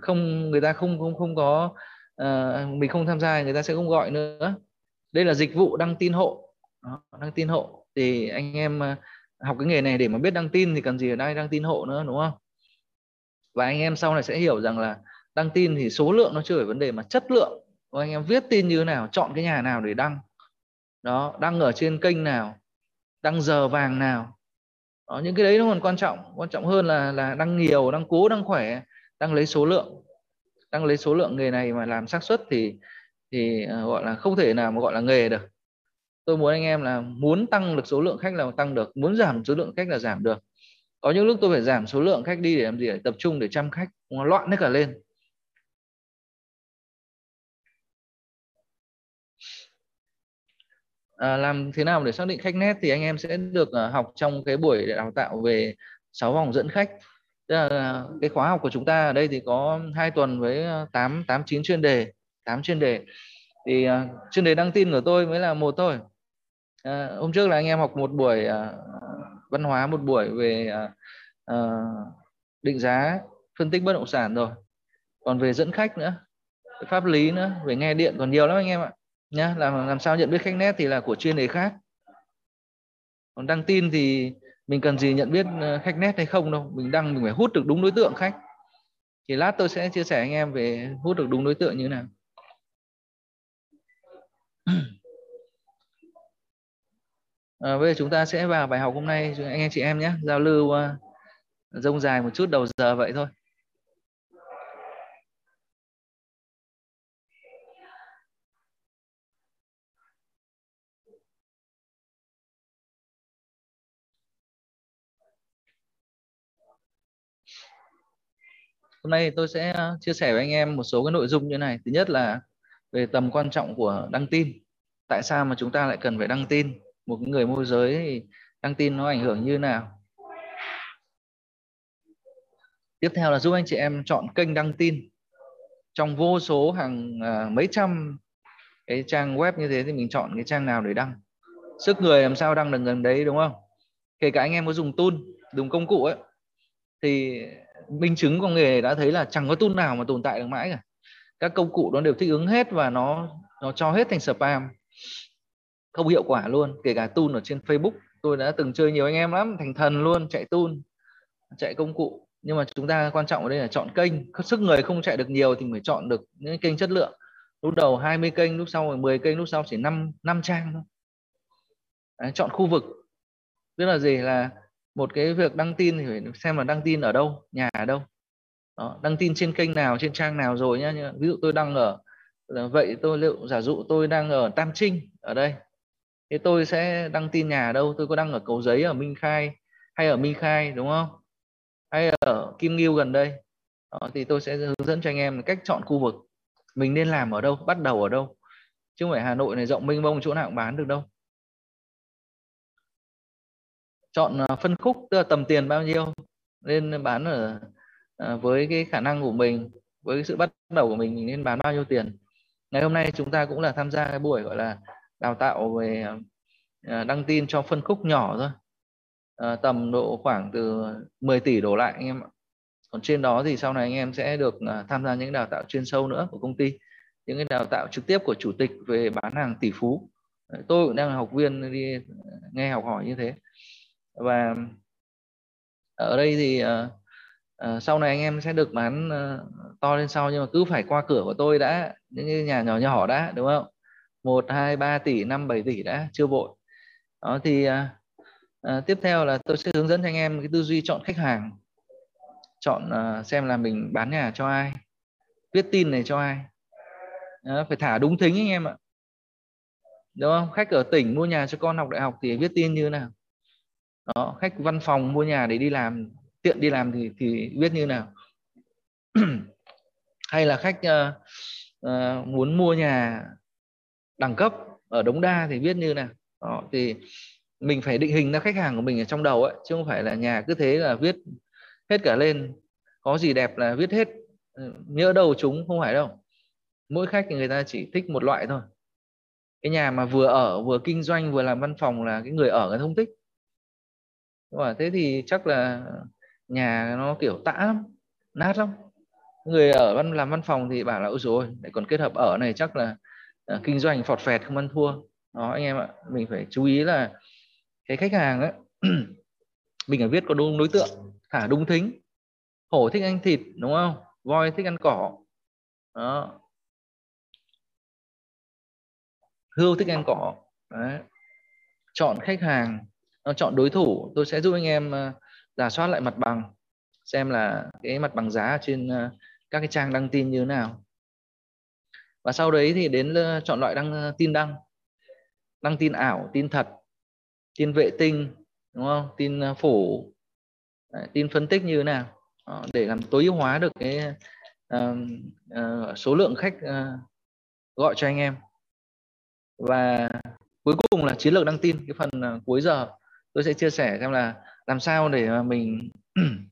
không người ta không không không có uh, mình không tham gia người ta sẽ không gọi nữa. Đây là dịch vụ đăng tin hộ. Đó, đăng tin hộ. Thì anh em uh, học cái nghề này để mà biết đăng tin thì cần gì ở đây đăng tin hộ nữa đúng không? Và anh em sau này sẽ hiểu rằng là đăng tin thì số lượng nó chưa phải vấn đề mà chất lượng. Của anh em viết tin như thế nào chọn cái nhà nào để đăng. Đó đăng ở trên kênh nào đăng giờ vàng nào. Đó, những cái đấy nó còn quan trọng. Quan trọng hơn là là đăng nhiều đăng cố đăng khỏe đang lấy số lượng. Đang lấy số lượng nghề này mà làm xác suất thì thì à, gọi là không thể nào mà gọi là nghề được. Tôi muốn anh em là muốn tăng được số lượng khách là tăng được muốn giảm số lượng khách là giảm được. Có những lúc tôi phải giảm số lượng khách đi để làm gì? Để tập trung để chăm khách nó loạn hết cả lên. À, làm thế nào để xác định khách nét thì anh em sẽ được uh, học trong cái buổi đào tạo về 6 vòng dẫn khách. Tức là à, cái khóa học của chúng ta ở đây thì có hai tuần với 8 8 9 chuyên đề 8 chuyên đề. Thì uh, chuyên đề đăng tin của tôi mới là một thôi. À, hôm trước là anh em học một buổi uh, văn hóa một buổi về uh, định giá phân tích bất động sản rồi. Còn về dẫn khách nữa pháp lý nữa về nghe điện còn nhiều lắm anh em ạ. Nhá làm làm sao nhận biết khách nét thì là của chuyên đề khác. Còn đăng tin thì mình cần gì nhận biết ờ, khách nét hay không đâu. Mình đăng mình phải hút được đúng đối tượng khách. Thì lát tôi sẽ chia sẻ anh em về hút được đúng đối tượng như thế nào. À, bây giờ chúng ta sẽ vào bài học hôm nay. Anh em chị em nhé. Giao lưu uh, rông dài một chút đầu giờ vậy thôi. Hôm nay tôi sẽ ờ, chia sẻ với anh em một số cái nội dung như này. Thứ nhất là về tầm quan trọng của đăng tin. Tại sao mà chúng ta lại cần phải đăng tin? Một người môi giới thì đăng tin nó ảnh hưởng như nào? Tiếp theo là giúp anh chị em chọn kênh đăng tin. Trong vô số hàng uh, mấy trăm cái trang web như thế thì mình chọn cái trang nào để đăng. Sức người làm sao đăng được gần đấy đúng không? Kể cả anh em có dùng tool dùng công cụ ấy thì minh chứng của nghề đã thấy là chẳng có tool nào mà tồn tại được mãi cả. Các công cụ nó đều thích ứng hết và nó nó cho hết thành spam. Không hiệu quả luôn kể cả tool ở trên Facebook. Tôi đã từng chơi nhiều anh em lắm thành thần luôn chạy tool chạy công cụ. Nhưng mà chúng ta quan trọng ở đây là chọn kênh. Sức người không chạy được nhiều thì phải chọn được những kênh chất lượng. Lúc đầu 20 kênh lúc sau 10 kênh lúc sau chỉ 5 năm trang thôi. Đấy, chọn khu vực. Tức là gì? Là một cái việc đăng tin thì phải xem là đăng tin ở đâu nhà ở đâu. Đó, đăng tin trên kênh nào trên trang nào rồi nhá. Ví dụ tôi đăng ở vậy tôi liệu giả dụ tôi đang ở Tam Trinh ở đây thì tôi sẽ đăng tin nhà ở đâu? Tôi có đăng ở cầu giấy ở Minh Khai hay ở Minh Khai đúng không? Hay ở Kim Ngưu gần đây. Đó, thì tôi sẽ hướng dẫn cho anh em cách chọn khu vực. Mình nên làm ở đâu bắt đầu ở đâu. Chứ không phải Hà Nội này rộng mênh mông chỗ nào cũng bán được đâu chọn à, phân khúc tức là tầm tiền bao nhiêu nên bán ở à, với cái khả năng của mình với cái sự bắt đầu của mình mình nên bán bao nhiêu tiền. Ngày hôm nay chúng ta cũng là tham gia cái buổi gọi là đào tạo về à, đăng tin cho phân khúc nhỏ thôi. À, tầm độ khoảng từ 10 tỷ đổ lại anh em ạ. Còn trên đó thì sau này anh em sẽ được tham gia những đào tạo chuyên sâu nữa của công ty những cái đào tạo trực tiếp của chủ tịch về bán hàng tỷ phú. Tôi cũng đang là học viên đi nghe học hỏi như thế và ở đây thì uh, uh, sau này anh em sẽ được bán uh, to lên sau nhưng mà cứ phải qua cửa của tôi đã những cái nhà nhỏ nhỏ đã đúng không? Một hai ba tỷ năm bảy tỷ đã chưa vội đó thì uh, uh, tiếp theo là tôi sẽ hướng dẫn cho anh em cái tư duy chọn khách hàng. Chọn uh, xem là mình bán nhà cho ai viết tin này cho ai. Đó, phải thả đúng thính anh em ạ. Đúng không? Khách ở tỉnh mua nhà cho con học đại học thì viết tin như thế nào? Đó khách văn phòng mua nhà để đi làm tiện đi làm thì thì viết như nào. Hay là khách uh, uh, muốn mua nhà đẳng cấp ở đống đa thì viết như nào. Đó thì mình phải định hình ra khách hàng của mình ở trong đầu ấy chứ không phải là nhà cứ thế là viết hết cả lên. Có gì đẹp là viết hết ừ, nhớ đầu chúng không phải đâu. Mỗi khách thì người ta chỉ thích một loại thôi. Cái nhà mà vừa ở vừa kinh doanh vừa làm văn phòng là cái người ở người không thích và thế thì chắc là nhà nó kiểu tã lắm nát lắm. Người ở văn làm văn phòng thì bảo là ôi rồi lại còn kết hợp ở này chắc là uh, kinh doanh phọt phẹt không ăn thua. Đó anh em ạ mình phải chú ý là cái khách hàng ấy mình phải viết có đúng đối tượng thả đúng thính. Hổ thích ăn thịt đúng không? Voi thích ăn cỏ. Đó. Hươu thích ăn cỏ. Đấy. chọn khách hàng nó chọn đối thủ. Tôi sẽ giúp anh em ờ, giả soát lại mặt bằng xem là cái mặt bằng giá trên ờ, các cái trang đăng tin như thế nào. Và sau đấy thì đến ờ, chọn loại đăng tin đăng. Đăng tin ảo tin thật tin vệ tinh đúng không? Tin phủ tin phân tích như thế nào. Để làm tối ưu hóa được cái uh, uh, số lượng khách uh, gọi cho anh em. Và cuối cùng là chiến lược đăng tin cái phần uh, cuối giờ tôi sẽ chia sẻ xem là làm sao để mà mình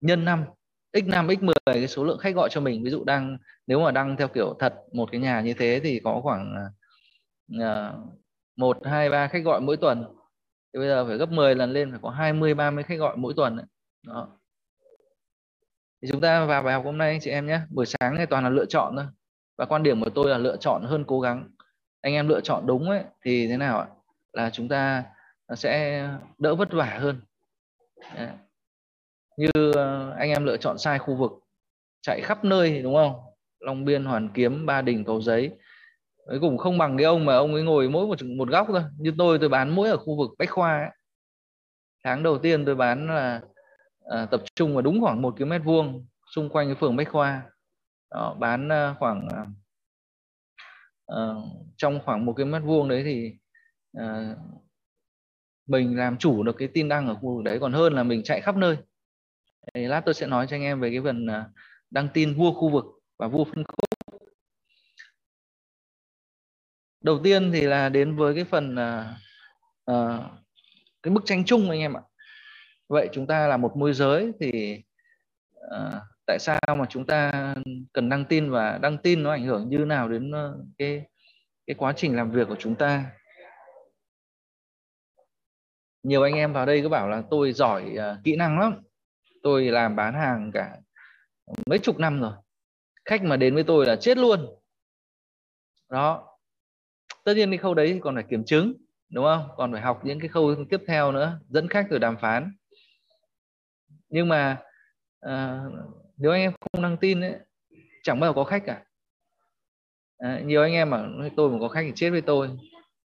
nhân năm, x 5 x 10 cái số lượng khách gọi cho mình. Ví dụ đang, nếu mà đăng theo kiểu thật một cái nhà như thế thì có khoảng à, à, một, hai, ba khách gọi mỗi tuần. Thì bây giờ phải gấp 10 lần lên, phải có 20 30 khách gọi mỗi tuần. Đó. Thì chúng ta vào bài học hôm nay anh chị em nhé. Buổi sáng này toàn là lựa chọn thôi. Và quan điểm của tôi là lựa chọn hơn cố gắng. Anh em lựa chọn đúng ấy, thì thế nào ạ? Là chúng ta sẽ đỡ vất vả hơn. Đấy. như ờ, anh em lựa chọn sai khu vực chạy khắp nơi đúng không? Long Biên Hoàn Kiếm Ba Đình Cầu Giấy. Cuối cùng không bằng cái ông mà ông ấy ngồi mỗi một một góc thôi. Như tôi tôi bán mỗi ở khu vực Bách Khoa ấy. tháng đầu tiên tôi bán là à, tập trung vào đúng khoảng một km vuông xung quanh cái phường Bách Khoa. Đó, bán à, khoảng à, trong khoảng một km vuông đấy thì uh, mình làm chủ được cái tin đăng ở khu vực đấy còn hơn là mình chạy khắp nơi. Thì lát tôi sẽ nói cho anh em về cái phần ờ, đăng tin vua khu vực và vua phân khúc. Đầu tiên thì là đến với cái phần uh, uh, cái bức tranh chung anh em ạ. Vậy chúng ta là một môi giới thì uh, tại sao mà chúng ta cần đăng tin và đăng tin nó ảnh hưởng như nào đến cái cái quá trình làm việc của chúng ta? Nhiều anh em vào đây cứ bảo là tôi giỏi uh, kỹ năng lắm. Tôi làm bán hàng cả mấy chục năm rồi. Khách mà đến với tôi là chết luôn. Đó. Tất nhiên cái khâu đấy còn phải kiểm chứng đúng không? Còn phải học những cái khâu tiếp theo nữa dẫn khách rồi đàm phán. Nhưng mà uh, nếu anh em không đăng tin ấy chẳng bao giờ có khách cả. À, nhiều anh em bảo tôi mà có khách thì chết với tôi.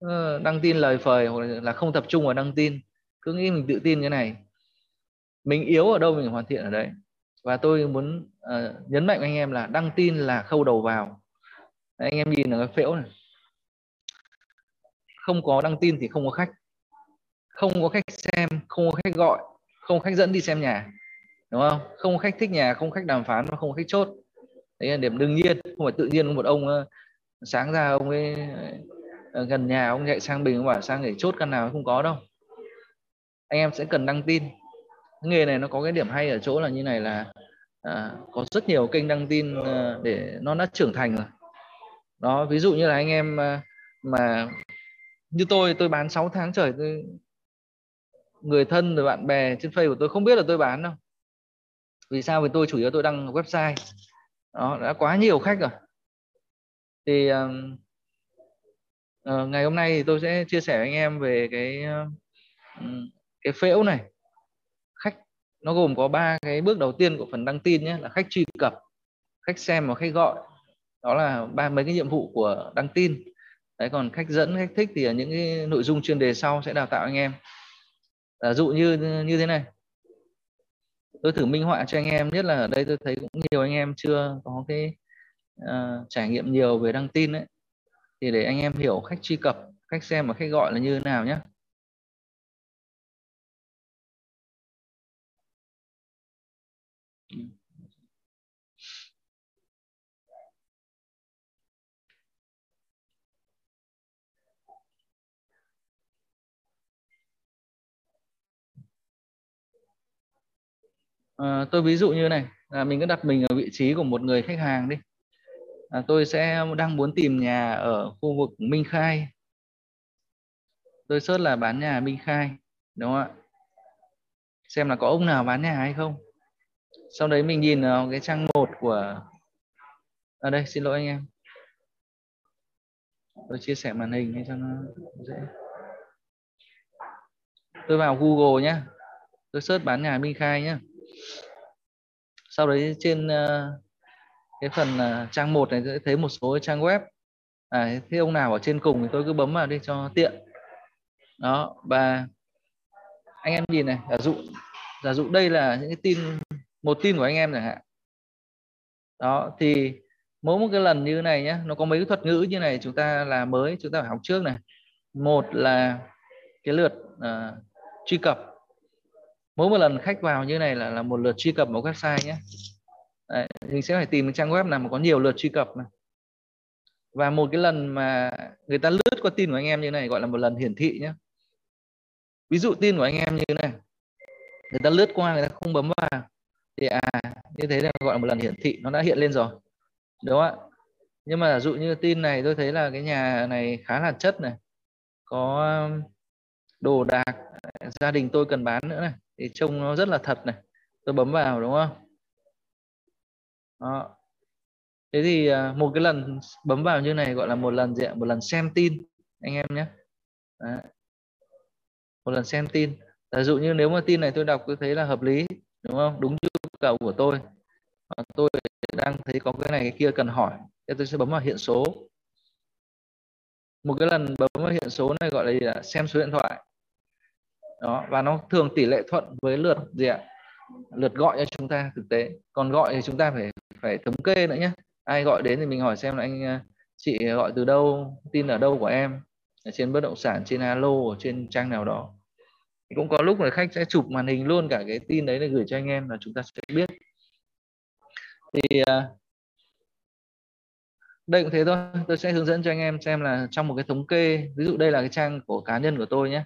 Ờ, đăng tin lời phời hoặc là không tập trung vào đăng tin cứ nghĩ mình tự tin cái này. Mình yếu ở đâu mình hoàn thiện ở đấy. Và tôi muốn uh, nhấn mạnh anh em là đăng tin là khâu đầu vào. Đấy, anh em nhìn ở cái phễu này. Không có đăng tin thì không có khách. Không có khách xem không có khách gọi không có khách dẫn đi xem nhà. Đúng không? Không có khách thích nhà không có khách đàm phán và không có khách chốt. Đấy là điểm đương nhiên không phải tự nhiên một ông uh, sáng ra ông ấy uh, gần nhà ông chạy sang bình ông bảo sang để chốt căn nào không có đâu anh em sẽ cần đăng tin. Nghề này nó có cái điểm hay ở chỗ là như này là à, có rất nhiều kênh đăng tin à, để nó đã trưởng thành rồi. Đó ví dụ như là anh em à, mà như tôi tôi bán 6 tháng trời tôi người thân rồi bạn bè trên Facebook của tôi không biết là tôi bán đâu. Vì sao? Vì tôi chủ yếu tôi đăng website. Đó đã quá nhiều khách rồi. Thì uh, uh, ngày hôm nay thì tôi sẽ chia sẻ với anh em về cái uh, cái phễu này. Khách nó gồm có ba cái bước đầu tiên của phần đăng tin nhé là khách truy cập khách xem và khách gọi. Đó là ba mấy cái nhiệm vụ của đăng tin. Đấy còn khách dẫn khách thích thì những cái nội dung chuyên đề sau sẽ đào tạo anh em. Ví dụ như như thế này. Tôi thử minh họa cho anh em nhất là ở đây tôi thấy cũng nhiều anh em chưa có cái uh, trải nghiệm nhiều về đăng tin đấy thì để anh em hiểu khách truy cập khách xem và khách gọi là như thế nào nhé. À, tôi ví dụ như này là mình cứ đặt mình ở vị trí của một người khách hàng đi. À, tôi sẽ đang muốn tìm nhà ở khu vực Minh Khai. Tôi search là bán nhà Minh Khai đúng không ạ? Xem là có ông nào bán nhà hay không. Sau đấy mình nhìn vào cái trang 1 của ở à đây xin lỗi anh em. Tôi chia sẻ màn hình cho nó dễ. Tôi vào Google nhé tôi search bán nhà Minh Khai nhé sau đấy trên uh, cái phần uh, trang 1 này sẽ thấy một số trang web. À, thế ông nào ở trên cùng thì tôi cứ bấm vào đi cho tiện. Đó và anh em nhìn này giả dụ giả dụ đây là những cái tin một tin của anh em chẳng hạn. Đó thì mỗi một cái lần như này nhé nó có mấy cái thuật ngữ như này chúng ta là mới chúng ta phải học trước này. Một là cái lượt uh, truy cập mỗi một lần khách vào như này là là một lượt truy cập một website nhé. Đấy, mình sẽ phải tìm trang web nào mà có nhiều lượt truy cập này. Và một cái lần mà người ta lướt qua tin của anh em như này gọi là một lần hiển thị nhé. Ví dụ tin của anh em như này. Người ta lướt qua người ta không bấm vào. Thì à như thế là gọi là một lần hiển thị nó đã hiện lên rồi. Đúng không ạ? Nhưng mà dụ như tin này tôi thấy là cái nhà này khá là chất này. Có đồ đạc. Gia đình tôi cần bán nữa này. Thì trông nó rất là thật này. Tôi bấm vào, đúng không? Đó. Thế thì à, một cái lần bấm vào như này gọi là một lần gì ạ? Một lần xem tin, anh em nhé. Đấy. một lần xem tin. Ví dụ như nếu mà tin này tôi đọc, tôi thấy là hợp lý, đúng không? Đúng nhu cầu của tôi. Tôi đang thấy có cái này, cái kia cần hỏi thì tôi sẽ bấm vào hiện số một cái lần bấm vào hiện số này gọi là, gì là xem số điện thoại. Đó và nó thường tỷ lệ thuận với lượt gì ạ? Lượt gọi cho chúng ta thực tế. Còn gọi thì chúng ta phải phải thống kê nữa nhé. Ai gọi đến thì mình hỏi xem là anh à, chị gọi từ đâu tin ở đâu của em ở trên bất động sản trên alo ở trên trang nào đó. Thì cũng có lúc là khách sẽ chụp màn hình luôn cả cái tin đấy để gửi cho anh em là chúng ta sẽ biết. Thì à, đây cũng thế thôi. Tôi sẽ hướng dẫn cho anh em xem là trong một cái thống kê, ví dụ đây là cái trang của cá nhân của tôi nhé.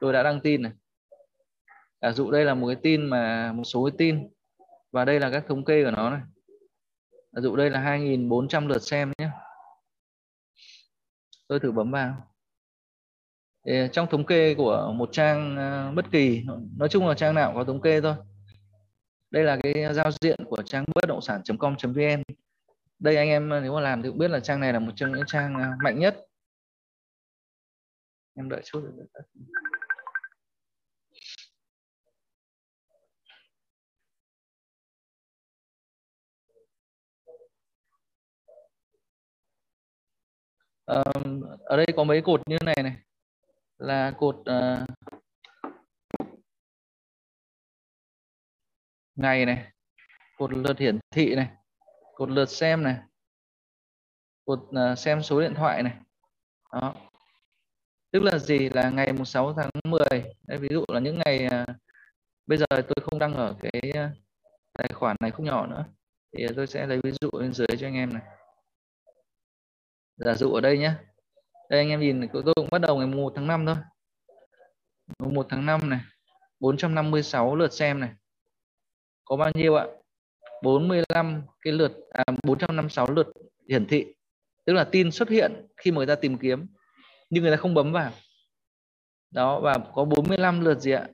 Tôi đã đăng tin này. Giả dụ đây là một cái tin mà, một số cái tin. Và đây là các thống kê của nó này. Giả dụ đây là 2.400 lượt xem nhé. Tôi thử bấm vào. Để trong thống kê của một trang à, bất kỳ, nói chung là trang nào có thống kê thôi. Đây là cái giao diện của trang bất động sản.com.vn đây anh em nếu mà làm thì cũng biết là trang này là một trong những trang à, mạnh nhất. Em đợi chút. Ở đây có mấy cột như này này. Là cột uh, ngày này cột lượt hiển thị này cột lượt xem này. Cột à, xem số điện thoại này. Đó. Tức là gì? Là ngày mùng 6 tháng 10 Đây, ví dụ là những ngày à, bây giờ tôi không đăng ở cái à, tài khoản này không nhỏ nữa. Thì tôi sẽ lấy ví dụ bên dưới cho anh em này. Giả dụ ở đây nhé đây anh em nhìn tôi cũng bắt đầu ngày 1 tháng 5 thôi. 1 tháng 5 này 456 lượt xem này. Có bao nhiêu ạ? 45 cái lượt à, 456 lượt hiển thị. Tức là tin xuất hiện khi mà người ta tìm kiếm nhưng người ta không bấm vào. Đó và có 45 lượt gì ạ?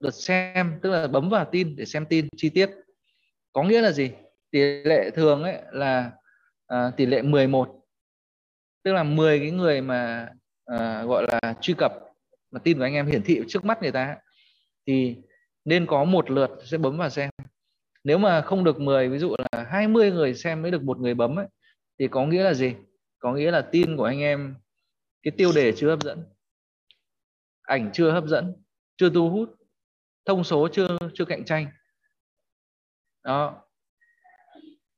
Lượt xem tức là bấm vào tin để xem tin chi tiết. Có nghĩa là gì? Tỷ lệ thường ấy là à, tỷ lệ 11 tức là 10 cái người mà à, gọi là truy cập mà tin của anh em hiển thị trước mắt người ta thì nên có một lượt sẽ bấm vào xem nếu mà không được 10 ví dụ là 20 người xem mới được một người bấm ấy, thì có nghĩa là gì? Có nghĩa là tin của anh em cái tiêu đề chưa hấp dẫn ảnh chưa hấp dẫn chưa thu hút thông số chưa chưa cạnh tranh. Đó.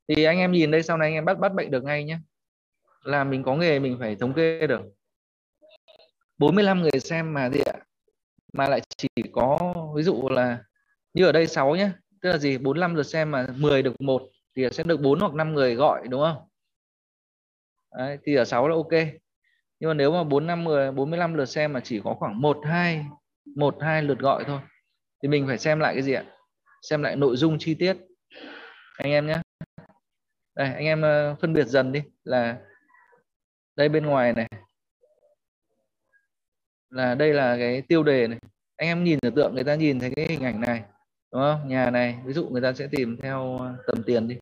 Thì anh em nhìn đây sau này anh em bắt bắt bệnh được ngay nhé. Là mình có nghề mình phải thống kê được. 45 người xem mà gì ạ? Mà lại chỉ có ví dụ là như ở đây 6 nhé tức là gì? 45 lượt xem mà 10 được một thì sẽ được 4 hoặc 5 người gọi đúng không? Đấy, thì ở 6 là ok. Nhưng mà nếu mà 4 5 10 45 lượt xem mà chỉ có khoảng 1 2 1 2 lượt gọi thôi thì mình phải xem lại cái gì ạ? Xem lại nội dung chi tiết. Anh em nhé. Đây anh em ờ, phân biệt dần đi là đây bên ngoài này là đây là cái tiêu đề này. Anh em nhìn tưởng tượng người ta nhìn thấy cái hình ảnh này đúng không? Nhà này ví dụ người ta sẽ tìm theo ờ, tầm tiền đi.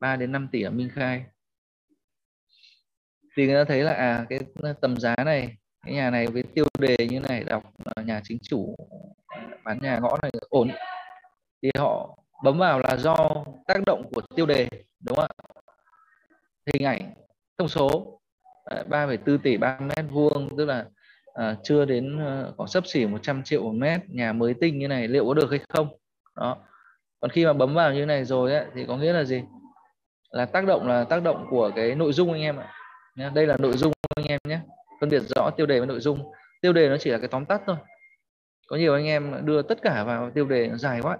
3 đến 5 tỷ ở Minh Khai. Thì người ta thấy là à cái tầm giá này cái nhà này với tiêu đề như này đọc nhà chính chủ bán nhà ngõ này ổn. Thì họ bấm vào là do tác động của tiêu đề đúng không ạ? Hình ảnh thông số. 3,4 tỷ 3 mét vuông tức là à, chưa đến ờ, à, khoảng sấp xỉ 100 triệu một mét nhà mới tinh như này liệu có được hay không? Đó. Còn khi mà bấm vào như này rồi ấy, thì có nghĩa là gì? Là tác động là tác động của cái nội dung anh em ạ. Đây là nội dung anh em nhé. Phân biệt rõ tiêu đề với nội dung. Tiêu đề nó chỉ là cái tóm tắt thôi. Có nhiều anh em đưa tất cả vào tiêu đề nó dài quá.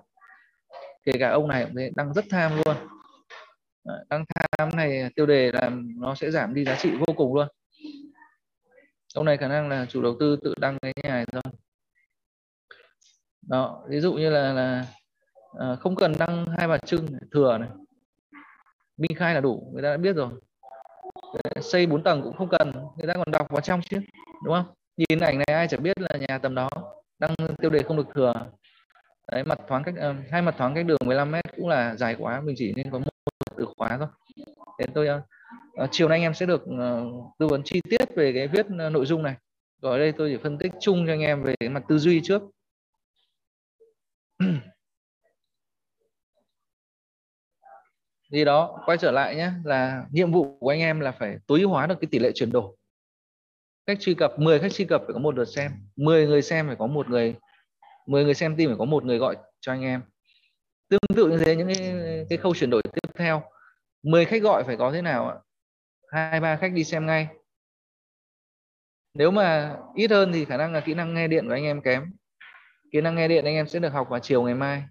Kể cả ông này cũng đang rất tham luôn. Đang tham này tiêu đề là nó sẽ giảm đi giá trị vô cùng luôn. Ông này khả năng là chủ đầu tư tự đăng cái nhà này thôi. Đó ví dụ như là là à, không cần đăng hai bà trưng thừa này. Minh khai là đủ người ta đã biết rồi. Xây 4 tầng cũng không cần người ta còn đọc vào trong chứ đúng không? Nhìn ảnh này ai chẳng biết là nhà tầm đó đăng tiêu đề không được thừa. Đấy mặt thoáng cách uh, hai mặt thoáng cách đường 15 mét cũng là dài quá mình chỉ nên có một từ khóa thôi. Thế tôi uh, chiều nay anh em sẽ được uh, tư vấn chi tiết về cái viết uh, nội dung này. Rồi đây tôi chỉ phân tích chung cho anh em về cái mặt tư duy trước. gì đó quay trở lại nhé là nhiệm vụ của anh em là phải tối ưu hóa được cái tỷ lệ chuyển đổi. Khách truy cập 10 khách truy cập phải có một lượt xem. 10 người xem phải có một người 10 người xem tin phải có một người gọi cho anh em. Tương tự như thế những cái, cái khâu chuyển đổi tiếp theo. 10 khách gọi phải có thế nào ạ? Hai ba khách đi xem ngay. Nếu mà ít hơn thì khả năng là kỹ năng nghe điện của anh em kém. Kỹ năng nghe điện anh em sẽ được học vào chiều ngày mai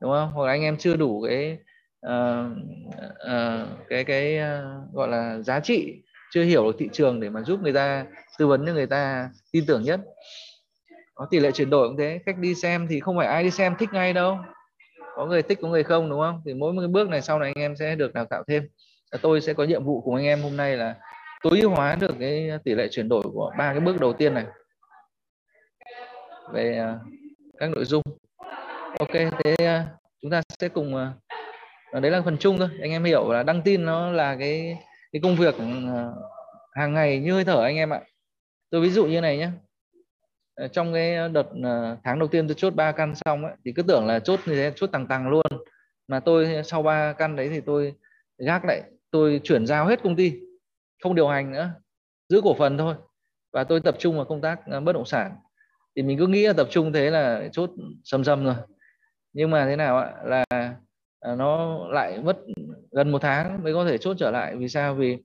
đúng không? Hoặc là anh em chưa đủ cái uh, uh, cái cái uh, gọi là giá trị chưa hiểu được thị trường để mà giúp người ta tư vấn cho người ta tin tưởng nhất. Có tỷ lệ chuyển đổi cũng thế khách đi xem thì không phải ai đi xem thích ngay đâu. Có người thích có người không đúng không? Thì mỗi một cái bước này sau này anh em sẽ được đào tạo thêm. Tôi sẽ có nhiệm vụ cùng anh em hôm nay là tối ưu hóa được cái tỷ lệ chuyển đổi của ba cái bước đầu tiên này. Về các nội dung. Ok thế chúng ta sẽ cùng đấy là phần chung thôi. Anh em hiểu là đăng tin nó là cái cái công việc ờ, hàng ngày như hơi thở anh em ạ. Tôi ví dụ như này nhé ờ, trong cái đợt ờ, tháng đầu tiên tôi chốt ba căn xong ấy, thì cứ tưởng là chốt như thế chốt tàng tàng luôn. Mà tôi sau ba căn đấy thì tôi gác lại tôi chuyển giao hết công ty không điều hành nữa giữ cổ phần thôi. Và tôi tập trung vào công tác bất động sản. Thì mình cứ nghĩ là tập trung thế là chốt sầm sầm rồi. Nhưng mà thế nào ạ là Ờ, nó lại mất gần một tháng mới có thể chốt trở lại. Vì sao? Vì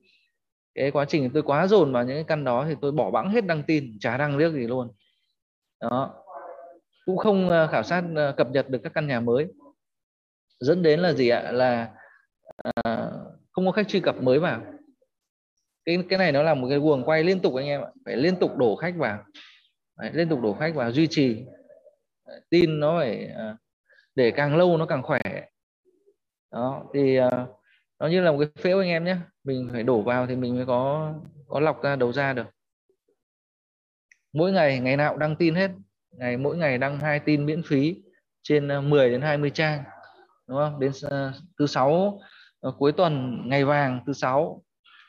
cái quá trình tôi quá dồn vào những cái căn đó thì tôi bỏ bẵng hết đăng tin chả đăng liếc gì luôn. Đó. Cũng không ờ, khảo sát ờ, cập nhật được các căn nhà mới. Dẫn đến là gì ạ? Là à, không có khách truy cập mới vào. Cái cái này nó là một cái guồng quay liên tục anh em ạ. Phải liên tục đổ khách vào. Đấy, liên tục đổ khách vào duy trì. Tin nó phải à, để càng lâu nó càng khỏe đó thì uh, nó như là một cái phễu anh em nhé mình phải đổ vào thì mình mới có có lọc ra đầu ra được. Mỗi ngày ngày nào đăng tin hết. Ngày mỗi ngày đăng hai tin miễn phí trên à, 10 đến 20 trang đúng không? Đến uh, thứ sáu uh, cuối tuần ngày vàng thứ sáu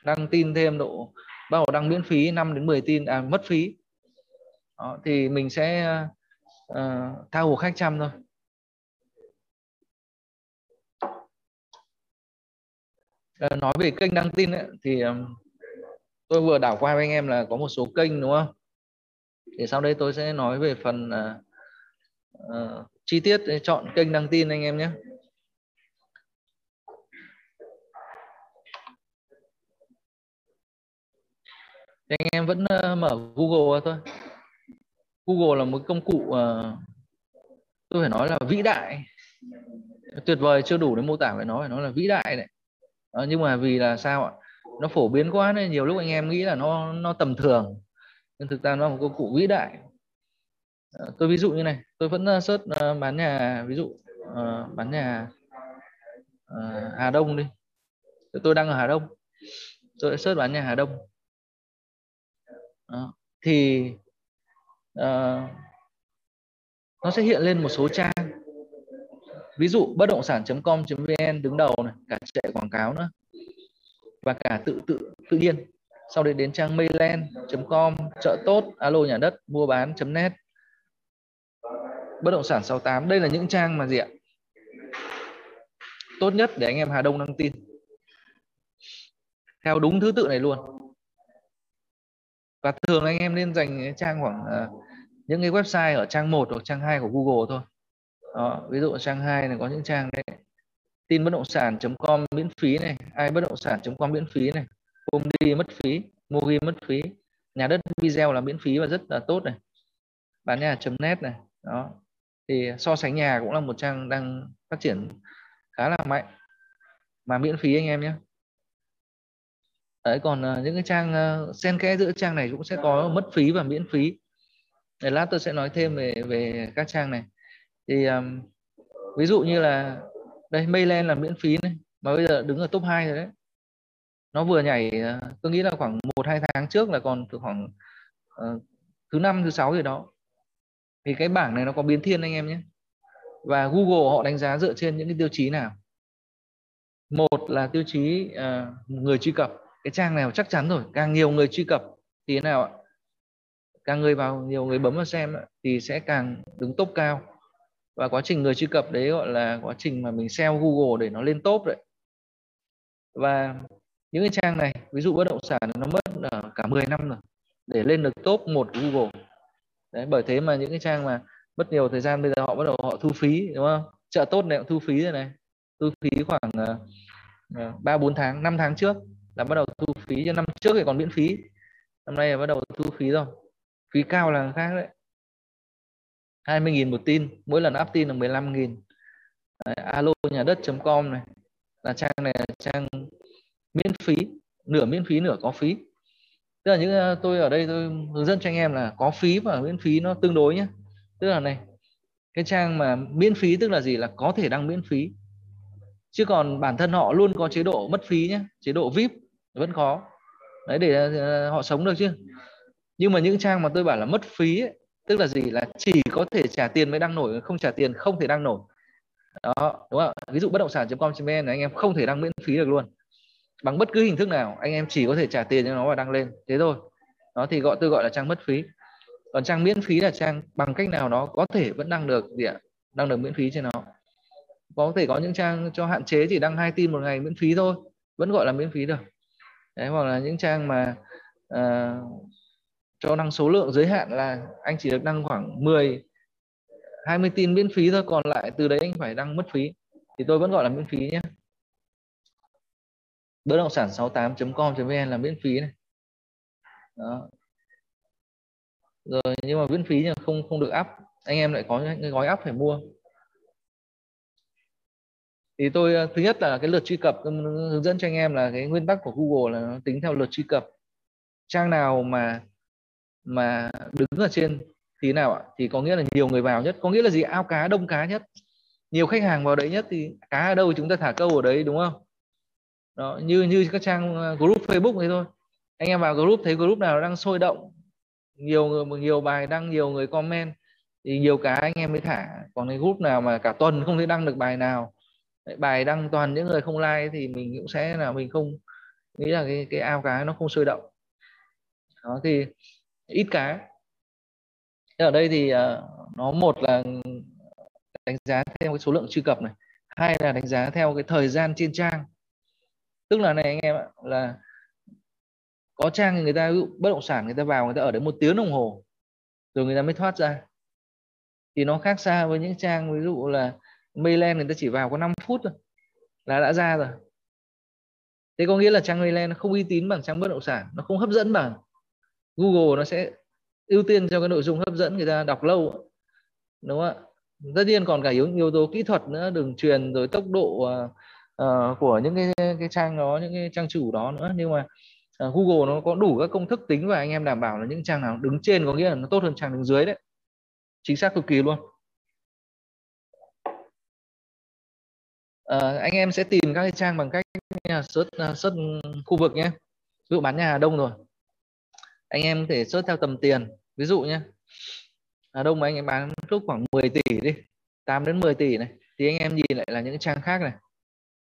đăng tin thêm độ bao giờ đăng miễn phí 5 đến 10 tin à mất phí. Đó, thì mình sẽ uh, tha hồ khách chăm thôi. Ờ, nói về kênh đăng tin ấy, thì tôi vừa đảo qua với anh em là có một số kênh đúng không? Thì sau đây tôi sẽ nói về phần uh, uh, chi tiết ờ, chọn kênh đăng tin anh em nhé. Thì anh em vẫn uh, mở Google thôi. Google là một công cụ uh, tôi phải nói là vĩ đại. Tuyệt vời chưa đủ để mô tả phải nói phải nói là vĩ đại đấy à, nhưng mà vì là sao ạ? Nó phổ biến quá nên nhiều lúc anh em nghĩ là nó nó tầm thường. Nhưng thực ra nó là một công cụ vĩ đại. À, tôi ví dụ như này tôi vẫn uh, search uh, bán nhà ví dụ uh, bán nhà uh, Hà Đông đi. Tôi đang ở Hà Đông. Tôi search bán nhà Hà Đông. Đó. thì uh, nó sẽ hiện lên một số trang ví dụ bất động sản.com.vn đứng đầu này cả chạy quảng cáo nữa và cả tự tự tự nhiên. Sau đấy đến trang mayland.com chợ tốt alo nhà đất mua bán.net bất động sản 68 đây là những trang mà gì ạ? Tốt nhất để anh em Hà Đông đăng tin. Theo đúng thứ tự này luôn. Và thường anh em nên dành trang khoảng uh, những cái website ở trang 1 hoặc trang 2 của Google thôi đó, ví dụ trang 2 này có những trang đấy tin bất động sản.com miễn phí này ai bất động sản.com miễn phí này hôm đi mất phí Mogi mất phí nhà đất video là miễn phí và rất là tốt này. Bán nhà.net này đó. Thì so sánh nhà cũng là một trang đang phát triển khá là mạnh mà miễn phí anh em nhé. Đấy còn uh, những cái trang uh, xen kẽ giữa trang này cũng sẽ có mất phí và miễn phí. Để lát tôi sẽ nói thêm về về các trang này thì um, ví dụ như là đây Mayland là miễn phí này mà bây giờ đứng ở top 2 rồi đấy. Nó vừa nhảy ờ, tôi nghĩ là khoảng một hai tháng trước là còn từ khoảng uh, thứ năm thứ sáu gì đó. Thì cái bảng này nó có biến thiên anh em nhé. Và Google họ đánh giá dựa trên những cái tiêu chí nào? Một là tiêu chí uh, người truy cập. Cái trang nào chắc chắn rồi càng nhiều người truy cập thì thế nào ạ? Càng người vào nhiều người bấm vào xem thì sẽ càng đứng top cao và quá trình người truy cập đấy gọi là quá trình mà mình SEO Google để nó lên top đấy. Và những cái trang này ví dụ bất động sản nó mất cả 10 năm rồi để lên được top một Google. Đấy bởi thế mà những cái trang mà mất nhiều thời gian bây giờ họ bắt đầu họ thu phí đúng không? Chợ tốt này cũng thu phí rồi này. Thu phí khoảng ờ, ờ, ba uh, bốn tháng 5 tháng trước là bắt đầu thu phí cho năm trước thì còn miễn phí. Năm nay là bắt đầu thu phí rồi. Phí cao là khác đấy. 20.000 một tin mỗi lần up tin là 15.000 alo nhà đất.com này là trang này là trang miễn phí nửa miễn phí nửa có phí. Tức là những à, tôi ở đây tôi hướng dẫn cho anh em là có phí và miễn phí nó tương đối nhé tức là này cái trang mà miễn phí tức là gì? Là có thể đăng miễn phí. Chứ còn bản thân họ luôn có chế độ mất phí nhé chế độ vip vẫn có. Đấy để à, họ sống được chứ. Nhưng mà những trang mà tôi bảo là mất phí ấy, tức là gì? Là chỉ có thể trả tiền mới đăng nổi không trả tiền không thể đăng nổi. Đó đúng không ví dụ bất động sản.com.vn là anh em không thể đăng miễn phí được luôn. Bằng bất cứ hình thức nào anh em chỉ có thể trả tiền cho nó và đăng lên. Thế thôi. Đó thì gọi tôi gọi là trang mất phí. Còn trang miễn phí là trang bằng cách nào đó có thể vẫn đăng được gì ạ? Đăng được miễn phí trên nó. Có thể có những trang cho hạn chế chỉ đăng hai tin một ngày miễn phí thôi. Vẫn gọi là miễn phí được. Đấy hoặc là những trang mà uh, cho đăng số lượng giới hạn là anh chỉ được đăng khoảng 10 20 tin miễn phí thôi, còn lại từ đấy anh phải đăng mất phí. Thì tôi vẫn gọi là miễn phí nhé. Bất động sản 68.com.vn là miễn phí này. Đó. rồi, nhưng mà miễn phí nhưng không không được up. Anh em lại có những cái gói up phải mua. Thì tôi ờ, thứ nhất là cái lượt truy cập hướng dẫn cho anh em là cái nguyên tắc của Google là nó tính theo lượt truy cập. Trang nào mà mà đứng ở trên thì nào ạ? Thì có nghĩa là nhiều người vào nhất. Có nghĩa là gì? Ao cá đông cá nhất. Nhiều khách hàng vào đấy nhất thì cá ở đâu chúng ta thả câu ở đấy, đúng không? Đó, như như các trang ờ, group Facebook thế thôi. Anh em vào group, thấy group nào đang sôi động, nhiều người nhiều bài đăng, nhiều người comment, thì nhiều cá anh em mới thả. Còn cái group nào mà cả tuần không thể đăng được bài nào bài đăng toàn những người không like thì mình cũng sẽ là mình không nghĩ là cái cái ao cá nó không sôi động. Đó, thì ít cá ở đây thì uh, nó một là đánh giá theo cái số lượng truy cập này hai là đánh giá theo cái thời gian trên trang. Tức là này anh em ạ là có trang người ta bất động sản người ta vào người ta ở đấy một tiếng đồng hồ rồi người ta mới thoát ra. Thì nó khác xa với những trang ví dụ là Mayland người ta chỉ vào có 5 phút thôi là đã ra rồi. Thế có nghĩa là trang Mayland nó không uy tín bằng trang bất động sản nó không hấp dẫn bằng Google nó sẽ ưu tiên cho cái nội dung hấp dẫn người ta đọc lâu đúng không ạ? Tất nhiên còn cả yếu yếu tố kỹ thuật nữa đường truyền rồi tốc độ uh, uh, của những cái cái trang đó những cái trang chủ đó nữa. Nhưng mà uh, Google nó có đủ các công thức tính và anh em đảm bảo là những trang nào đứng trên có nghĩa là nó tốt hơn trang đứng dưới đấy. Chính xác cực kỳ luôn. Uh, anh em sẽ tìm các cái trang bằng cách search uh, search khu vực nhé. Ví dụ bán nhà Hà Đông rồi anh em có thể search theo tầm tiền. Ví dụ nhé à, Đông mà anh em bán lúc khoảng 10 tỷ đi 8 đến 10 tỷ này thì anh em nhìn lại là những trang khác này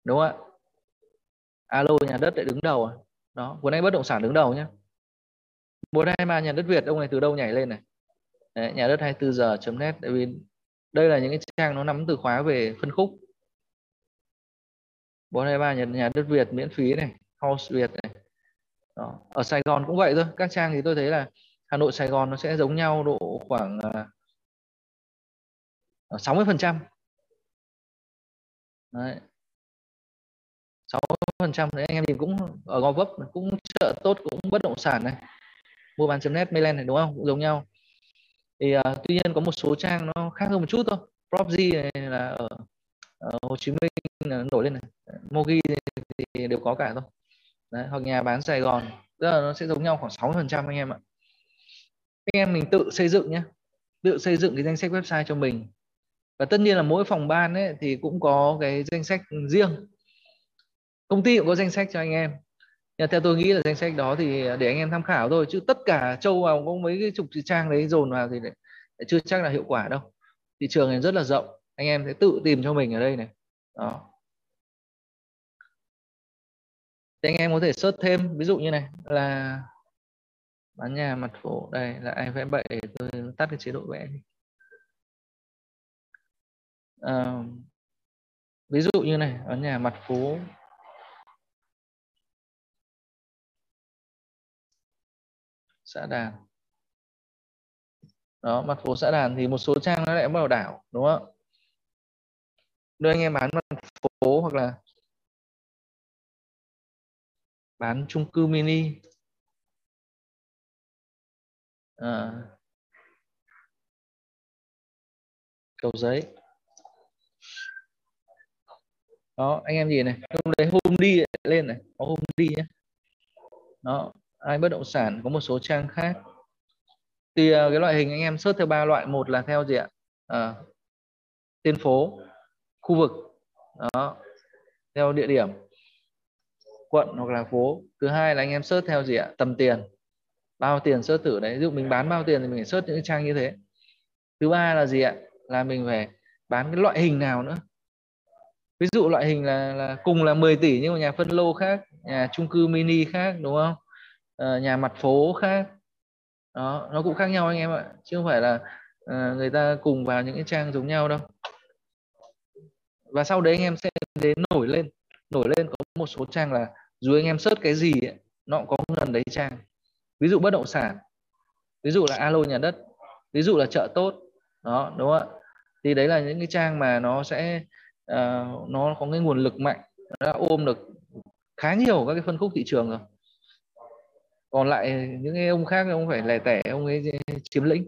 đúng không ạ? Alo nhà đất lại đứng đầu à? đó cuốn anh bất động sản đứng đầu nhé bốn hai ba nhà đất Việt ông này từ đâu nhảy lên này? Đấy, nhà đất 24 giờ net tại vì đây là những cái trang nó nắm từ khóa về phân khúc. 423 nhà, nhà đất Việt miễn phí này House Việt này đó. ở Sài Gòn cũng vậy thôi. Các trang thì tôi thấy là Hà Nội Sài Gòn nó sẽ giống nhau độ khoảng à, ờ, sáu mươi 60 phần trăm. Sáu 60 phần trăm đấy anh em nhìn cũng ở Gò Vấp cũng chợ tốt cũng bất động sản này. Mua bán net Mayland này đúng không? Cũng giống nhau. Thì uh, tuy nhiên có một số trang nó khác hơn một chút thôi. Propg này là ở, ở Hồ Chí Minh là nổi lên này. Mogi thì đều có cả thôi. Đấy, hoặc nhà bán Sài Gòn tức là nó sẽ giống nhau khoảng 60 phần trăm anh em ạ. Anh em mình tự xây dựng nhé tự xây dựng cái danh sách website cho mình. Và tất nhiên là mỗi phòng ban ấy thì cũng có cái danh sách riêng. Công ty cũng có danh sách cho anh em. Nhưng theo tôi nghĩ là danh sách đó thì để anh em tham khảo thôi chứ tất cả châu vào có mấy cái chục trang đấy dồn vào thì chưa chắc là hiệu quả đâu. Thị trường này rất là rộng anh em sẽ tự tìm cho mình ở đây này. Đó. Thì anh em có thể search thêm ví dụ như này là bán nhà mặt phố. Đây là anh vẽ bậy để tôi tắt cái chế độ vẽ đi. À, ví dụ như này ở nhà mặt phố. Xã đàn. Đó mặt phố xã đàn thì một số trang nó lại bắt đầu đảo đúng không? Đưa anh em bán mặt phố hoặc là bán chung cư mini. À, cầu giấy. Đó anh em gì này hôm đấy hôm đi lên này có hôm đi nhé đó ai bất động sản có một số trang khác. Thì uh, cái loại hình anh em search theo ba loại một là theo gì ạ? À, tên phố khu vực. Đó theo địa điểm quận hoặc là phố. Thứ hai là anh em search theo gì ạ? Tầm tiền. Bao tiền search thử đấy. Ví dụ mình bán bao tiền thì mình phải search những trang như thế. Thứ ba là gì ạ? Là mình phải bán cái loại hình nào nữa. Ví dụ loại hình là, là cùng là 10 tỷ nhưng mà nhà phân lô khác nhà chung cư mini khác đúng không? À, nhà mặt phố khác. Đó nó cũng khác nhau anh em ạ. Chứ không phải là à, người ta cùng vào những cái trang giống nhau đâu. Và sau đấy anh em sẽ đến nổi lên nổi lên có một số trang là dù anh em search cái gì ấy, nó cũng có gần đấy trang. Ví dụ bất động sản ví dụ là alo nhà đất ví dụ là chợ tốt đó đúng không ạ? Thì đấy là những cái trang mà nó sẽ uh, nó có cái nguồn lực mạnh nó đã ôm được khá nhiều các cái phân khúc thị trường rồi. Còn lại những cái ông khác ông phải lẻ tẻ ông ấy chiếm lĩnh.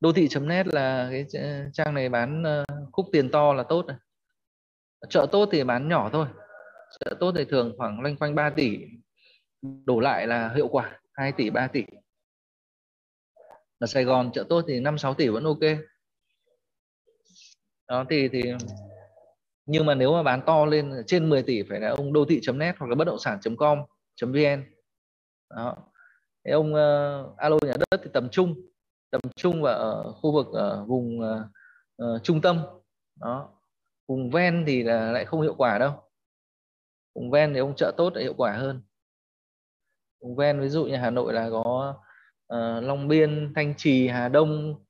Đô thị net là cái ờ, trang này bán uh, khúc tiền to là tốt này chợ tốt thì bán nhỏ thôi. Chợ tốt thì thường khoảng loanh quanh 3 tỷ đổ lại là hiệu quả 2 tỷ 3 tỷ. Ở Sài Gòn chợ tốt thì 5 6 tỷ vẫn ok. Đó thì thì nhưng mà nếu mà bán to lên trên 10 tỷ phải là ông đô thị net hoặc là bất động sản com vn. Đó. Thế ông uh, alo nhà đất thì tầm trung. Tầm trung và ở khu vực ở vùng uh, uh, trung tâm. Đó vùng ven thì là lại không hiệu quả đâu. Vùng ven thì ông chợ tốt lại hiệu quả hơn. Vùng ven ví dụ như Hà Nội là có uh, Long Biên Thanh Trì Hà Đông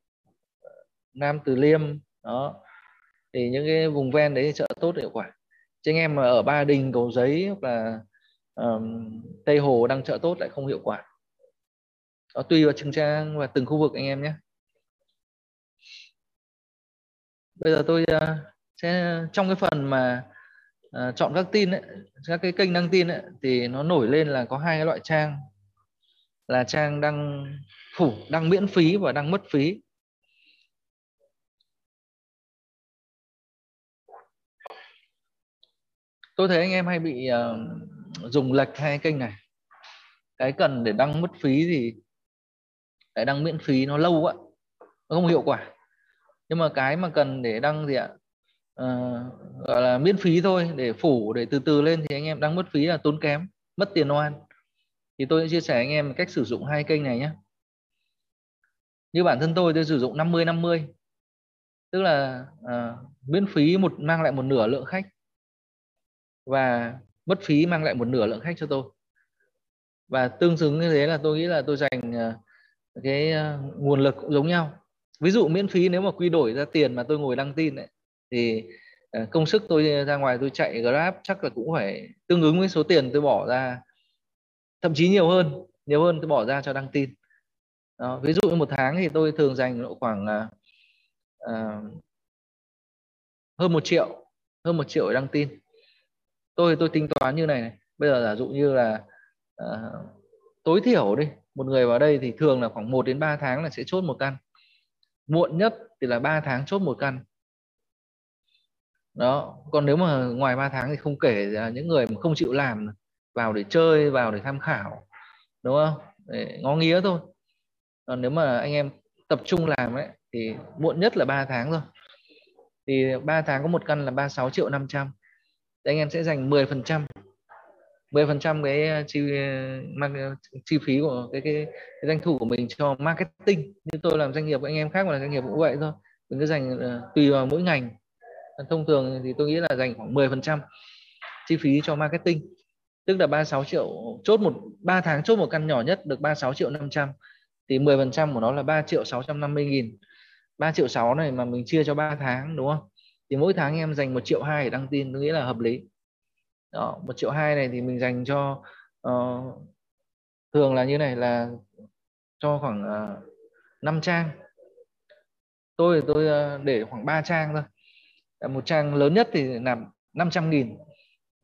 Nam Từ Liêm đó. Thì những cái vùng ven đấy chợ tốt hiệu quả. Chứ anh em mà ở Ba Đình Cầu Giấy hoặc là um, Tây Hồ đang chợ tốt lại không hiệu quả. Đó, tùy vào trường trang và từng khu vực anh em nhé. Bây giờ tôi uh, thế trong cái phần mà uh, chọn các tin ấy, các cái kênh đăng tin ấy, thì nó nổi lên là có hai cái loại trang. Là trang đăng phủ đăng miễn phí và đăng mất phí. Tôi thấy anh em hay bị uh, dùng lệch hai kênh này. Cái cần để đăng mất phí thì cái đăng miễn phí nó lâu quá nó không hiệu quả. Nhưng mà cái mà cần để đăng gì ạ? Uh, gọi là miễn phí thôi để phủ để từ từ lên thì anh em đăng mất phí là tốn kém mất tiền oan. Thì tôi sẽ chia sẻ anh em cách sử dụng hai kênh này nhé. Như bản thân tôi tôi sử dụng 50 50 tức là uh, miễn phí một mang lại một nửa lượng khách. Và mất phí mang lại một nửa lượng khách cho tôi. Và tương xứng như thế là tôi nghĩ là tôi dành uh, cái uh, nguồn lực cũng giống nhau. Ví dụ miễn phí nếu mà quy đổi ra tiền mà tôi ngồi đăng tin ấy, thì ờ, công sức tôi ra ngoài tôi chạy grab chắc là cũng phải tương ứng với số tiền tôi bỏ ra thậm chí nhiều hơn nhiều hơn tôi bỏ ra cho đăng tin. Đó, ví dụ như một tháng thì tôi thường dành độ khoảng uh, hơn một triệu hơn một triệu để đăng tin. Tôi tôi tính toán như này, này. bây giờ giả dụ như là uh, tối thiểu đi một người vào đây thì thường là khoảng 1 đến 3 tháng là sẽ chốt một căn. Muộn nhất thì là 3 tháng chốt một căn đó còn nếu mà ngoài 3 tháng thì không kể là những người mà không chịu làm vào để chơi vào để tham khảo đúng không? Để ngó nghía thôi. Còn nếu mà anh em tập trung làm ấy thì muộn nhất là 3 tháng rồi thì 3 tháng có một căn là 36 triệu 500 thì anh em sẽ dành 10 phần trăm. 10 phần trăm cái ờ, chi ờ, ờ, chi phí của cái, cái cái doanh thu của mình cho marketing. Như tôi làm doanh nghiệp anh em khác mà là doanh nghiệp cũng vậy thôi. Mình cứ dành uh, tùy vào mỗi ngành thông thường thì tôi nghĩ là dành khoảng 10% chi phí cho marketing. Tức là 36 triệu chốt một 3 tháng chốt một căn nhỏ nhất được 36 triệu 500 thì 10% của nó là 3 triệu 650 nghìn. 3 triệu 6 này mà mình chia cho 3 tháng đúng không? Thì mỗi tháng em dành 1 triệu 2 để đăng tin tôi nghĩ là hợp lý. Đó 1 triệu 2 này thì mình dành cho uh, thường là như này là cho khoảng ờ, uh, 5 trang. Tôi tôi uh, để khoảng 3 trang thôi. Dạ, một trang lớn nhất thì nạp 500 nghìn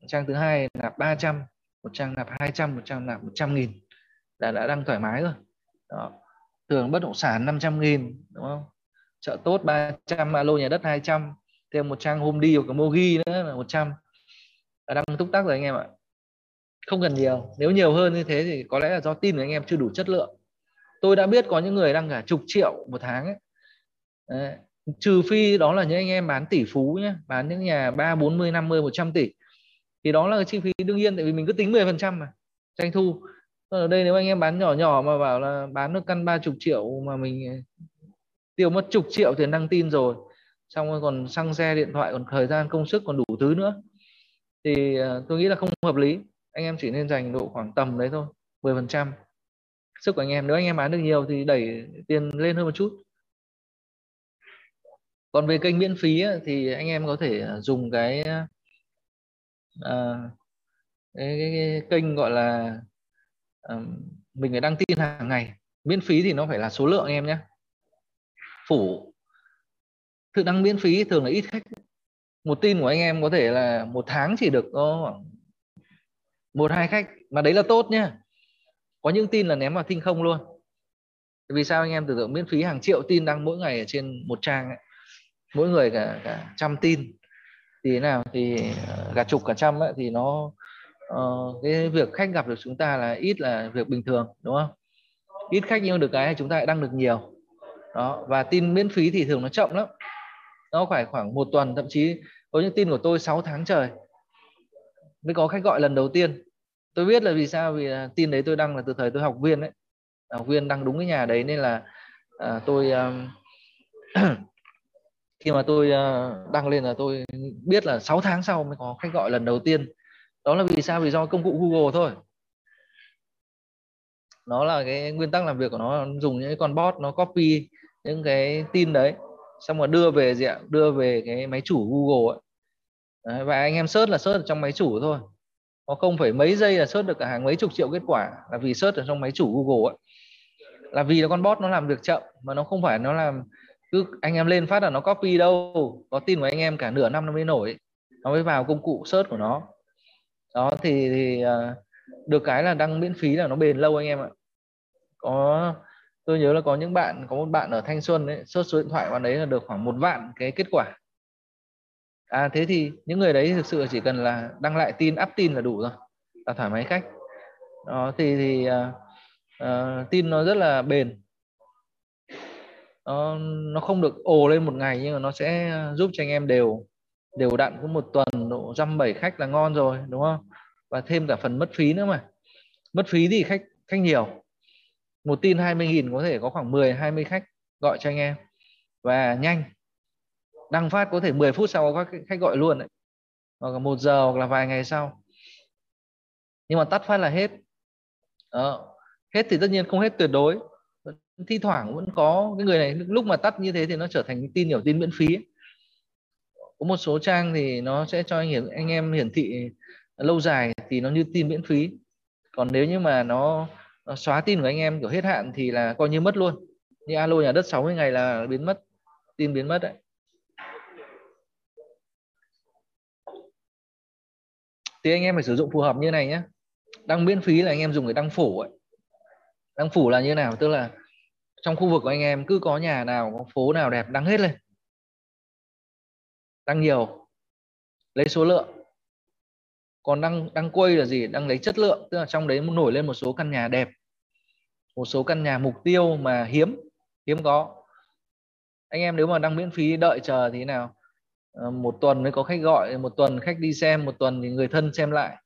trang thứ hai nạp 300 một trang nạp 200 một trang nạp 100 nghìn. Là đã đang thoải mái rồi. Đó. thường bất động sản 500 nghìn, đúng không? Chợ tốt 300 alo nhà đất 200 thêm một trang hôm đi hoặc mogi nữa là 100 là đang túc tắc rồi anh em ạ. Không cần nhiều. Nếu nhiều hơn như thế thì có lẽ là do tin của anh em chưa đủ chất lượng. Tôi đã biết có những người đang cả chục triệu một tháng ấy. Đấy trừ phi đó là những anh em bán tỷ phú nhé bán những nhà ba, bốn mươi, năm mươi, một trăm tỷ. Thì đó là chi phí đương nhiên, tại vì mình cứ tính 10 phần trăm mà, doanh thu. Ở đây nếu anh em bán nhỏ nhỏ mà bảo là bán được căn ba chục triệu mà mình ờ, tiêu mất chục triệu tiền đăng tin rồi, xong rồi còn xăng xe, điện thoại, còn thời gian, công sức, còn đủ thứ nữa, thì ờ, tôi nghĩ là không hợp lý. Anh em chỉ nên dành độ khoảng tầm đấy thôi 10 phần trăm. Sức của anh em, nếu anh em bán được nhiều thì đẩy tiền lên hơn một chút còn về kênh miễn phí thì anh em có thể à, dùng cái uh, cái, cái, cái kênh gọi là uh, mình phải đăng tin hàng ngày. Miễn phí thì nó phải là số lượng anh em nhé. Phủ. Thực đăng miễn phí thường là ít khách. Một tin của anh em có thể là một tháng chỉ được có khoảng một hai khách. Mà đấy là tốt nhá có những tin là ném vào thinh không luôn. Vì sao anh em tưởng tượng miễn phí hàng triệu tin đăng mỗi ngày ở trên một trang ấy mỗi người cả cả trăm tin. Thì thế nào? Thì ờ, cả chục cả trăm ấy, thì nó uh, cái việc khách gặp được chúng ta là ít là việc bình thường đúng không? Ít khách nhưng được cái chúng ta lại đăng được nhiều. Đó và tin miễn phí thì thường nó chậm lắm. Nó phải khoảng một tuần thậm chí có những tin của tôi 6 tháng trời mới có khách gọi lần đầu tiên. Tôi biết là vì sao vì tin đấy tôi đăng là từ thời tôi học viên đấy học viên đăng đúng cái nhà đấy nên là à, tôi um, khi mà tôi ờ, đăng lên là tôi biết là 6 tháng sau mới có khách gọi lần đầu tiên. Đó là vì sao? Vì do công cụ Google thôi. Nó là cái nguyên tắc làm việc của nó dùng những cái con bot nó copy những cái tin đấy xong rồi đưa về gì ạ? Đưa về cái máy chủ Google ấy. Đấy, và anh em search là search ở trong máy chủ thôi. Có không phải mấy giây là search được cả hàng mấy chục triệu kết quả là vì search ở trong máy chủ Google ấy. là vì là con bot nó làm việc chậm mà nó không phải nó làm cứ anh em lên phát là nó copy đâu. Có tin của anh em cả nửa năm nó mới nổi. Nó mới vào công cụ search của nó. Đó thì, thì à, được cái là đăng miễn phí là nó bền lâu anh em ạ. Có tôi nhớ là có những bạn có một bạn ở thanh xuân ấy search số điện thoại bạn đấy là được khoảng một vạn cái kết quả. À thế thì những người đấy thực sự chỉ cần là đăng lại tin up tin là đủ rồi là thoải mái khách. Đó thì thì uh, uh, tin nó rất là bền nó nó không được ồ lên một ngày nhưng mà nó sẽ giúp cho anh em đều đều đặn cũng một tuần độ dăm bảy khách là ngon rồi, đúng không? Và thêm cả phần mất phí nữa mà. Mất phí thì khách khách nhiều. Một tin 20.000 có thể có khoảng 10 20 khách gọi cho anh em. Và nhanh. Đăng phát có thể 10 phút sau có khách gọi luôn đấy. Hoặc là một giờ hoặc là vài ngày sau. Nhưng mà tắt phát là hết. Đó. hết thì tất nhiên không hết tuyệt đối thi thoảng vẫn có cái người này lúc mà tắt như thế thì nó trở thành tin hiểu tin miễn phí. Có một số trang thì nó sẽ cho anh hiển anh em hiển thị lâu dài thì nó như tin miễn phí. Còn nếu như mà nó, nó xóa tin của anh em kiểu hết hạn thì là coi như mất luôn. Như alo nhà đất 60 ngày là biến mất tin biến mất đấy. Thì anh em phải sử dụng phù hợp như này nhé đăng miễn phí là anh em dùng cái đăng phủ ấy. Đăng phủ là như nào? Tức là trong khu vực của anh em cứ có nhà nào, có phố nào đẹp đăng hết lên. Đăng nhiều. Lấy số lượng. Còn đăng đăng quay là gì? Đăng lấy chất lượng. Tức là trong đấy nổi lên một số căn nhà đẹp. Một số căn nhà mục tiêu mà hiếm hiếm có. Anh em nếu mà đăng miễn phí, đợi chờ thì nào? Ờ, một tuần mới có khách gọi, một tuần khách đi xem, một tuần thì người thân xem lại.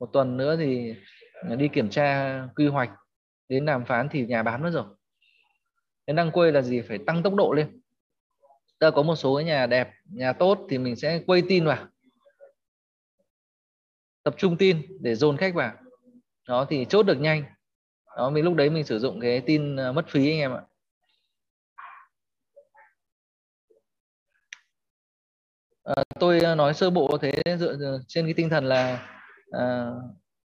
Một tuần nữa thì đi kiểm tra, quy hoạch. Đến đàm phán thì nhà bán mất rồi nên đăng quay là gì? Phải tăng tốc độ lên. Ta có một số cái nhà đẹp nhà tốt thì mình sẽ quay tin vào. Tập trung tin để dồn khách vào. Đó thì chốt được nhanh. Đó mình lúc đấy mình sử dụng cái tin ờ, mất phí anh em ạ. À, tôi ờ, nói sơ bộ thế dựa trên cái tinh thần là à,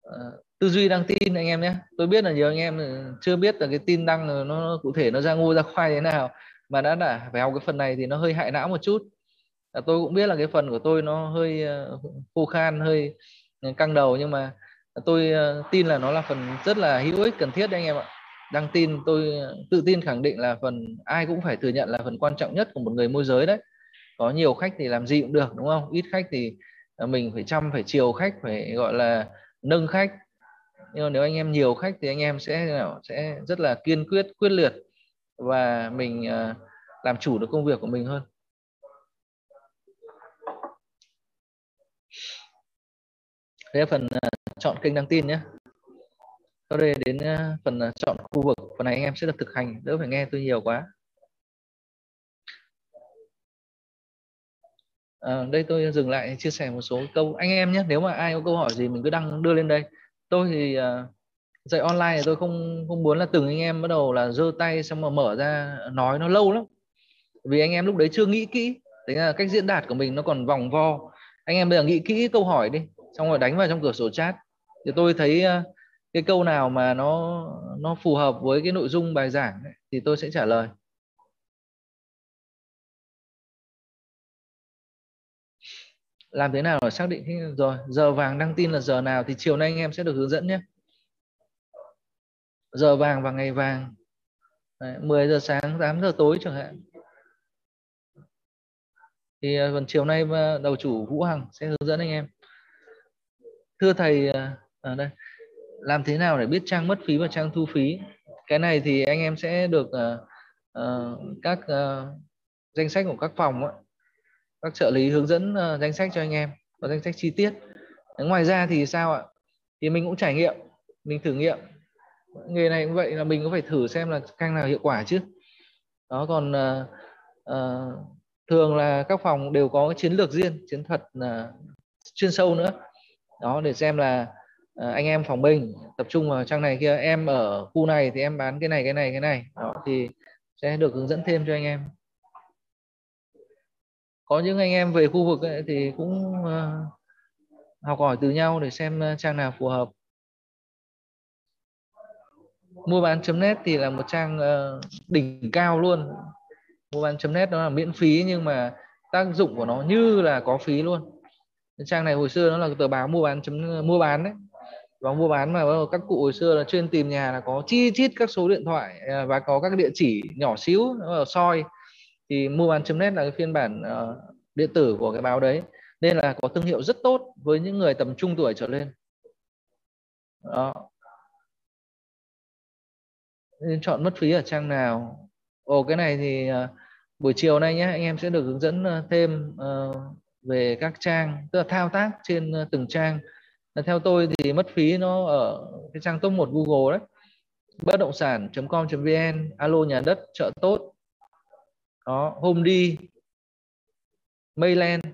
à, tư duy đăng tin anh em nhé. Tôi biết là nhiều anh em chưa biết là cái tin đăng nó cụ thể nó ra ngô ra khoai thế nào. Mà đã là phải học cái phần này thì nó hơi hại não một chút. À, tôi cũng biết là cái phần của tôi nó hơi ờ, khô khan hơi ờ, căng đầu. Nhưng mà tôi ờ, tin là nó là phần rất là hữu ích cần thiết đấy anh em ạ. Đăng tin tôi tự tin khẳng định là phần ai cũng phải thừa nhận là phần quan trọng nhất của một người môi giới đấy. Có nhiều khách thì làm gì cũng được đúng không? Ít khách thì mình phải chăm phải chiều khách phải gọi là nâng khách nhưng mà nếu anh em nhiều khách thì anh em sẽ sẽ rất là kiên quyết quyết liệt và mình ờ, làm chủ được công việc của mình hơn. Thế là phần ờ, chọn kênh đăng tin nhé. Sau đây đến ờ, phần chọn khu vực phần này anh em sẽ được thực hành đỡ phải nghe tôi nhiều quá. À, đây tôi dừng lại chia sẻ một số câu. Anh em nhé nếu mà ai có câu hỏi gì mình cứ đăng đưa lên đây tôi thì uh, dạy online thì tôi không không muốn là từng anh em bắt đầu là giơ tay xong mà mở ra nói nó lâu lắm. Vì anh em lúc đấy chưa nghĩ kỹ. Thế là cách diễn đạt của mình nó còn vòng vo. Anh em bây giờ nghĩ kỹ câu hỏi đi xong rồi đánh vào trong cửa sổ chat. Thì tôi thấy uh, cái câu nào mà nó nó phù hợp với cái nội dung bài giảng ấy, thì tôi sẽ trả lời. Làm thế nào để xác định rồi giờ vàng đăng tin là giờ nào thì chiều nay anh em sẽ được hướng dẫn nhé. Giờ vàng và ngày vàng. Đấy, 10 giờ sáng 8 giờ tối chẳng hạn. Thì à, còn chiều nay à, đầu chủ Vũ Hằng sẽ hướng dẫn anh em. Thưa thầy ở đây. Làm thế nào để biết trang mất phí và trang thu phí? Cái này thì anh em sẽ được uh, uh, các uh, danh sách của các phòng ấy, các trợ lý hướng dẫn uh, danh sách cho anh em có danh sách chi tiết. Ngoài ra thì sao ạ? Thì mình cũng trải nghiệm mình thử nghiệm. Nghề này cũng vậy là mình cũng phải thử xem là căng nào hiệu quả chứ. Đó còn uh, uh, thường là các phòng đều có chiến lược riêng chiến thuật uh, chuyên sâu nữa. Đó để xem là uh, anh em phòng mình tập trung vào trang này kia em ở khu này thì em bán cái này cái này cái này. Đó thì sẽ được hướng dẫn thêm cho anh em có những anh em về khu vực ấy, thì cũng uh, học hỏi từ nhau để xem ờ, trang nào phù hợp. Mua bán.net thì là một trang uh, đỉnh cao luôn. Mua bán.net nó là miễn phí nhưng mà tác dụng của nó như là có phí luôn. Trang này hồi xưa nó là tờ báo mua bán chấm mua bán đấy. Và mua bán mà các cụ hồi xưa là chuyên tìm nhà là có chi chít các số điện thoại và có các địa chỉ nhỏ xíu ở soi thì mua bán.net là cái phiên bản uh, điện tử của cái báo đấy. Nên là có thương hiệu rất tốt với những người tầm trung tuổi trở lên. Đó. Nên chọn mất phí ở trang nào. Ồ cái này thì uh, buổi chiều nay nhé anh em sẽ được hướng dẫn uh, thêm uh, về các trang tức là thao tác trên uh, từng trang. Theo tôi thì mất phí nó ở cái trang top 1 Google đấy. Bất động sản.com.vn alo nhà đất chợ tốt đó hôm đi Mayland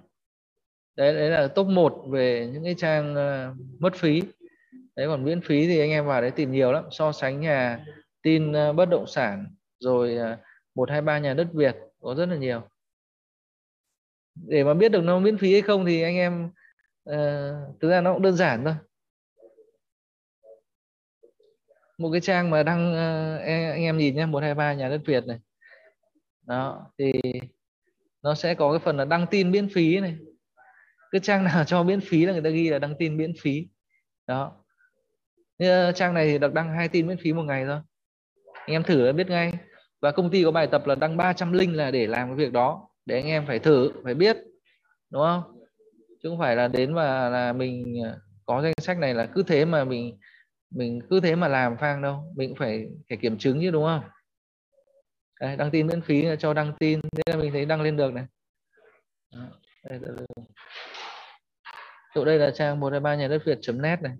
đấy đấy là top 1 về những cái trang uh, mất phí. Đấy còn miễn phí thì anh em vào đấy tìm nhiều lắm. So sánh nhà tin uh, bất động sản rồi ờ, một hai ba nhà đất Việt có rất là nhiều. Để mà biết được nó miễn phí hay không thì anh em uh, thực ra nó cũng đơn giản thôi. Một cái trang mà đăng uh, anh em nhìn nhé một hai ba nhà đất Việt này đó, thì nó sẽ có cái phần là đăng tin miễn phí này. Cái trang nào cho miễn phí là người ta ghi là đăng tin miễn phí. Đó. Như ờ, trang này thì được đăng hai tin miễn phí một ngày thôi. Anh em thử là biết ngay. Và công ty có bài tập là đăng 300 link là để làm cái việc đó. Để anh em phải thử, phải biết. Đúng không? Chứ không phải là đến và là mình ờ, có danh sách này là cứ thế mà mình mình cứ thế mà làm phang đâu. Mình cũng phải phải kiểm chứng chứ, đúng không? Đây, đăng tin miễn phí cho đăng tin thế là mình thấy đăng lên được này. Đây, đây, đây. Chỗ đây là trang 123 nhà đất Việt.net này.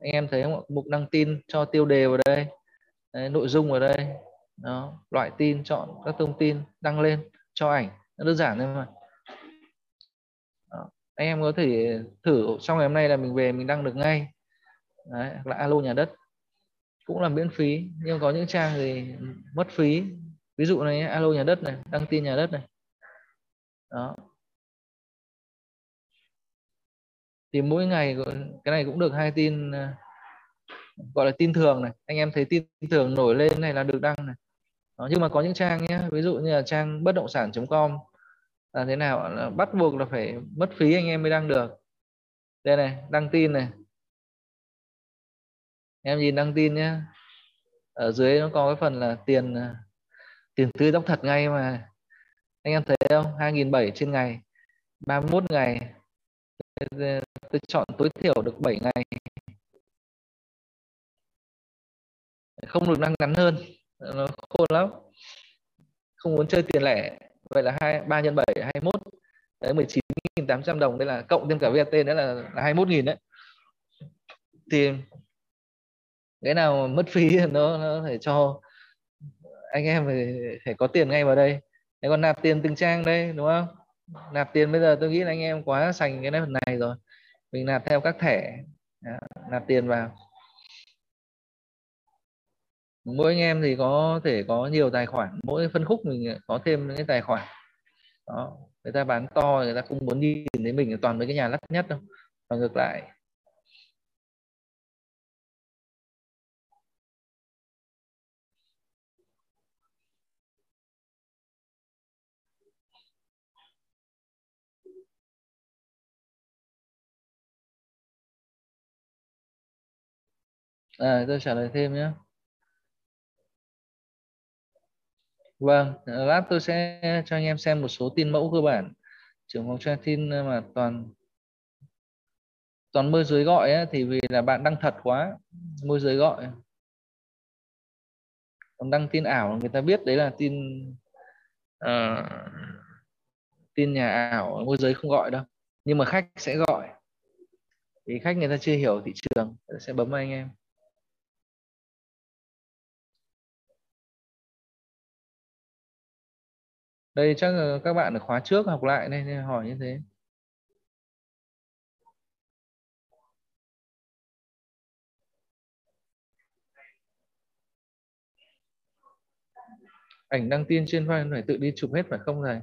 Anh em thấy không mục đăng tin cho tiêu đề vào đây. Đấy, nội dung ở đây. Đó loại tin chọn các thông tin đăng lên cho ảnh. Nó đơn giản thôi mà. Đó. anh em có thể thử trong ngày hôm nay là mình về mình đăng được ngay. Đấy, là alo nhà đất cũng là miễn phí. Nhưng có những trang thì mất phí. Ví dụ này alo nhà đất này đăng tin nhà đất này. Đó. Thì mỗi ngày cái này cũng được hai tin ờ, gọi là tin thường này. Anh em thấy tin thường nổi lên này là được đăng này. Đó, nhưng mà có những trang nhé ví dụ như là trang bất động sản.com là thế nào là bắt buộc là phải mất phí anh em mới đăng được. Đây này đăng tin này em nhìn đăng tin nhé ở dưới nó có cái phần là tiền à, tiền tươi tóc thật ngay mà. Anh em thấy không? 2.700 trên ngày 31 ngày. À, tôi chọn tối thiểu được 7 ngày. Không được đăng ngắn hơn. Nó khôn lắm. Không muốn chơi tiền lẻ. Vậy là hai, ba nhân bảy, hai mốt. Đấy, mười chín nghìn tám trăm đồng. Đây là cộng thêm cả VAT đấy là hai mốt nghìn đấy. Thì cái nào mất phí nó nó phải cho anh em phải, phải có tiền ngay vào đây. Thế còn nạp tiền từng trang đây đúng không? Nạp tiền bây giờ tôi nghĩ là anh em quá sành cái này này rồi. Mình nạp theo các thẻ à, nạp tiền vào. Mỗi anh em thì có thể có nhiều tài khoản mỗi phân khúc mình có thêm những cái tài khoản. Đó người ta bán to người ta không muốn nhìn thấy mình toàn với cái nhà lắt nhất đâu và ngược lại. À, tôi trả lời thêm nhé Vâng, lát tôi sẽ cho anh em xem một số tin mẫu cơ bản. Trưởng phòng tra tin mà toàn toàn môi giới gọi ấy, thì vì là bạn đăng thật quá, môi giới gọi. Còn đăng tin ảo người ta biết đấy là tin uh, tin nhà ảo môi giới không gọi đâu. Nhưng mà khách sẽ gọi. Vì khách người ta chưa hiểu thị trường sẽ bấm anh em. Đây, chắc là các bạn ở khóa trước học lại nên hỏi như thế. Ảnh đăng tin trên file phải tự đi chụp hết phải không thầy?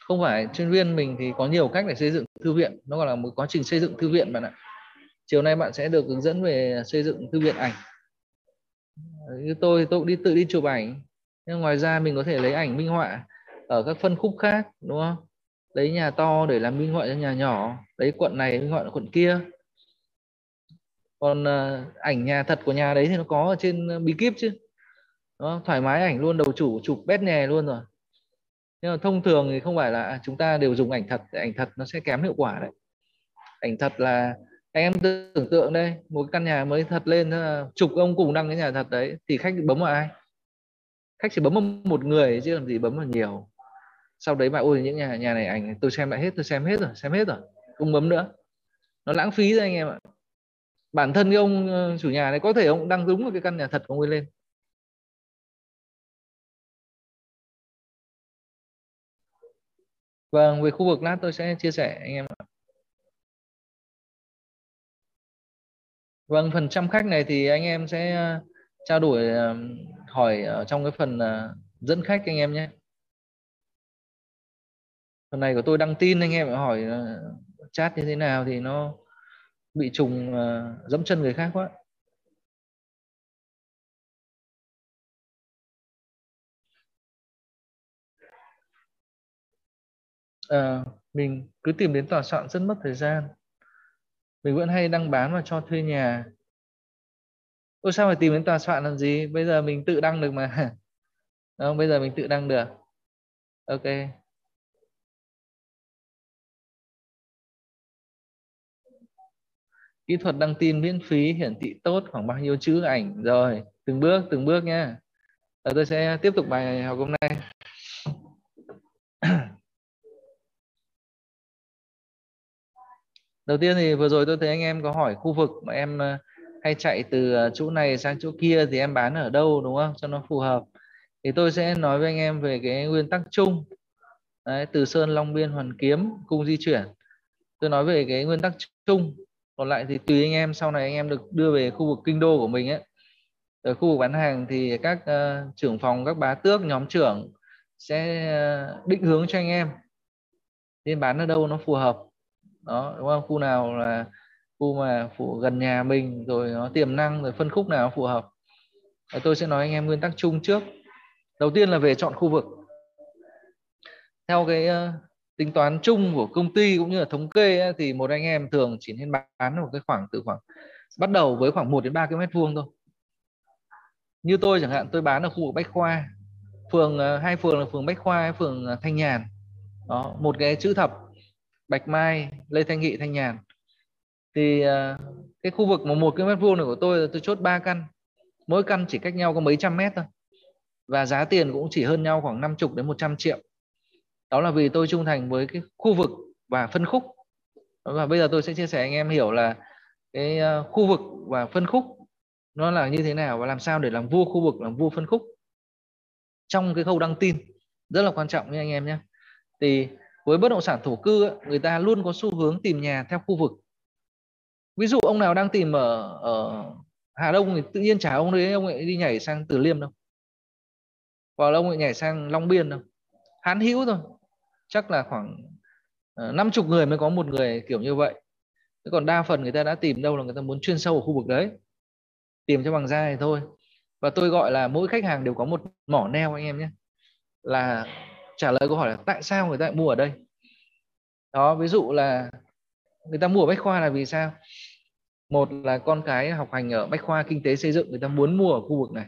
Không phải chuyên viên mình thì có nhiều cách để xây dựng thư viện. Nó gọi là một quá trình xây dựng thư viện bạn ạ. Chiều nay bạn sẽ được hướng dẫn về xây dựng thư viện ảnh. Như tôi tôi cũng đi tự đi chụp ảnh nhưng ngoài ra mình có thể lấy ảnh minh họa ở các phân khúc khác đúng không? Lấy nhà to để làm minh họa cho nhà nhỏ lấy quận này minh họa quận kia. Còn uh, ảnh nhà thật của nhà đấy thì nó có ở trên ờ, bí kíp chứ đó, thoải mái ảnh luôn đầu chủ chụp bét nhè luôn rồi. Nhưng mà thông thường thì không phải là chúng ta đều dùng ảnh thật ảnh thật nó sẽ kém hiệu quả đấy. Ảnh thật là anh em tưởng tượng đây một căn nhà mới thật lên ờ, chụp ông cùng đăng cái nhà thật đấy thì khách bấm vào ai? Khách chỉ bấm vào một người chứ làm gì bấm vào nhiều. Sau đấy bạn ôi những nhà nhà này ảnh, tôi xem lại hết, tôi xem hết rồi, xem hết rồi, không bấm nữa. Nó lãng phí rồi anh em ạ. Bản thân cái ông ờ, chủ nhà này có thể ông đăng đúng một cái căn nhà thật của ông ấy lên. Vâng về khu vực lát tôi sẽ chia sẻ anh em ạ. Vâng phần trăm khách này thì anh em sẽ ờ, trao đổi ờ, hỏi ở trong cái phần à, dẫn khách anh em nhé. Phần này của tôi đăng tin anh em hỏi à, chat như thế nào thì nó bị trùng à, dẫm chân người khác quá. À, mình cứ tìm đến tòa soạn rất mất thời gian. Mình vẫn hay đăng bán và cho thuê nhà. Ôi sao phải tìm đến tòa soạn làm gì? Bây giờ mình tự đăng được mà. Không bây giờ mình tự đăng được. Ok. Kỹ thuật đăng tin miễn phí, hiển thị tốt khoảng bao nhiêu chữ ảnh? Rồi, từng bước từng bước nhé tôi sẽ tiếp tục bài học hôm nay. Đầu tiên thì vừa rồi tôi thấy anh em có hỏi khu vực mà em ờ, hay chạy từ ờ, chỗ này sang chỗ kia thì em bán ở đâu đúng không? Cho nó phù hợp. Thì tôi sẽ nói với anh em về cái nguyên tắc chung. Đấy, từ sơn long biên hoàn kiếm cung di chuyển. Tôi nói về cái nguyên tắc chung. Còn lại thì tùy anh em sau này anh em được đưa về khu vực kinh đô của mình ấy. Ở khu vực bán hàng thì các uh, trưởng phòng các bá tước nhóm trưởng sẽ uh, định hướng cho anh em. Nên bán ở đâu nó phù hợp. Đó đúng không? Khu nào là khu mà phụ gần nhà mình rồi nó tiềm năng rồi phân khúc nào phù hợp. Và tôi sẽ nói anh em nguyên tắc chung trước. Đầu tiên là về chọn khu vực. Theo cái tính toán chung của công ty cũng như là thống kê ấy, thì một anh em thường chỉ nên bán một cái khoảng từ khoảng bắt đầu với khoảng 1 đến 3 cái mét vuông thôi. Như tôi chẳng hạn tôi bán ở khu vực Bách Khoa. Phường ờ, hai phường là phường Bách Khoa phường ờ, Thanh Nhàn. Đó một cái chữ thập Bạch Mai Lê Thanh Nghị Thanh Nhàn thì à, cái khu vực mà một cái mét vuông này của tôi tôi chốt 3 căn. Mỗi căn chỉ cách nhau có mấy trăm mét thôi. Và giá tiền cũng chỉ hơn nhau khoảng 50 đến 100 triệu. Đó là vì tôi trung thành với cái khu vực và phân khúc. Và bây giờ tôi sẽ chia sẻ anh em hiểu là cái à, khu vực và phân khúc nó là như thế nào và làm sao để làm vua khu vực, làm vua phân khúc. Trong cái khâu đăng tin, rất là quan trọng nha anh em nhé. Thì với bất động sản thổ cư người ta luôn có xu hướng tìm nhà theo khu vực ví dụ ông nào đang tìm ở ở Hà Đông thì tự nhiên chả ông đấy, ông ấy đi nhảy sang Từ Liêm đâu. Hoặc là ông ấy nhảy sang Long Biên đâu. Hán hữu thôi. Chắc là khoảng ờ, năm chục người mới có một người kiểu như vậy. Thế còn đa phần người ta đã tìm đâu là người ta muốn chuyên sâu ở khu vực đấy. Tìm cho bằng da này thôi. Và tôi gọi là mỗi khách hàng đều có một mỏ neo anh em nhé. Là trả lời câu hỏi là tại sao người ta lại mua ở đây? Đó, ví dụ là người ta mua ở bách khoa là vì sao? Một là con cái học hành ở bách khoa kinh tế xây dựng, người ta muốn mua ở khu vực này.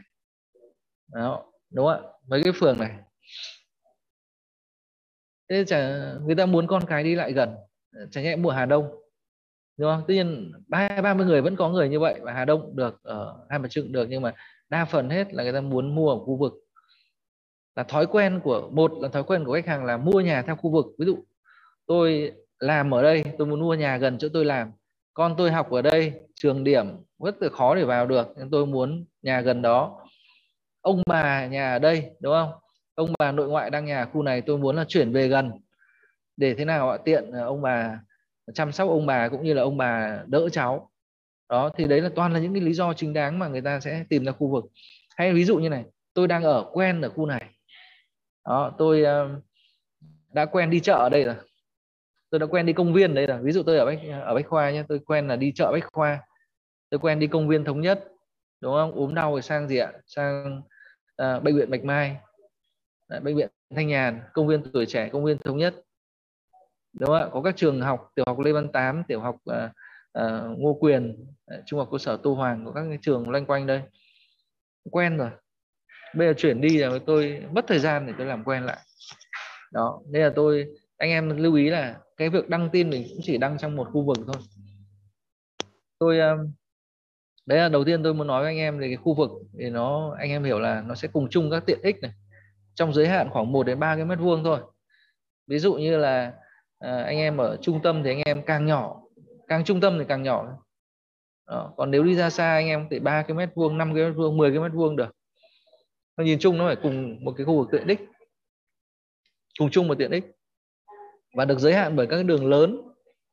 Đó, đúng không ạ? Mấy cái phường này. Thế chả, người ta muốn con cái đi lại gần chẳng nhẽ mua Hà Đông, đúng không? Tuy nhiên, ba ba mươi người vẫn có người như vậy và Hà Đông được ở hai mặt trưng được, nhưng mà đa phần hết là người ta muốn mua ở khu vực. Là thói quen của, một là thói quen của khách hàng là mua nhà theo khu vực. Ví dụ, tôi làm ở đây, tôi muốn mua nhà gần chỗ tôi làm con tôi học ở đây, trường điểm, rất là khó để vào được, nên tôi muốn nhà gần đó. Ông bà nhà ở đây, đúng không? Ông bà nội ngoại đang nhà khu này, tôi muốn là chuyển về gần. Để thế nào ạ? Tiện ông bà chăm sóc ông bà cũng như là ông bà đỡ cháu. Đó, thì đấy là toàn là những cái lý do chính đáng mà người ta sẽ tìm ra khu vực. Hay ví dụ như này, tôi đang ở quen ở khu này. Đó, tôi ờ, đã quen đi chợ ở đây rồi tôi đã quen đi công viên đây là ví dụ tôi ở bách ở bách khoa nhé tôi quen là đi chợ bách khoa. Tôi quen đi công viên thống nhất đúng không? Ốm đau rồi sang gì ạ? Sang à, bệnh viện bạch mai. À, bệnh viện thanh nhàn công viên tuổi trẻ công viên thống nhất. Đúng không ạ? Có các trường học tiểu học lê văn tám tiểu học à, à, ngô quyền à, trung học cơ sở tô hoàng có các trường loanh quanh đây. Quen rồi. Bây giờ chuyển đi là tôi mất thời gian để tôi làm quen lại. Đó nên là tôi anh em lưu ý là cái việc đăng tin mình cũng chỉ đăng trong một khu vực thôi. Tôi ờ, đấy là đầu tiên tôi muốn nói với anh em về cái khu vực thì nó, anh em hiểu là nó sẽ cùng chung các tiện ích này. Trong giới hạn khoảng 1 đến 3 cái mét vuông thôi. Ví dụ như là ờ, anh em ở trung tâm thì anh em càng nhỏ, càng trung tâm thì càng nhỏ. Đó. còn nếu đi ra xa anh em thì ba cái mét vuông 5 cái mét vuông 10 cái mét vuông được. Nó nhìn chung nó phải cùng một cái khu vực tiện ích. Cùng chung một tiện ích và được giới hạn bởi các đường lớn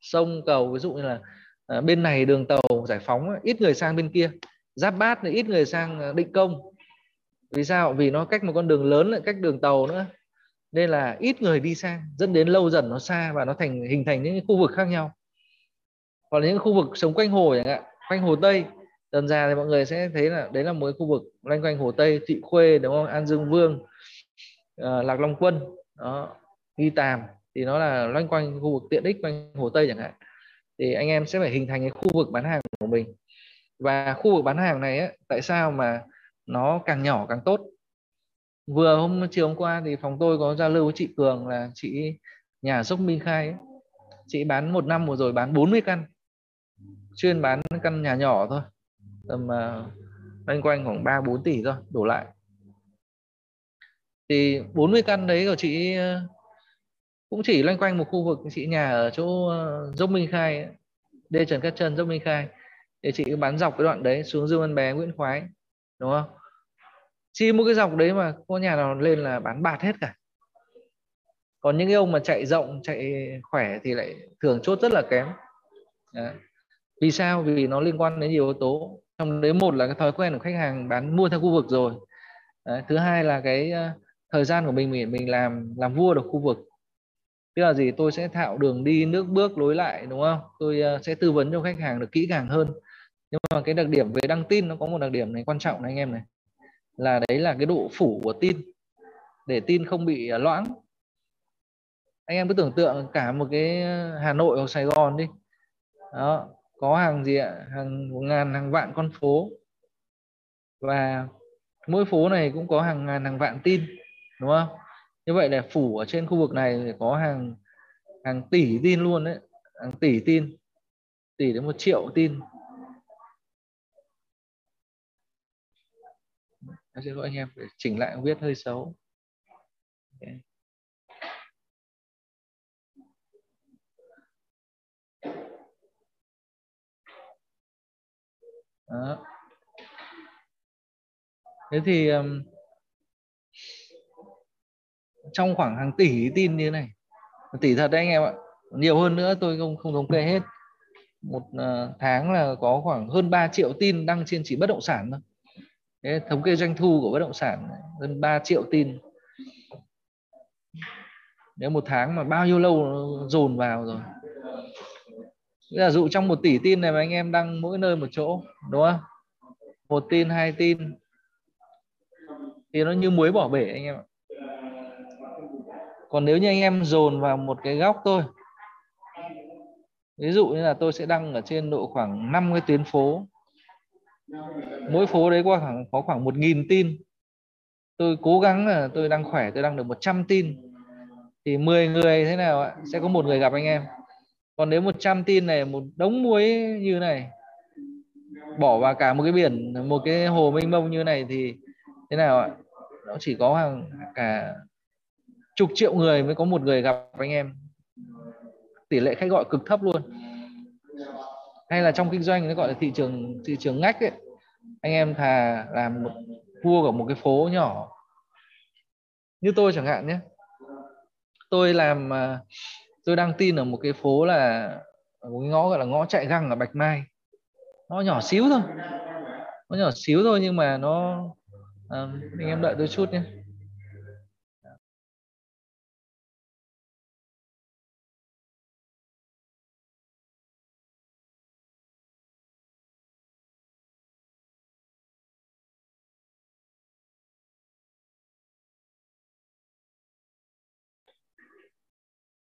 sông cầu ví dụ như là à, bên này đường tàu giải phóng ít người sang bên kia. Giáp bát thì ít người sang à, định công. Vì sao? Vì nó cách một con đường lớn lại cách đường tàu nữa. Nên là ít người đi sang dẫn đến lâu dần nó xa và nó thành hình thành những khu vực khác nhau. Còn những khu vực sống quanh hồ chẳng hạn quanh hồ tây. Dần già thì mọi người sẽ thấy là đấy là một cái khu vực loanh quanh hồ tây thị khuê đúng không? An dương vương uh, lạc long quân đó nghi tàm thì nó là loanh quanh khu vực tiện ích quanh hồ tây chẳng hạn. Thì anh em sẽ phải hình thành cái khu vực bán hàng của mình. Và khu vực bán hàng này ấy, tại sao mà nó càng nhỏ càng tốt? Vừa hôm chiều hôm qua thì phòng tôi có giao lưu với chị Cường là chị nhà sốc Minh Khai ấy. chị bán một năm vừa rồi bán 40 căn. Chuyên bán căn nhà nhỏ thôi. Tầm uh, quanh khoảng 3 4 tỷ thôi đổ lại. Thì 40 căn đấy của chị uh, cũng chỉ loanh quanh một khu vực chị nhà ở chỗ ờ, dốc Minh Khai đê Trần Cát Trân dốc Minh Khai. Để chị bán dọc cái đoạn đấy xuống Dương Văn Bé, Nguyễn Khoái, đúng không? Chi một cái dọc đấy mà có nhà nào lên là bán bạt hết cả. Còn những cái ông mà chạy rộng, chạy khỏe thì lại thường chốt rất là kém. Đó. vì sao? Vì nó liên quan đến nhiều yếu tố. Trong đấy một là cái thói quen của khách hàng bán mua theo khu vực rồi. Đấy. thứ hai là cái ờ, thời gian của mình mình mình làm làm vua được khu vực tức là gì? Tôi sẽ thạo đường đi, nước bước, lối lại, đúng không? Tôi ờ, sẽ tư vấn cho khách hàng được kỹ càng hơn. Nhưng mà cái đặc điểm về đăng tin nó có một đặc điểm này quan trọng này anh em này. Là đấy là cái độ phủ của tin. Để tin không bị ờ, loãng. Anh em cứ tưởng tượng cả một cái ờ, Hà Nội hoặc Sài Gòn đi. Đó, có hàng gì ạ? Hàng ngàn, hàng vạn con phố. Và mỗi phố này cũng có hàng ngàn, hàng vạn tin, đúng không? Như vậy là phủ ở trên khu vực này có hàng hàng tỷ tin luôn đấy hàng tỷ tin tỷ đến một triệu tin em xin lỗi anh em để chỉnh lại viết hơi xấu okay. Đó. thế thì um, trong khoảng hàng tỷ tin như thế này. Tỷ thật đấy anh em ạ. Nhiều hơn nữa tôi không không thống kê hết. Một ờ, tháng là có khoảng hơn 3 triệu tin đăng trên chỉ bất động sản thôi. Thế, thống kê doanh thu của bất động sản hơn 3 triệu tin. Nếu một tháng mà bao nhiêu lâu dồn vào rồi. Giả dụ trong một tỷ tin này mà anh em đăng mỗi nơi một chỗ đúng không? Một tin hai tin. Thì nó như muối bỏ bể anh em ạ còn nếu như anh em dồn vào một cái góc thôi, ví dụ như là tôi sẽ đăng ở trên độ khoảng 5 cái tuyến phố, mỗi phố đấy có khoảng có khoảng một nghìn tin. Tôi cố gắng là tôi đang khỏe, tôi đăng được 100 tin, thì 10 người thế nào ạ? Sẽ có một người gặp anh em. Còn nếu 100 tin này, một đống muối như này, bỏ vào cả một cái biển, một cái hồ mênh mông như này thì thế nào ạ? Nó chỉ có hàng cả chục triệu người mới có một người gặp anh em. Tỷ lệ khách gọi cực thấp luôn. Hay là trong kinh doanh nó gọi là thị trường thị trường ngách ấy anh em thà làm một vua của một cái phố nhỏ. Như tôi chẳng hạn nhé. Tôi làm à, tôi đăng tin ở một cái phố là một cái ngõ gọi là ngõ chạy găng ở bạch mai. Nó nhỏ xíu thôi. Nó nhỏ xíu thôi nhưng mà nó à, anh em đợi tôi chút nhé.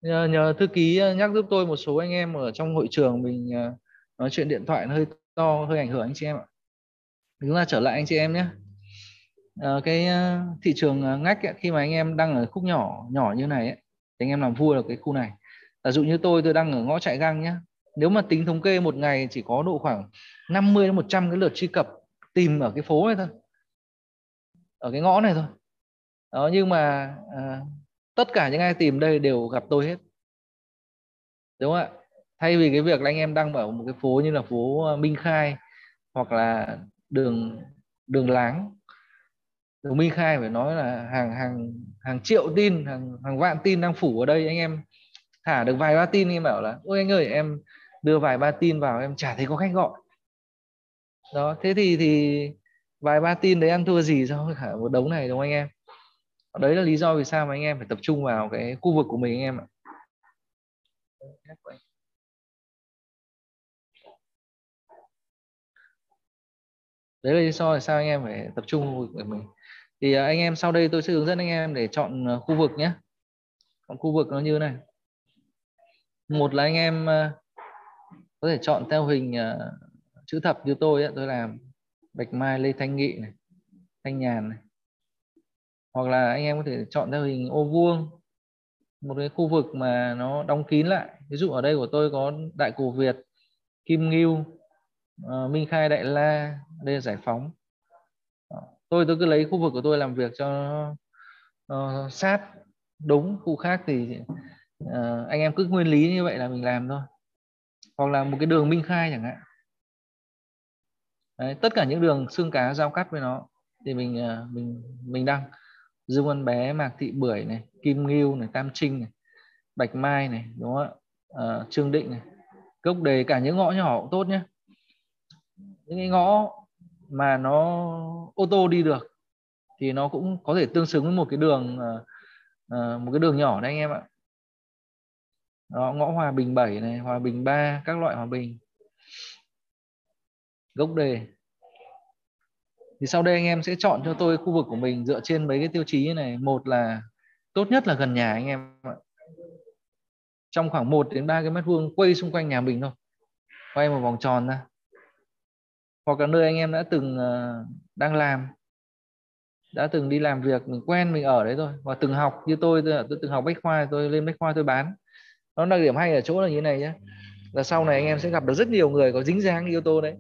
Nhờ, nhờ thư ký ờ, nhắc giúp tôi một số anh em ở trong hội trường mình ờ, nói chuyện điện thoại hơi to hơi ảnh hưởng anh chị em ạ. Chúng ta trở lại anh chị em nhé. À, cái thị trường ngách ấy, khi mà anh em đang ở khúc nhỏ nhỏ như này ấy, thì anh em làm vua được cái khu này. Ví dụ như tôi tôi đang ở ngõ chạy găng nhé. Nếu mà tính thống kê một ngày chỉ có độ khoảng 50 đến 100 cái lượt truy cập tìm ở cái phố này thôi. Ở cái ngõ này thôi. Đó nhưng mà à, tất cả những ai tìm đây đều gặp tôi hết. Đúng không ạ? Thay vì cái việc là anh em đăng ở một cái phố như là phố ờ, Minh Khai hoặc là đường đường láng. Đường Minh Khai phải nói là hàng hàng hàng triệu tin, hàng hàng vạn tin đang phủ ở đây. Anh em thả được vài ba tin em bảo là, ôi anh ơi, em đưa vài ba tin vào, em chả thấy có khách gọi. Đó, thế thì thì vài ba tin đấy ăn thua gì so với cả một đống này, đúng không anh em? Đấy là lý do vì sao mà anh em phải tập trung vào cái khu vực của mình anh em ạ. Đấy là lý do vì sao anh em phải tập trung khu vực của mình. Thì à, anh em sau đây tôi sẽ hướng dẫn anh em để chọn à, khu vực nhé. Chọn khu vực nó như này. Một là anh em à, có thể chọn theo hình chữ thập như tôi ấy, tôi làm bạch mai lê thanh nghị này thanh nhàn này hoặc là anh em có thể chọn theo hình ô vuông một cái khu vực mà nó đóng kín lại. Ví dụ ở đây của tôi có đại cổ việt kim ngưu uh, minh khai đại la đây là giải phóng. Tôi tôi cứ lấy khu vực của tôi làm việc cho uh, sát đúng khu khác thì uh, anh em cứ nguyên lý như vậy là mình làm thôi. Hoặc là một cái đường minh khai chẳng hạn. Đấy, tất cả những đường xương cá giao cắt với nó thì mình uh, mình mình đăng dương văn bé mạc thị bưởi này kim ngưu này tam trinh này bạch mai này đúng không ạ? À, trương định này. Gốc đề cả những ngõ nhỏ cũng tốt nhé những cái ngõ mà nó ô tô đi được thì nó cũng có thể tương xứng với một cái đường uh, một cái đường nhỏ đấy anh em ạ. Đó, ngõ hòa bình 7 này hòa bình 3 các loại hòa bình. Gốc đề thì sau đây anh em sẽ chọn cho tôi khu vực của mình dựa trên mấy cái tiêu chí này. Một là tốt nhất là gần nhà anh em ạ. Trong khoảng 1 đến 3 cái mét vuông quay xung quanh nhà mình thôi. Quay một vòng tròn ra. Hoặc là nơi anh em đã từng uh, đang làm. Đã từng đi làm việc mình quen mình ở đấy thôi. Và từng học như tôi tôi, tôi từng học bách khoa tôi lên bách khoa tôi bán. Nó đặc điểm hay ở chỗ là như này nhé là sau này anh em sẽ gặp được rất nhiều người có dính dáng yếu tố đấy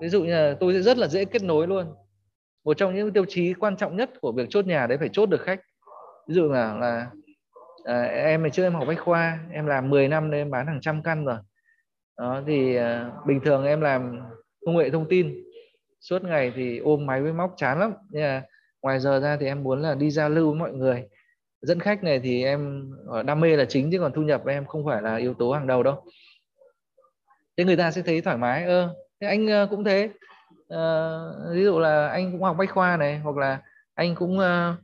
ví dụ như là tôi sẽ rất là dễ kết nối luôn. Một trong những tiêu chí quan trọng nhất của việc chốt nhà đấy phải chốt được khách. Ví dụ là là à, em ngày trước em học bách khoa em làm 10 năm nên em bán hàng trăm căn rồi. Đó thì à, bình thường em làm công nghệ thông tin suốt ngày thì ôm máy với móc chán lắm. Nhưng mà ngoài giờ ra thì em muốn là đi giao lưu với mọi người. Dẫn khách này thì em ờ, đam mê là chính chứ còn thu nhập em không phải là yếu tố hàng đầu đâu. Thế người ta sẽ thấy thoải mái ơ thế anh ờ, cũng thế. À, ví dụ là anh cũng học bách khoa này hoặc là anh cũng uh,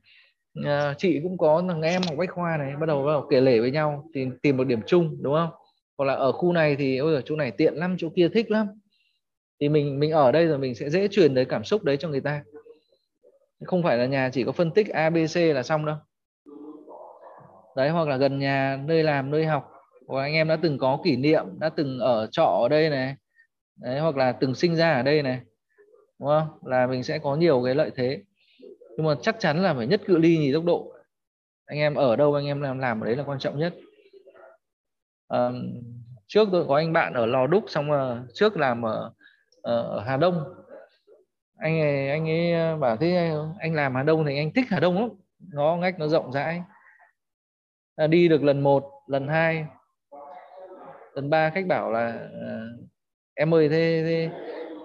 uh, chị cũng có thằng em học bách khoa này bắt đầu bắt đầu kể lể với nhau thì tìm một điểm chung đúng không? Hoặc là ở khu này thì ôi chỗ này tiện lắm chỗ kia thích lắm. Thì mình mình ở đây rồi mình sẽ dễ truyền tới cảm xúc đấy cho người ta. Không phải là nhà chỉ có phân tích abc là xong đâu. Đấy hoặc là gần nhà nơi làm nơi học. Hoặc anh em đã từng có kỷ niệm đã từng ở trọ ở đây này đấy, hoặc là từng sinh ra ở đây này đúng không? Là mình sẽ có nhiều cái lợi thế. Nhưng mà chắc chắn là phải nhất cự ly nhì tốc độ. Anh em ở đâu anh em làm làm ở đấy là quan trọng nhất. À, trước tôi có anh bạn ở lò đúc xong mà trước làm ở ờ, ở Hà Đông. Anh ấy, anh ấy ờ, bảo thế anh làm Hà Đông thì anh thích Hà Đông lắm. Nó ngách nó rộng rãi. À, đi được lần một lần hai. Lần ba khách bảo là ờ, em ơi thế, thế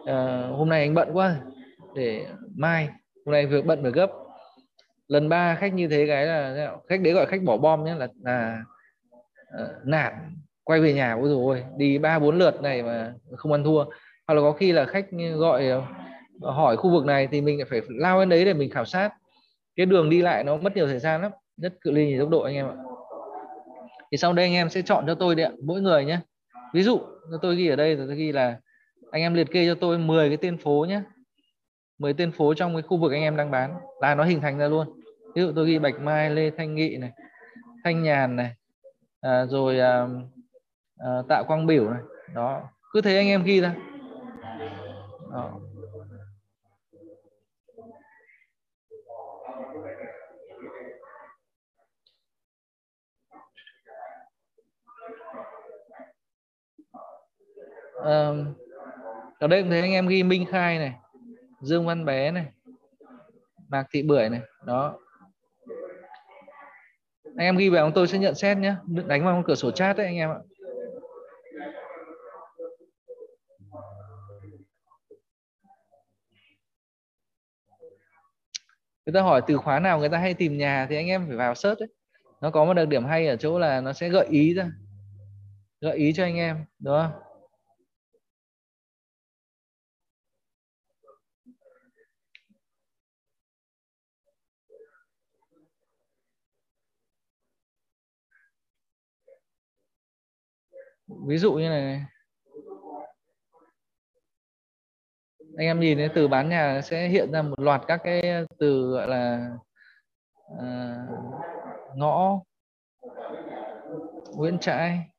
à, hôm nay anh bận quá để mai hôm nay việc bận phải gấp. Lần ba khách như thế cái là khách đấy gọi khách bỏ bom nhé là là uh, nản quay về nhà ôi rồi đi ba bốn lượt này mà không ăn thua. Hoặc là có khi là khách gọi ờ, hỏi khu vực này thì mình phải lao lên đấy để mình khảo sát. Cái đường đi lại nó mất nhiều thời gian lắm rất cự ly thì tốc độ anh em ạ. Thì sau đây anh em sẽ chọn cho tôi đấy ạ mỗi người nhé. Ví dụ tôi ghi ở đây tôi ghi là anh em liệt kê cho tôi 10 cái tên phố nhé. 10 tên phố trong cái khu vực anh em đang bán. Là nó hình thành ra luôn. Ví dụ tôi ghi Bạch Mai Lê Thanh Nghị này Thanh Nhàn này à, rồi à, à, Tạ Quang Biểu này. Đó cứ thế anh em ghi ra. Đó. Uh, ở đây cũng thấy anh em ghi Minh Khai này Dương Văn Bé này Mạc Thị Bưởi này đó. Anh em ghi vào tôi sẽ nhận xét nhé đánh vào cửa sổ chat đấy anh em ạ. Người ta hỏi từ khóa nào người ta hay tìm nhà thì anh em phải vào search đấy. Nó có một đặc điểm hay ở chỗ là nó sẽ gợi ý ra gợi ý cho anh em đúng không? Ví dụ như này anh em nhìn thấy từ bán nhà sẽ hiện ra một loạt các cái từ gọi là uh, ngõ Nguyễn Trãi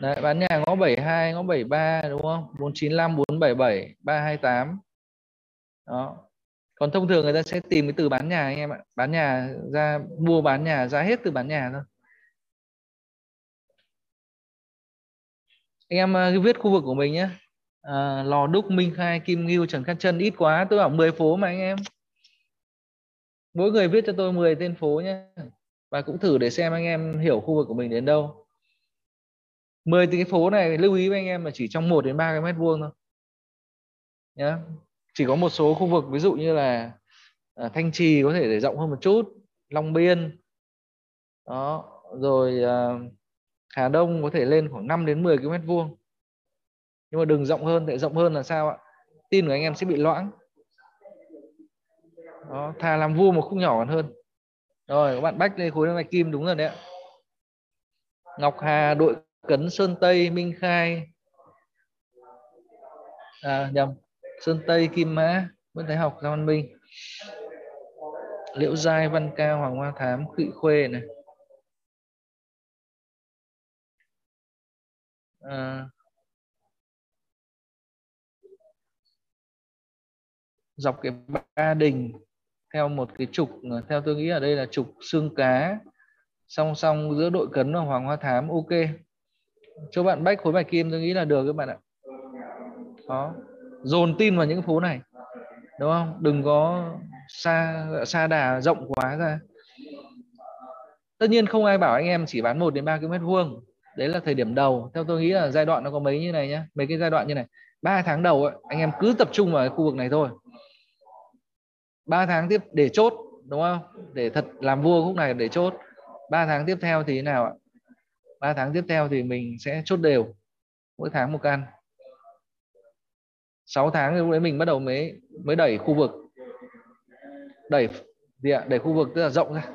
Đấy, bán nhà ngõ 72, ngõ 73 đúng không? 495, 477, 328. Đó. Còn thông thường người ta sẽ tìm cái từ bán nhà anh em ạ. Bán nhà ra mua bán nhà ra hết từ bán nhà thôi. Anh em uh, viết khu vực của mình nhé. À, ờ, Lò Đúc, Minh Khai, Kim Ngưu, Trần Khát chân ít quá. Tôi bảo 10 phố mà anh em. Mỗi người viết cho tôi 10 tên phố nhé. Và cũng thử để xem anh em hiểu khu vực của mình đến đâu 10 cái phố này lưu ý với anh em là chỉ trong 1 đến 3 cái mét vuông thôi nhá chỉ có một số khu vực ví dụ như là à, Thanh Trì có thể để rộng hơn một chút Long Biên đó rồi à, Hà Đông có thể lên khoảng 5 đến 10 km vuông. Nhưng mà đừng rộng hơn Tại rộng hơn là sao ạ? Tin của anh em sẽ bị loãng. Đó thà làm vuông một khúc nhỏ còn hơn. Rồi các bạn bách lên khối này kim đúng rồi đấy ạ. Ngọc Hà đội Cấn Sơn Tây Minh Khai. À, nhầm. Sơn Tây Kim Mã Nguyễn Thái Học Giang Văn Minh. Liễu Giai Văn Cao Hoàng Hoa Thám Khụy Khuê này. À, dọc cái ba đình theo một cái trục theo tôi nghĩ ở đây là trục xương cá song song giữa đội cấn và hoàng hoa thám ok. Cho bạn bách khối bài kim tôi nghĩ là được các bạn ạ. Đó. Dồn tin vào những phố này đúng không? Đừng có xa xa đà rộng quá ra. Tất nhiên không ai bảo anh em chỉ bán 1 đến 3 km vuông đấy là thời điểm đầu. Theo tôi nghĩ là giai đoạn nó có mấy như này nhá. Mấy cái giai đoạn như này. Ba tháng đầu ấy, anh em cứ tập trung vào khu vực này thôi. 3 tháng tiếp để chốt đúng không? Để thật làm vua khúc này để chốt. 3 tháng tiếp theo thì thế nào ạ? 3 tháng tiếp theo thì mình sẽ chốt đều. Mỗi tháng một căn. 6 tháng thì lúc đấy mình bắt đầu mới mới đẩy khu vực. Đẩy gì ạ? Đẩy khu vực tức là rộng ra.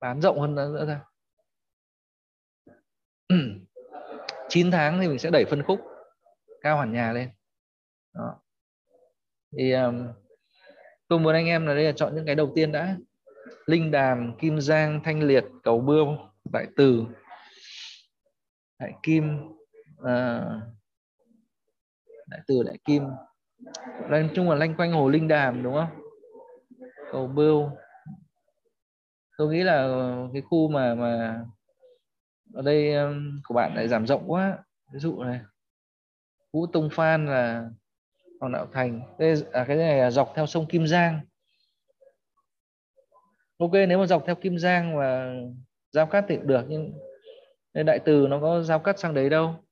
Bán rộng hơn nữa ra. 9 tháng thì mình sẽ đẩy phân khúc cao hẳn nhà lên. Đó. thì um, tôi muốn anh em là đây là chọn những cái đầu tiên đã. Linh đàm kim giang thanh liệt cầu bươm đại từ. Đại kim uh, đại từ đại kim. Nói chung là lanh quanh hồ linh đàm đúng không? Cầu bươu. Tôi nghĩ là cái khu mà mà ở đây um, của bạn lại giảm rộng quá. Ví dụ này vũ tông phan là Hoàng Đạo Thành. Đây à, cái này là dọc theo sông Kim Giang. Ok nếu mà dọc theo Kim Giang và giao cắt thì được nhưng đại từ nó có giao cắt sang đấy đâu?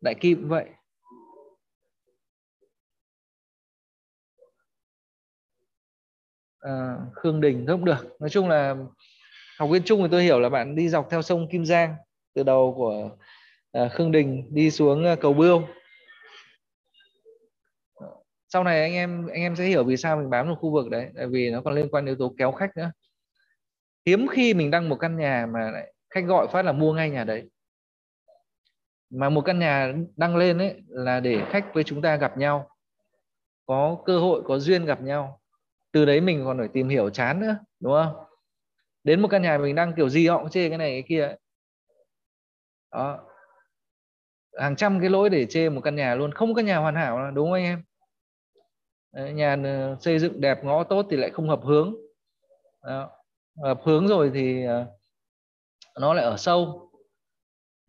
Đại kim vậy. À, Khương Đình không được. Nói chung là học viên chung thì tôi hiểu là bạn đi dọc theo sông Kim Giang từ đầu của à, Khương Đình đi xuống à, cầu Bươu sau này anh em anh em sẽ hiểu vì sao mình bám vào khu vực đấy tại vì nó còn liên quan yếu tố kéo khách nữa. Hiếm khi mình đăng một căn nhà mà lại khách gọi phát là mua ngay nhà đấy. Mà một căn nhà đăng lên ấy là để khách với chúng ta gặp nhau có cơ hội có duyên gặp nhau. Từ đấy mình còn phải tìm hiểu chán nữa đúng không? Đến một căn nhà mình đăng kiểu gì họ cũng chê cái này cái kia ấy đó. Hàng trăm cái lỗi để chê một căn nhà luôn. Không có căn nhà hoàn hảo đúng không anh em? Đấy, nhà ờ, xây dựng đẹp ngõ tốt thì lại không hợp hướng. Đó. hợp hướng rồi thì ờ, nó lại ở sâu.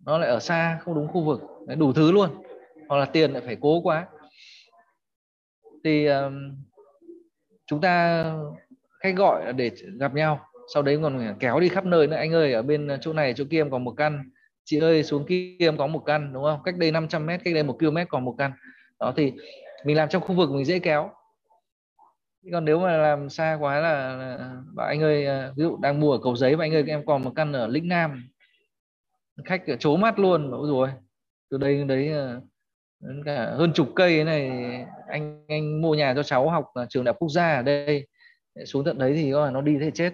Nó lại ở xa không đúng khu vực. Đấy, đủ thứ luôn. Hoặc là tiền lại phải cố quá. Thì um, chúng ta khách gọi để gặp nhau. Sau đấy còn kéo đi khắp nơi nữa. Anh ơi ở bên chỗ này chỗ kia còn một căn chị ơi xuống kia em có một căn đúng không? Cách đây 500 mét cách đây một km còn một căn. Đó thì mình làm trong khu vực mình dễ kéo. Còn nếu mà làm xa quá là, là bảo anh ơi à, ví dụ đang mua ở cầu giấy và anh ơi em còn một căn ở lĩnh nam. Khách chố mắt luôn bảo rồi. Từ đây đấy à, đến cả hơn chục cây này anh anh mua nhà cho cháu học trường đại học quốc gia ở đây. Xuống tận đấy thì nó đi thế chết.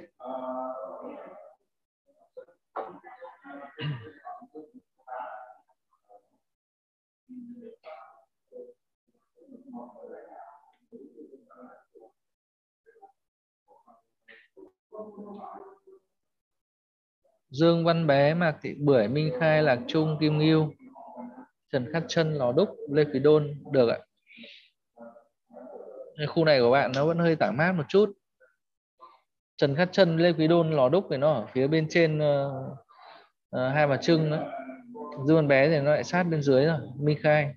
Dương Văn Bé, Mạc Thị Bưởi, Minh Khai, Lạc Trung, Kim Ngưu, Trần Khắc Trân, Lò Đúc, Lê Quý Đôn được ạ. Khu này của bạn nó vẫn hơi tản mát một chút. Trần Khắc Trân, Lê Quý Đôn, Lò Đúc thì nó ở phía bên trên uh, uh, Hai Bà Trưng đó. Dương Văn Bé thì nó lại sát bên dưới rồi, Minh Khai.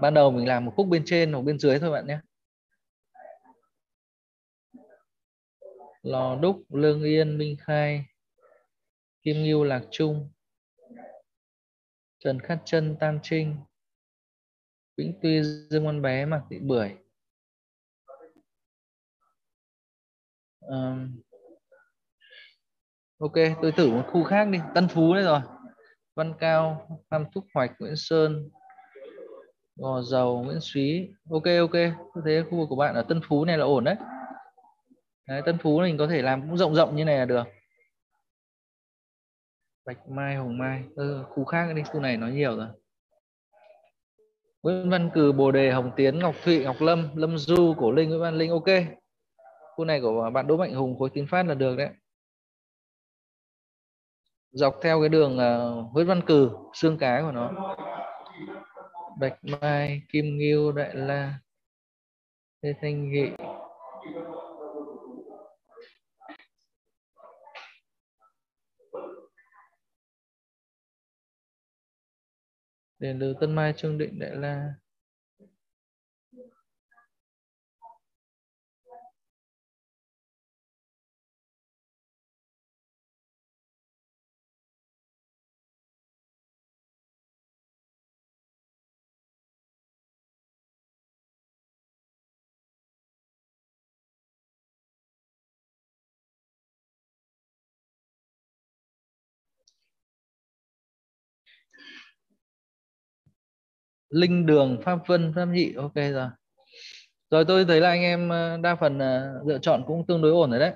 Ban đầu mình làm một khúc bên trên hoặc bên dưới thôi bạn nhé. Lò Đúc, Lương Yên, Minh Khai, Kim Ngưu, Lạc Trung, Trần Khát Chân, Tam Trinh, Vĩnh Tuy, Dương Văn Bé, Mạc Thị Bưởi. Um, ok, tôi thử một khu khác đi. Tân Phú đấy rồi. Văn Cao, Phan Thúc Hoạch, Nguyễn Sơn, Gò Dầu, Nguyễn Xúy. Ok, ok. Tôi thấy khu vực của bạn ở Tân Phú này là ổn đấy. đấy Tân Phú mình có thể làm cũng rộng rộng như này là được. Bạch Mai, Hồng Mai. Ừ, khu khác đi, khu này nó nhiều rồi. Nguyễn Văn Cử, Bồ Đề, Hồng Tiến, Ngọc Thụy, Ngọc Lâm, Lâm Du, Cổ Linh, Nguyễn Văn Linh, ok. Khu này của bạn Đỗ Mạnh Hùng, khối Tiến phát là được đấy. Dọc theo cái đường uh, Nguyễn Văn Cử, xương cá của nó. Bạch Mai, Kim Nghiêu, Đại La, Lê Thanh Nghị, đền lư Tân Mai Trương Định Đại La. Linh đường pháp vân pháp nhị ok rồi. Rồi tôi thấy là anh em ờ, đa phần ờ, lựa chọn cũng tương đối ổn rồi đấy.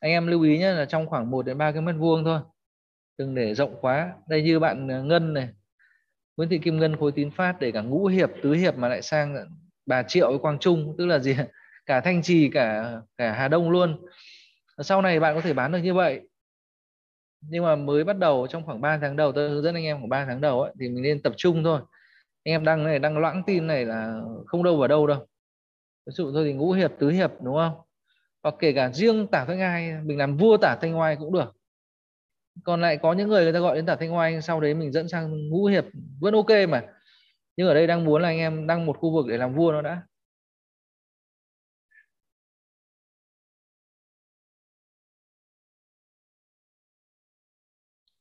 Anh em lưu ý nhé là trong khoảng 1 đến 3 cái mét vuông thôi. Đừng để rộng quá. Đây như bạn ờ, Ngân này Nguyễn Thị Kim Ngân khối tín phát để cả ngũ hiệp tứ hiệp mà lại sang bà Triệu với Quang Trung tức là gì? Cả Thanh Trì cả cả Hà Đông luôn. Sau này bạn có thể bán được như vậy. Nhưng mà mới bắt đầu trong khoảng 3 tháng đầu tôi hướng dẫn anh em khoảng 3 tháng đầu ấy, thì mình nên tập trung thôi anh em đăng này đăng loãng tin này là không đâu vào đâu đâu. Ví dụ thôi thì ngũ hiệp tứ hiệp đúng không? Hoặc kể cả riêng tả thanh ai mình làm vua tả thanh oai cũng được. Còn lại có những người người ta gọi đến tả thanh oai sau đấy mình dẫn sang ngũ hiệp vẫn ok mà. Nhưng ở đây đang muốn là anh em đăng một khu vực để làm vua nó đã.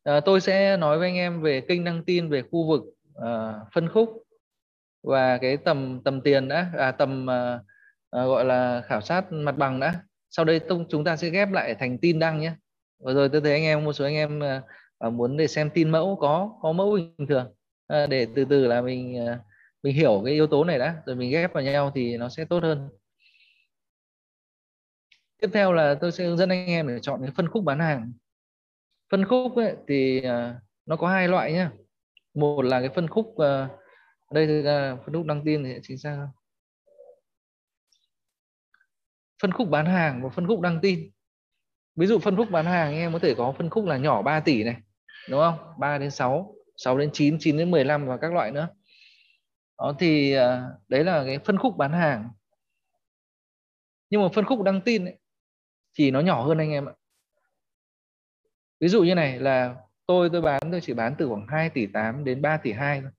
À, tôi sẽ nói với anh em về kênh đăng tin về khu vực. Ờ, phân khúc và cái tầm tầm tiền đã à, tầm à, gọi là khảo sát mặt bằng đã. Sau đây chúng ta sẽ ghép lại thành tin đăng nhé. Vừa rồi tôi thấy anh em một số anh em à, muốn để xem tin mẫu có có mẫu bình thường. À, để từ từ là mình à, mình hiểu cái yếu tố này đã rồi mình ghép vào nhau thì nó sẽ tốt hơn. Tiếp theo là tôi sẽ hướng dẫn anh em để chọn cái phân khúc bán hàng. Phân khúc ấy, thì à, nó có hai loại nhé một là cái phân khúc uh, đây là ờ, phân khúc đăng tin thì chính xác không phân khúc bán hàng và phân khúc đăng tin. Ví dụ phân khúc bán hàng em có thể có phân khúc là nhỏ 3 tỷ này đúng không? 3 đến 6 6 đến 9 9 đến 15 và các loại nữa. Đó thì uh, đấy là cái phân khúc bán hàng. Nhưng mà phân khúc đăng tin ấy, thì nó nhỏ hơn anh em ạ. Ví dụ như này là tôi tôi bán, tôi chỉ bán từ khoảng 2 tỷ 8 đến 3 tỷ 2 thôi.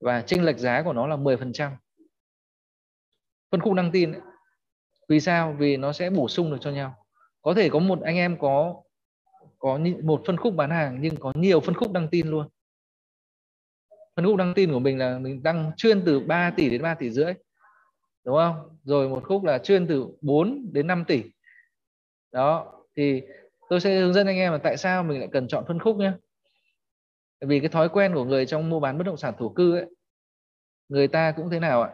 Và chênh lệch giá của nó là 10% phân khúc đăng tin ấy. vì sao? Vì nó sẽ bổ sung được cho nhau. Có thể có một anh em có có một phân khúc bán hàng nhưng có nhiều phân khúc đăng tin luôn. Phân khúc đăng tin của mình là mình đăng chuyên từ 3 tỷ đến 3 tỷ rưỡi, đúng không? Rồi một khúc là chuyên từ 4 đến 5 tỷ. Đó, thì tôi sẽ hướng dẫn anh em là tại sao mình lại cần chọn phân khúc nhé. Vì cái thói quen của người trong mua bán bất động sản thổ cư ấy người ta cũng thế nào ạ?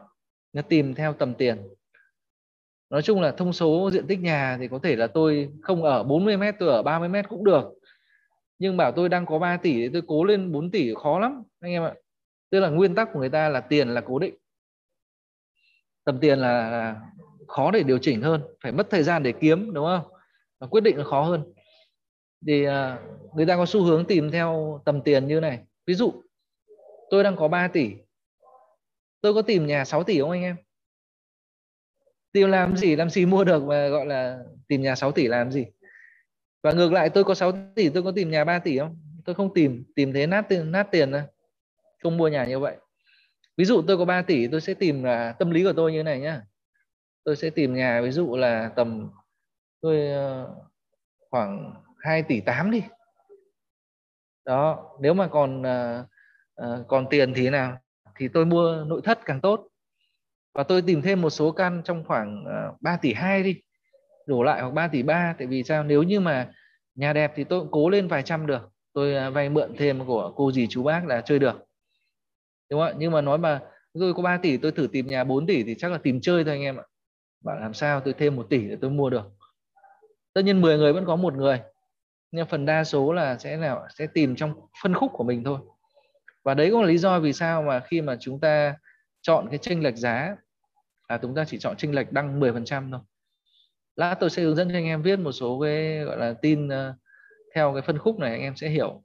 Nó tìm theo tầm tiền. Nói chung là thông số diện tích nhà thì có thể là tôi không ở 40 mét tôi ở 30 mét cũng được. Nhưng bảo tôi đang có 3 tỷ thì tôi cố lên 4 tỷ khó lắm anh em ạ. Tức là nguyên tắc của người ta là tiền là cố định. Tầm tiền là, là khó để điều chỉnh hơn phải mất thời gian để kiếm đúng không? Và quyết định là khó hơn thì à, người ta có xu hướng tìm theo tầm tiền như này. Ví dụ, tôi đang có 3 tỷ. Tôi có tìm nhà 6 tỷ không anh em? Tìm làm gì làm gì mua được mà gọi là tìm nhà 6 tỷ làm gì? Và ngược lại, tôi có 6 tỷ, tôi có tìm nhà 3 tỷ không? Tôi không tìm tìm thế nát tiền nát tiền thôi không mua nhà như vậy. Ví dụ tôi có 3 tỷ, tôi sẽ tìm là tâm lý của tôi như này nhá. Tôi sẽ tìm nhà, ví dụ là tầm, tôi ờ, khoảng 2 tỷ 8 đi. Đó nếu mà còn uh, uh, còn tiền thì nào? Thì tôi mua nội thất càng tốt. Và tôi tìm thêm một số căn trong khoảng à, uh, 3 tỷ 2 đi đổ lại hoặc 3 tỷ 3 tại vì sao? Nếu như mà nhà đẹp thì tôi cũng cố lên vài trăm được. Tôi uh, vay mượn thêm của cô dì chú bác là chơi được. Đúng không ạ? Nhưng mà nói mà tôi có 3 tỷ tôi thử tìm nhà 4 tỷ thì chắc là tìm chơi thôi anh em ạ. Bảo làm sao? Tôi thêm một tỷ để tôi mua được. Tất nhiên 10 người vẫn có một người nhưng phần đa số là sẽ nào sẽ tìm trong phân khúc của mình thôi. Và đấy cũng là lý do vì sao mà khi mà chúng ta chọn cái chênh lệch giá là chúng ta chỉ chọn chênh lệch đăng 10% thôi. Lát tôi sẽ hướng dẫn cho anh em viết một số cái gọi là tin ờ, theo cái phân khúc này anh em sẽ hiểu.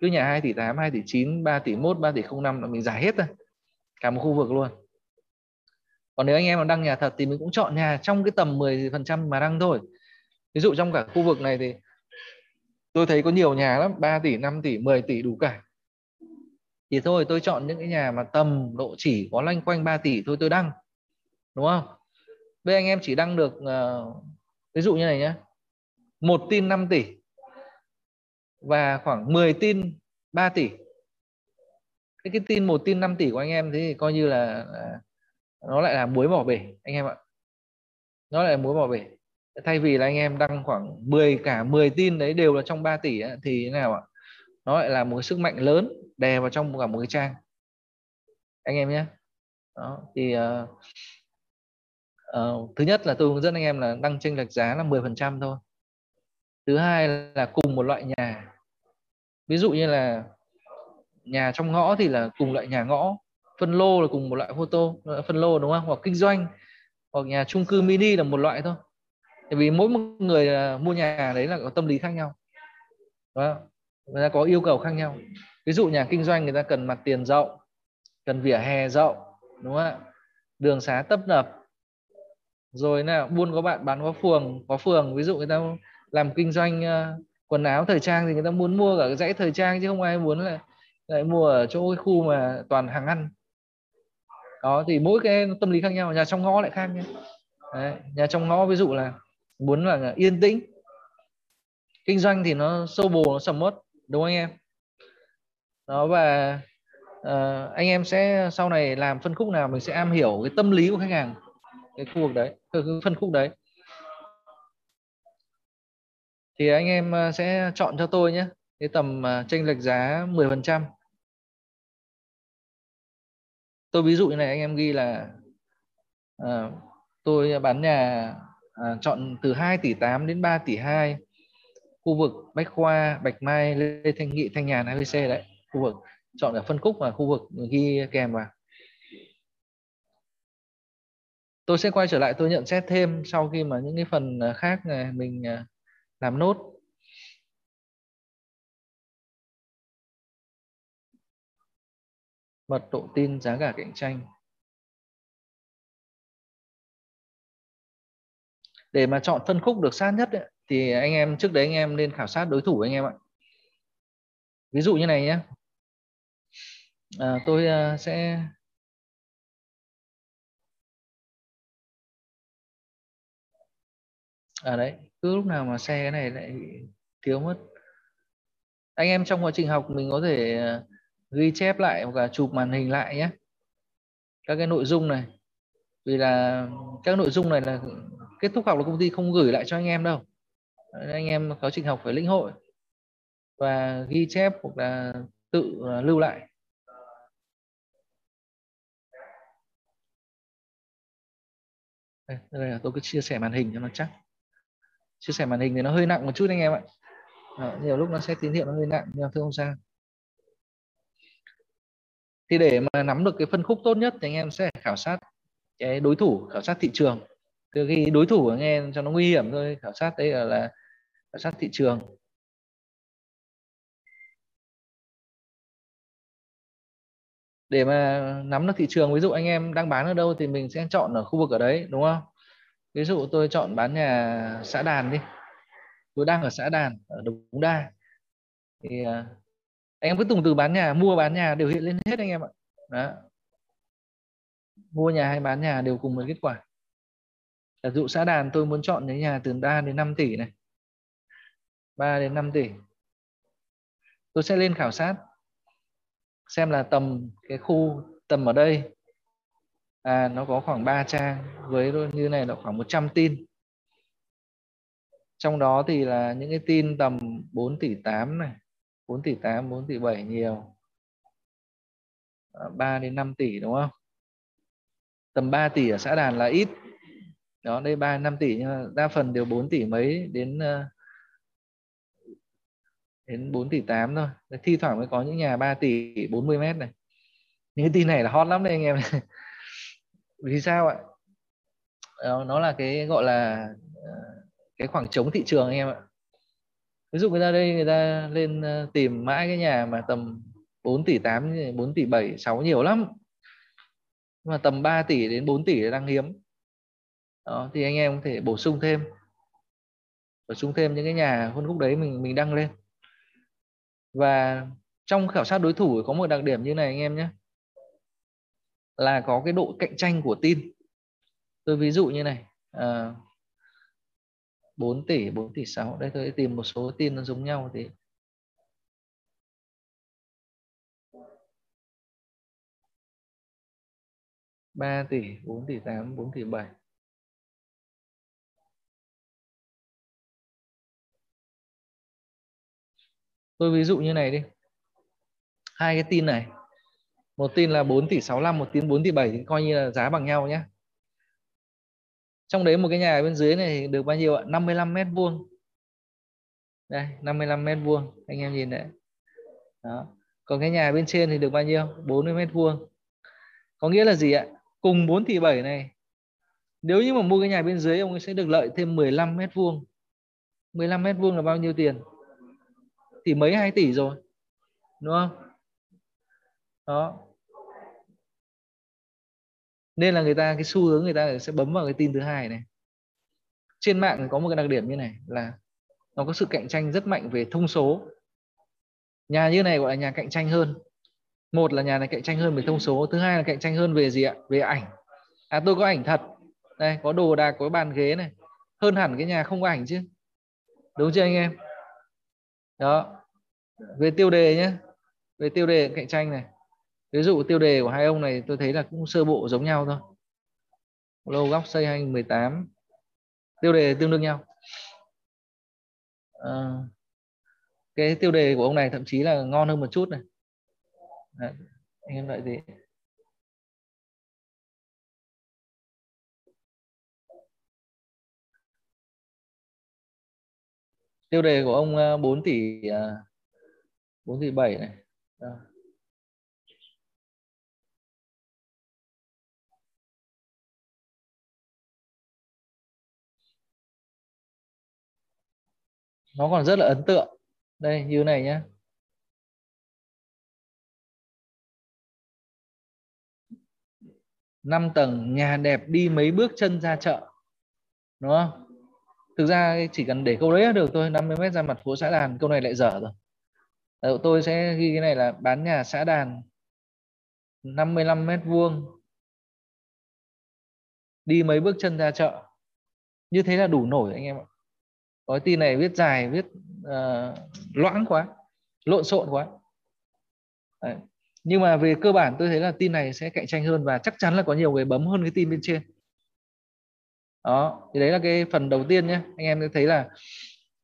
Cứ nhà 2 tỷ 8, 2 tỷ 9, 3 tỷ 1, 3 tỷ 05 là mình giải hết rồi cả một khu vực luôn. Còn nếu anh em mà đăng nhà thật thì mình cũng chọn nhà trong cái tầm 10% mà đăng thôi. Ví dụ trong cả khu vực này thì tôi thấy có nhiều nhà lắm 3 tỷ 5 tỷ 10 tỷ đủ cả. Thì thôi tôi chọn những cái nhà mà tầm độ chỉ có loanh quanh 3 tỷ thôi tôi đăng đúng không? Bây anh em chỉ đăng được uh, ví dụ như này nhé một tin 5 tỷ và khoảng 10 tin 3 tỷ. Cái, cái tin một tin 5 tỷ của anh em thế thì coi như là, là nó lại là muối bỏ bể anh em ạ. Nó lại là muối bỏ bể thay vì là anh em đăng khoảng 10 cả 10 tin đấy đều là trong 3 tỷ ấy, thì thế nào ạ? Nó lại là một cái sức mạnh lớn đè vào trong cả một cái trang. Anh em nhé. Đó thì uh, uh, thứ nhất là tôi hướng dẫn anh em là đăng chênh lệch giá là 10% thôi. Thứ hai là cùng một loại nhà. Ví dụ như là nhà trong ngõ thì là cùng loại nhà ngõ phân lô là cùng một loại photo phân lô đúng không? Hoặc kinh doanh hoặc nhà chung cư mini là một loại thôi tại vì mỗi một người à, mua nhà đấy là có tâm lý khác nhau. Đúng không? người ta có yêu cầu khác nhau. Ví dụ nhà kinh doanh người ta cần mặt tiền rộng cần vỉa hè rộng đúng không ạ? Đường xá tấp nập. Rồi là buôn có bạn bán có phường có phường. Ví dụ người ta làm kinh doanh uh, quần áo thời trang thì người ta muốn mua cả cái dãy thời trang chứ không ai muốn là lại mua ở chỗ cái khu mà toàn hàng ăn. Đó thì mỗi cái tâm lý khác nhau. Nhà trong ngõ lại khác nhé. Đấy, nhà trong ngõ ví dụ là muốn là yên tĩnh. Kinh doanh thì nó sâu bồ nó sầm uất đúng không anh em? Đó và uh, anh em sẽ sau này làm phân khúc nào mình sẽ am hiểu cái tâm lý của khách hàng cái khu vực đấy cái phân khúc đấy. Thì anh em ờ, sẽ chọn cho tôi nhé cái tầm tranh chênh lệch giá 10% tôi ví dụ như này anh em ghi là uh, tôi bán nhà à, chọn từ 2 tỷ 8 đến 3 tỷ 2 khu vực Bách Khoa, Bạch Mai, Lê Thanh Nghị, Thanh Nhàn, ABC đấy khu vực. Chọn cả phân khúc và khu vực ghi kèm vào. Tôi sẽ quay trở lại tôi nhận xét thêm sau khi mà những cái phần à, khác này mình à, làm nốt. Mật độ tin giá cả cạnh tranh. Để mà chọn phân khúc được sát nhất ấy, thì anh em trước đấy anh em nên khảo sát đối thủ anh em ạ. Ví dụ như này nhé. À, tôi uh, sẽ à đấy cứ lúc nào mà xe cái này lại thiếu mất. Anh em trong quá trình học mình có thể à, ghi chép lại hoặc là chụp màn hình lại nhé. Các cái nội dung này. Vì là các nội dung này là kết thúc học là công ty không gửi lại cho anh em đâu. Anh em có trình học phải lĩnh hội và ghi chép hoặc là tự à, lưu lại. Đây, đây là tôi cứ chia sẻ màn hình cho nó chắc. Chia sẻ màn hình thì nó hơi nặng một chút anh em ạ. Đó, nhiều lúc nó sẽ tín hiệu nó hơi nặng nhưng mà thôi không sao thì để mà nắm được cái phân khúc tốt nhất thì anh em sẽ khảo sát cái đối thủ khảo sát thị trường từ khi đối thủ nghe cho nó nguy hiểm thôi khảo sát đây là, là khảo sát thị trường. Để mà nắm được thị trường ví dụ anh em đang bán ở đâu thì mình sẽ chọn ở khu vực ở đấy đúng không? Ví dụ tôi chọn bán nhà xã đàn đi. Tôi đang ở xã đàn ở đống đa. Thì à, anh em cứ dùng từ bán nhà mua bán nhà đều hiện lên hết anh em ạ. Đó. mua nhà hay bán nhà đều cùng một kết quả giả dụ xã đàn tôi muốn chọn cái nhà từ 3 đến 5 tỷ này. 3 đến 5 tỷ. Tôi sẽ lên khảo sát xem là tầm cái khu tầm ở đây. À, nó có khoảng 3 trang với như này là khoảng 100 tin. Trong đó thì là những cái tin tầm 4 tỷ 8 này 4 tỷ 8 4 tỷ 7 nhiều. Ờ, 3 đến 5 tỷ đúng không? Tầm 3 tỷ ở xã đàn là ít đó đây 3 5 tỷ nhưng mà đa phần đều 4 tỷ mấy đến uh, đến 4 tỷ 8 thôi. Thi thoảng mới có những nhà 3 tỷ 40 mét này. Những cái tin này là hot lắm đấy anh em. Vì sao ạ? Đó, nó là cái gọi là ờ, cái khoảng trống thị trường anh em ạ. Ví dụ người ta đây người ta lên ờ, tìm mãi cái nhà mà tầm 4 tỷ 8 4 tỷ 7 6 nhiều lắm. Mà tầm 3 tỷ đến 4 tỷ đang hiếm đó thì anh em có thể bổ sung thêm. Bổ sung thêm những cái nhà phân khúc đấy mình mình đăng lên. Và trong khảo sát đối thủ có một đặc điểm như này anh em nhé. Là có cái độ cạnh tranh của tin tôi ví dụ như này à, 4 tỷ 4 tỷ 6 đây tôi tìm một số tin nó giống nhau thì ba tỷ, 4 tỷ 8, 4 tỷ 7. Tôi ví dụ như này đi. Hai cái tin này. Một tin là 4 tỷ 65, một tin 4 tỷ 7 thì coi như là giá bằng nhau nhé. Trong đấy một cái nhà bên dưới này được bao nhiêu ạ? 55 mét vuông. Đây, 55 mét vuông. Anh em nhìn đấy. Đó. Còn cái nhà bên trên thì được bao nhiêu? 40 mét vuông. Có nghĩa là gì ạ? Cùng 4 tỷ 7 này nếu như mà mua cái nhà bên dưới ông ấy sẽ được lợi thêm 15 mét vuông 15 mét vuông là bao nhiêu tiền thì mấy 2 tỷ rồi, đúng không? Đó. Nên là người ta, cái xu hướng người ta sẽ bấm vào cái tin thứ hai này. Trên mạng có một cái đặc điểm như này là nó có sự cạnh tranh rất mạnh về thông số. Nhà như này gọi là nhà cạnh tranh hơn. Một là nhà này cạnh tranh hơn về thông số, thứ hai là cạnh tranh hơn về gì ạ? Về ảnh. À tôi có ảnh thật. Đây, có đồ đạc, có bàn ghế này. Hơn hẳn cái nhà không có ảnh chứ. Đúng chưa anh em? Đó. Về tiêu đề nhé về tiêu đề cạnh tranh này. Ví dụ tiêu đề của hai ông này tôi thấy là cũng sơ bộ giống nhau thôi. Lô góc xây 2018 tiêu đề tương đương nhau. À, cái tiêu đề của ông này thậm chí là ngon hơn một chút này. À, anh em đợi gì tiêu đề của ông ờ, 4 tỷ ờ, 4 tỷ 7 này. Đó. nó còn rất là ấn tượng. Đây, như này nhé năm tầng, nhà đẹp đi mấy bước chân ra chợ. Đúng không? Thực ra chỉ cần để câu đấy là được thôi 50 mét ra mặt phố xã đàn câu này lại dở rồi. Đầu tôi sẽ ghi cái này là bán nhà xã đàn 55 mét vuông. Đi mấy bước chân ra chợ. Như thế là đủ nổi anh em ạ. Gói tin này viết dài viết uh, loãng quá lộn xộn quá. Đấy. nhưng mà về cơ bản tôi thấy là tin này sẽ cạnh tranh hơn và chắc chắn là có nhiều người bấm hơn cái tin bên trên đó, thì đấy là cái phần đầu tiên nhé. Anh em thấy là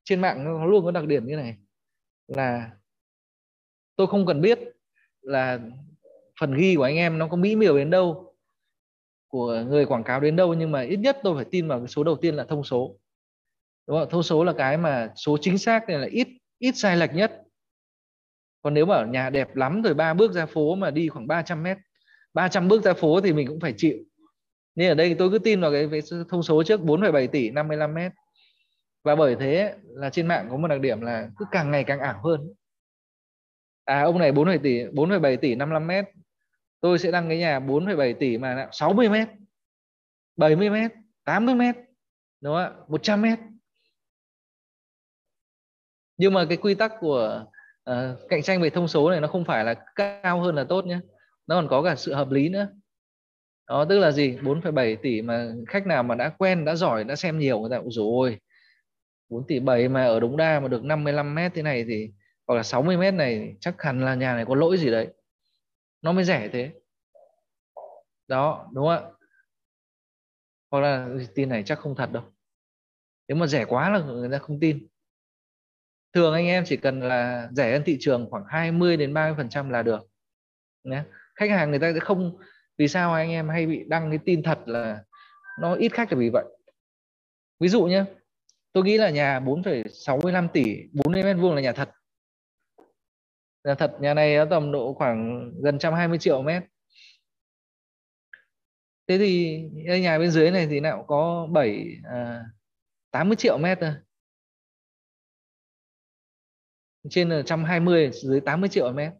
trên mạng nó luôn có đặc điểm như này, là tôi không cần biết là phần ghi của anh em nó có mỹ miều đến đâu, của người quảng cáo đến đâu, nhưng mà ít nhất tôi phải tin vào cái số đầu tiên là thông số. Đúng không? Thông số là cái mà số chính xác này là ít ít sai lệch nhất. Còn nếu mà ở nhà đẹp lắm rồi ba bước ra phố mà đi khoảng 300 mét 300 bước ra phố thì mình cũng phải chịu nên ở đây tôi cứ tin vào cái, cái thông số trước 4,7 tỷ 55 mét. Và bởi thế là trên mạng có một đặc điểm là cứ càng ngày càng ảo hơn. À ông này 4,7 tỷ 4,7 tỷ 55 mét. Tôi sẽ đăng cái nhà 4,7 tỷ mà 60 mét 70 mét 80 mét đúng không ạ? 100 mét. Nhưng mà cái quy tắc của uh, cạnh tranh về thông số này nó không phải là cao hơn là tốt nhé nó còn có cả sự hợp lý nữa đó tức là gì? 4,7 tỷ mà khách nào mà đã quen đã giỏi đã xem nhiều người ta cũng rồi 4 tỷ 7 mà ở Đống Đa mà được 55 mét thế này thì hoặc là 60 mét này chắc hẳn là nhà này có lỗi gì đấy. Nó mới rẻ thế. Đó đúng không ạ? Hoặc là tin này chắc không thật đâu. Nếu mà rẻ quá là người ta không tin. Thường anh em chỉ cần là rẻ hơn thị trường khoảng 20 đến 30 phần trăm là được Nhá. khách hàng người ta sẽ không vì sao anh em hay bị đăng cái tin thật là nó ít khách là vì vậy? Ví dụ nhé tôi nghĩ là nhà 4,65 tỷ 40 mét vuông là nhà thật. Nhà thật nhà này nó tầm độ khoảng gần 120 triệu mét. Thế thì nhà bên dưới này thì nào có 7 à, 80 triệu mét thôi. Trên là 120 dưới 80 triệu mét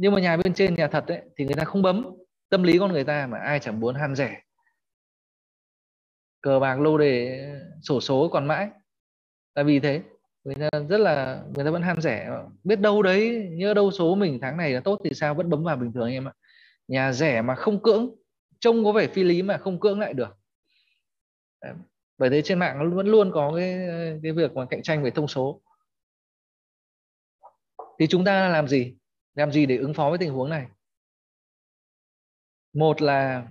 nhưng mà nhà bên trên nhà thật ấy, thì người ta không bấm. Tâm lý con người ta mà ai chẳng muốn ham rẻ. Cờ bạc lô đề sổ số còn mãi. Tại vì thế người ta rất là người ta vẫn ham rẻ. Biết đâu đấy nhớ đâu số mình tháng này là tốt thì sao vẫn bấm vào bình thường anh em ạ. Nhà rẻ mà không cưỡng trông có vẻ phi lý mà không cưỡng lại được. Bởi thế trên mạng vẫn luôn có cái cái việc mà cạnh tranh về thông số. Thì chúng ta làm gì? Làm gì để ứng phó với tình huống này? Một là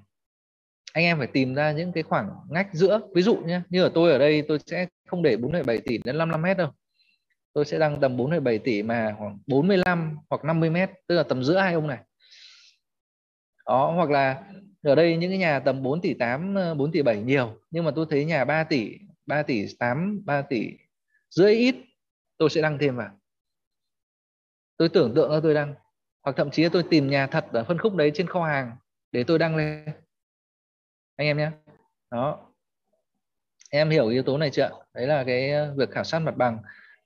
anh em phải tìm ra những cái khoảng ngách giữa. Ví dụ nhé như ở tôi ở đây tôi sẽ không để 4,7 tỷ đến 55 mét đâu. Tôi sẽ đăng tầm 4,7 tỷ mà khoảng 45 hoặc 50 mét tức là tầm giữa hai ông này. Đó hoặc là ở đây những cái nhà tầm 4 tỷ 8 4 ờ, tỷ 7 nhiều nhưng mà tôi thấy nhà 3 tỷ 3 tỷ 8 3 tỷ rưỡi ít tôi sẽ đăng thêm vào tôi tưởng tượng là tôi đăng hoặc thậm chí là tôi tìm nhà thật ở phân khúc đấy trên kho hàng để tôi đăng lên. Anh em nhé. Đó. Em hiểu yếu tố này chưa đấy là cái ờ, việc khảo sát mặt bằng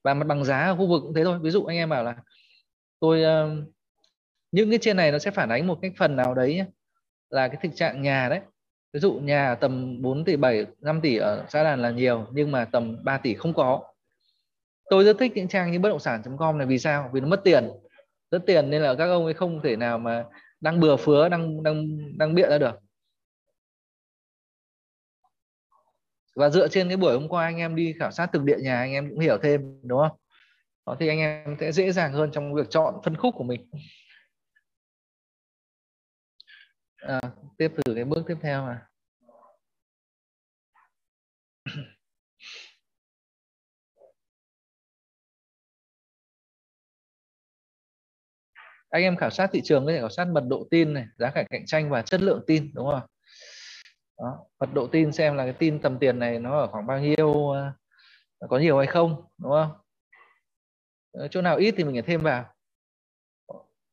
và mặt bằng giá ở khu vực cũng thế thôi. Ví dụ anh em bảo là tôi ờ, những cái trên này nó sẽ phản ánh một cái phần nào đấy nhé là cái thực trạng nhà đấy. Ví dụ nhà tầm 4 tỷ 7 5 tỷ ở xã đàn là nhiều, nhưng mà tầm 3 tỷ không có tôi rất thích những trang như bất động sản.com này vì sao? Vì nó mất tiền. Rất tiền nên là các ông ấy không thể nào mà đang bừa phứa đang đang đang bịa ra được. Và dựa trên cái buổi hôm qua anh em đi khảo sát thực địa nhà anh em cũng hiểu thêm đúng không? Đó thì anh em sẽ dễ dàng hơn trong việc chọn phân khúc của mình. À, tiếp thử cái bước tiếp theo mà anh em khảo sát thị trường có thể khảo sát mật độ tin này, giá cả cạnh tranh và chất lượng tin, đúng không đó. mật độ tin xem là cái tin tầm tiền này nó ở khoảng bao nhiêu ờ, có nhiều hay không, đúng không? Ờ, chỗ nào ít thì mình phải thêm vào.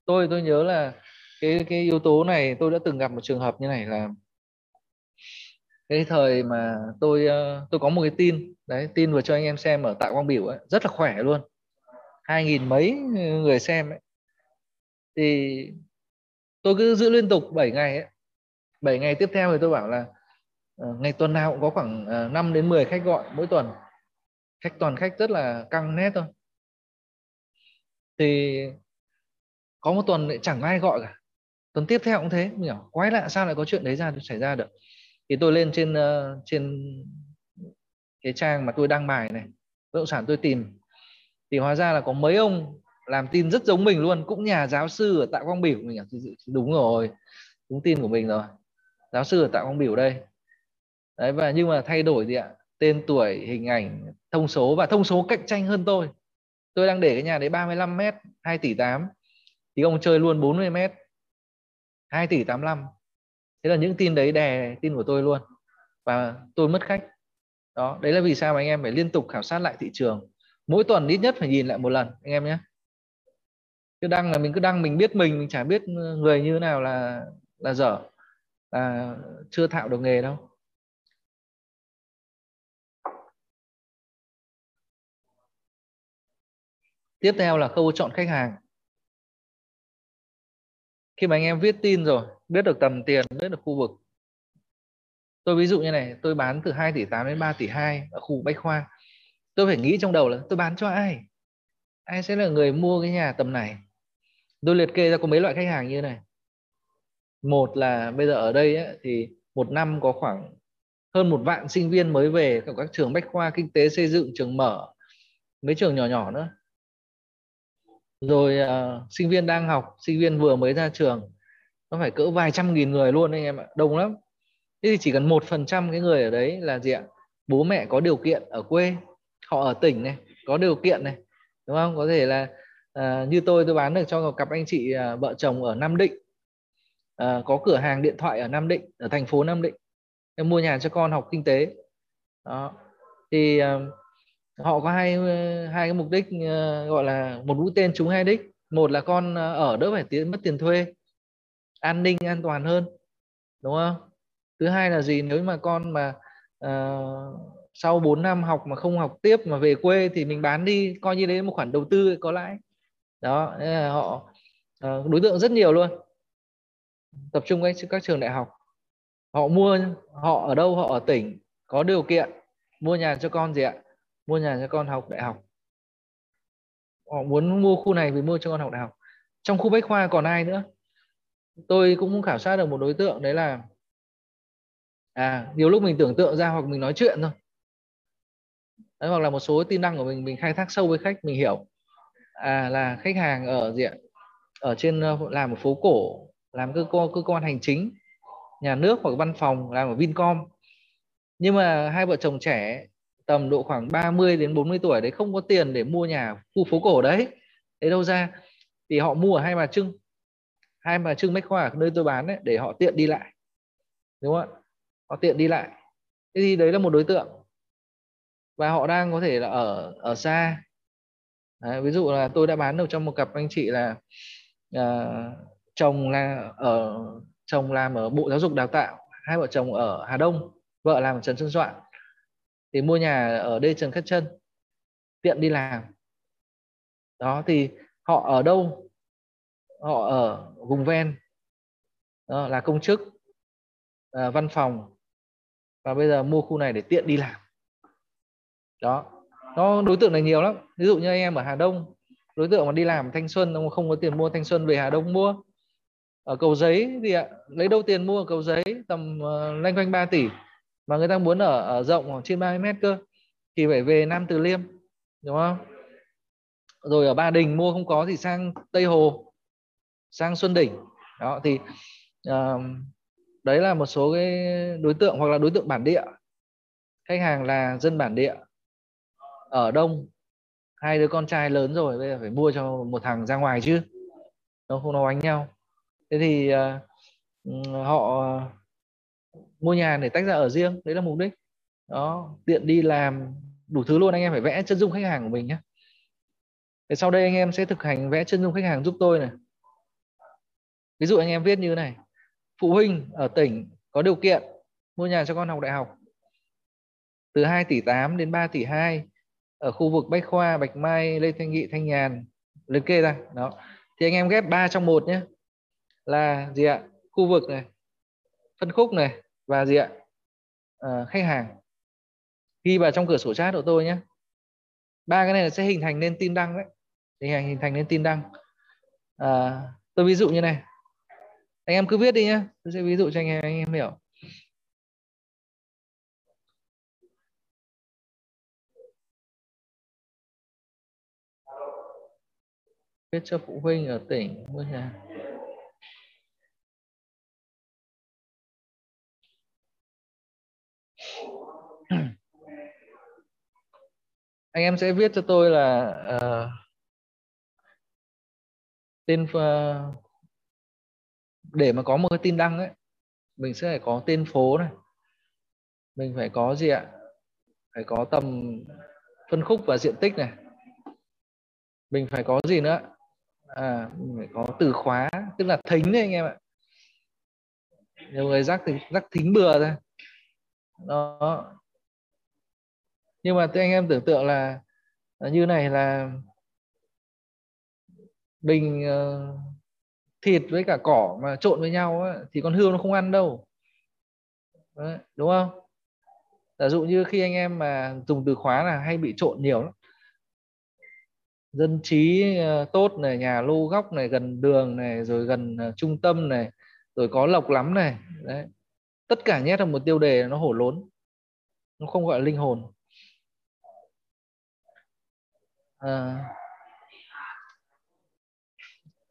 Tôi tôi nhớ là cái cái yếu tố này tôi đã từng gặp một trường hợp như này là cái thời mà tôi ờ, tôi có một cái tin, đấy, tin vừa cho anh em xem ở tại quang biểu ấy, rất là khỏe luôn. Hai nghìn mấy người xem ấy thì tôi cứ giữ liên tục 7 ngày ấy. 7 ngày tiếp theo thì tôi bảo là uh, ngày tuần nào cũng có khoảng ờ, uh, 5 đến 10 khách gọi mỗi tuần. Khách toàn khách rất là căng nét thôi. Thì có một tuần lại chẳng ai gọi cả. Tuần tiếp theo cũng thế mình bảo quái lạ sao lại có chuyện đấy ra xảy ra được? Thì tôi lên trên uh, trên cái trang mà tôi đăng bài này. Bất động sản tôi tìm. Thì hóa ra là có mấy ông làm tin rất giống mình luôn. Cũng nhà giáo sư ở Tạ Quang Biểu mình đúng rồi đúng tin của mình rồi. Giáo sư ở Tạ Quang Biểu đây. Đấy, và nhưng mà thay đổi gì ạ? Tên tuổi, hình ảnh, thông số, và thông số cạnh tranh hơn tôi. Tôi đang để cái nhà đấy 35 mét 2 tỷ 8 thì ông chơi luôn 40 mét 2 tỷ 85 thế là những tin đấy đè tin của tôi luôn. Và tôi mất khách. Đó, đấy là vì sao mà anh em phải liên tục khảo sát lại thị trường. Mỗi tuần ít nhất phải nhìn lại một lần, anh em nhé cứ đăng là mình cứ đăng, mình biết mình mình chả biết người như thế nào là là dở, là chưa thạo được nghề đâu. Tiếp theo là khâu chọn khách hàng. Khi mà anh em viết tin rồi, biết được tầm tiền, biết được khu vực. Tôi ví dụ như này, tôi bán từ 2 tỷ 8 đến 3 tỷ 2 ở khu Bách Khoa. Tôi phải nghĩ trong đầu là tôi bán cho ai? Ai sẽ là người mua cái nhà tầm này? Tôi liệt kê ra có mấy loại khách hàng như này. Một là bây giờ ở đây ấy, thì một năm có khoảng hơn một vạn sinh viên mới về các, các trường bách khoa kinh tế xây dựng trường mở mấy trường nhỏ nhỏ nữa. Rồi uh, sinh viên đang học sinh viên vừa mới ra trường nó phải cỡ vài trăm nghìn người luôn anh em ạ đông lắm. Thế thì chỉ cần một phần trăm cái người ở đấy là gì ạ? Bố mẹ có điều kiện ở quê họ ở tỉnh này có điều kiện này đúng không? Có thể là à, như tôi tôi bán được cho một cặp anh chị à, vợ chồng ở Nam Định. À, có cửa hàng điện thoại ở Nam Định ở thành phố Nam Định. Em mua nhà cho con học kinh tế. Đó. Thì à, họ có hai hai cái mục đích à, gọi là một mũi tên trúng hai đích. Một là con ở đỡ phải tiền mất tiền thuê an ninh an toàn hơn. Đúng không? Thứ hai là gì? Nếu mà con mà uh, sau 4 năm học mà không học tiếp mà về quê thì mình bán đi coi như đấy một khoản đầu tư có lãi đó nên là họ ờ, đối tượng rất nhiều luôn. Tập trung các các trường đại học. Họ mua họ ở đâu họ ở tỉnh có điều kiện mua nhà cho con gì ạ? Mua nhà cho con học đại học. Họ muốn mua khu này vì mua cho con học đại học. Trong khu bách khoa còn ai nữa? Tôi cũng khảo sát được một đối tượng đấy là à nhiều lúc mình tưởng tượng ra hoặc mình nói chuyện thôi. Đấy, hoặc là một số tin đăng của mình mình khai thác sâu với khách mình hiểu à là khách hàng ở diện ở trên ờ, làm ở phố cổ, làm cơ quan cơ quan hành chính, nhà nước hoặc văn phòng, làm ở Vincom. Nhưng mà hai vợ chồng trẻ tầm độ khoảng 30 đến 40 tuổi đấy không có tiền để mua nhà khu phố cổ đấy. Đấy đâu ra? Thì họ mua ở hai bà trưng. Hai bà trưng bách khoa nơi tôi bán đấy, để họ tiện đi lại. Đúng không ạ? Họ tiện đi lại. Thế thì đấy là một đối tượng. Và họ đang có thể là ở ở xa đấy, ví dụ là tôi đã bán được cho một cặp anh chị là uh, chồng là ở chồng làm ở bộ giáo dục đào tạo hai vợ chồng ở hà đông vợ làm ở trần xuân soạn. Thì mua nhà ở đây trần Khát chân tiện đi làm. Đó thì họ ở đâu? Họ ở vùng ven. Đó, là công chức à, văn phòng. Và bây giờ mua khu này để tiện đi làm. Đó nó đối tượng này nhiều lắm. Ví dụ như anh em ở Hà Đông đối tượng mà đi làm Thanh Xuân ông không có tiền mua Thanh Xuân về Hà Đông mua. Ở cầu giấy thì ạ lấy đâu tiền mua ở cầu giấy tầm ờ, uh, lanh quanh 3 tỷ. Mà người ta muốn ở, ở rộng khoảng trên 30 mét cơ thì phải về Nam Từ Liêm đúng không? Rồi ở Ba Đình mua không có thì sang Tây Hồ sang Xuân Đỉnh. Đó thì uh, đấy là một số cái đối tượng hoặc là đối tượng bản địa. Khách hàng là dân bản địa ở đông. Hai đứa con trai lớn rồi bây giờ phải mua cho một thằng ra ngoài chứ. Nó không nó đánh nhau. Thế thì uh, họ à, mua nhà để tách ra ở riêng. Đấy là mục đích. Đó tiện đi làm đủ thứ luôn. Anh em phải vẽ chân dung khách hàng của mình nhé Thế sau đây anh em sẽ thực hành vẽ chân dung khách hàng giúp tôi này. Ví dụ anh em viết như thế này. Phụ huynh ở tỉnh có điều kiện mua nhà cho con học đại học từ 2 tỷ 8 đến 3 tỷ 2 ở khu vực Bách Khoa, Bạch Mai, Lê Thanh Nghị, Thanh Nhàn. Liệt kê ra đó. Thì anh em ghép 3 trong một nhé. Là gì ạ? Khu vực này phân khúc này và gì ạ? À, khách hàng. Ghi vào trong cửa sổ chat của tôi nhé. Ba cái này sẽ hình thành nên tin đăng đấy. Hình thành hình thành nên tin đăng. À, tôi ví dụ như này. Anh em cứ viết đi nhé. Tôi sẽ ví dụ cho anh em anh em hiểu. Viết cho phụ huynh ở tỉnh mua nhà. Anh em sẽ viết cho tôi là uh, tên uh, để mà có một cái tin đăng ấy mình sẽ phải có tên phố này. Mình phải có gì ạ? Phải có tầm phân khúc và diện tích này. Mình phải có gì nữa à phải có từ khóa tức là thính đấy anh em ạ. Nhiều người rắc thì rắc thính bừa thôi. Đó. Nhưng mà anh em tưởng tượng là, là như này là bình uh, thịt với cả cỏ mà trộn với nhau á, thì con hươu nó không ăn đâu. Đấy, đúng không? Giả dụ như khi anh em mà dùng từ khóa là hay bị trộn nhiều lắm dân trí ờ, tốt này nhà lô góc này gần đường này rồi gần ờ, trung tâm này rồi có lộc lắm này. Đấy. Tất cả nhét vào một tiêu đề nó hổ lốn. Nó không gọi là linh hồn. À,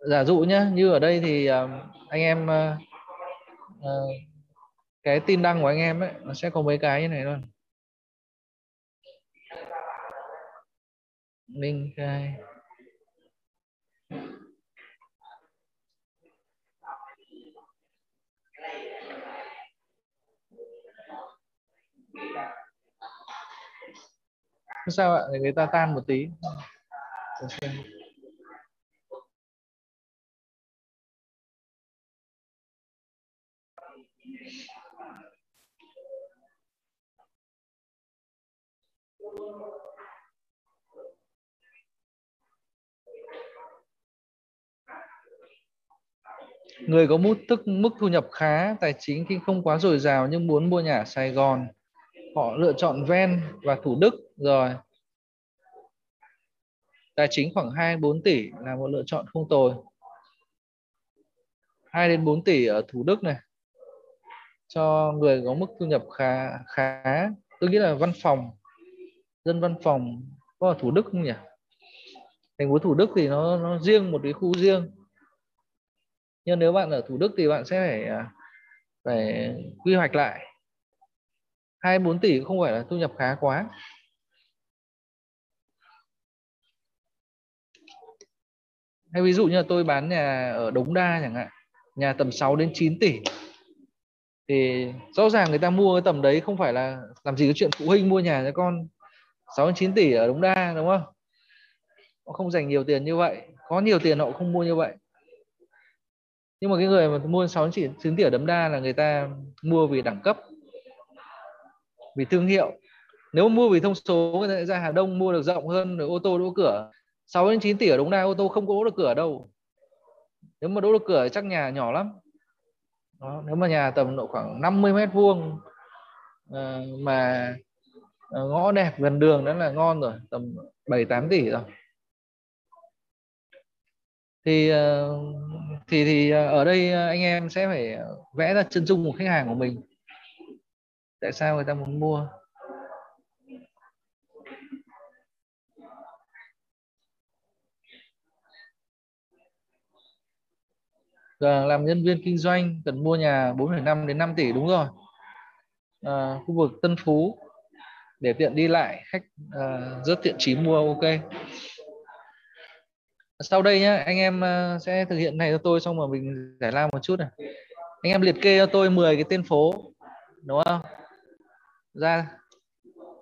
giả dụ nhé như ở đây thì anh em cái tin đăng của anh em ấy nó sẽ có mấy cái như này luôn minh khai. Sao ạ người ta tan một tí. Người có mức tức mức thu nhập khá, tài chính khi không quá dồi dào nhưng muốn mua nhà ở Sài Gòn, họ lựa chọn ven và Thủ Đức rồi. Tài chính khoảng 2 4 tỷ là một lựa chọn không tồi. 2 đến 4 tỷ ở Thủ Đức này cho người có mức thu nhập khá khá tôi nghĩ là văn phòng dân văn phòng có ở Thủ Đức không nhỉ thành phố Thủ Đức thì nó nó riêng một cái khu riêng nhưng nếu bạn ở Thủ Đức thì bạn sẽ phải à, phải quy hoạch lại. Hai bốn tỷ không phải là thu nhập khá quá. Hay ví dụ như là tôi bán nhà ở Đống Đa chẳng hạn, nhà tầm 6 đến 9 tỷ. Thì rõ ràng người ta mua cái tầm đấy không phải là làm gì có chuyện phụ huynh mua nhà cho con 6 đến 9 tỷ ở Đống Đa, đúng không? Họ không dành nhiều tiền như vậy, có nhiều tiền họ không mua như vậy nhưng mà cái người mà mua 6 đến 9 tỷ ở Đống Đa là người ta mua vì đẳng cấp vì thương hiệu. Nếu mua vì thông số người ta ra Hà Đông mua được rộng hơn rồi ô tô đỗ cửa. 6 đến 9 tỷ ở Đống Đa ô tô không có đỗ được cửa đâu. Nếu mà đỗ được cửa chắc nhà nhỏ lắm. Đó, nếu mà nhà tầm độ khoảng 50 mét vuông ờ, mà ờ, ngõ đẹp gần đường đó là ngon rồi tầm 7 8 tỷ rồi. Thì ờ, thì thì ờ, ở đây ờ, anh em sẽ phải ờ, vẽ ra chân dung của khách hàng của mình tại sao người ta muốn mua Giờ làm nhân viên kinh doanh cần mua nhà 4,5 đến 5 tỷ đúng rồi. À, khu vực Tân Phú để tiện đi lại khách à, rất tiện trí mua ok. Sau đây nhé, anh em ờ, sẽ thực hiện này cho tôi xong rồi mình giải lao một chút này. Anh em liệt kê cho tôi 10 cái tên phố đúng không? Ra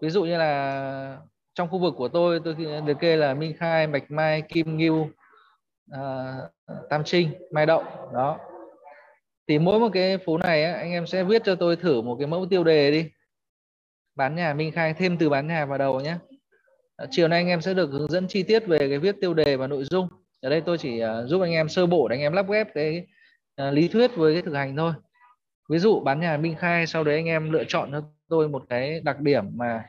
ví dụ như là trong khu vực của tôi tôi liệt kê là Minh Khai, Bạch Mai, Kim Ngưu, uh, Tam Trinh, Mai Động đó thì mỗi một cái phố này á, anh em sẽ viết cho tôi thử một cái mẫu tiêu đề đi bán nhà Minh Khai thêm từ bán nhà vào đầu nhé Dạ, chiều nay anh em sẽ được hướng dẫn chi tiết về cái viết tiêu đề và nội dung. Ở đây tôi chỉ à, giúp anh em sơ bộ để anh em lắp ghép cái à, lý thuyết với cái thực hành thôi. Ví dụ bán nhà Minh Khai sau đấy anh em lựa chọn cho tôi một cái đặc điểm mà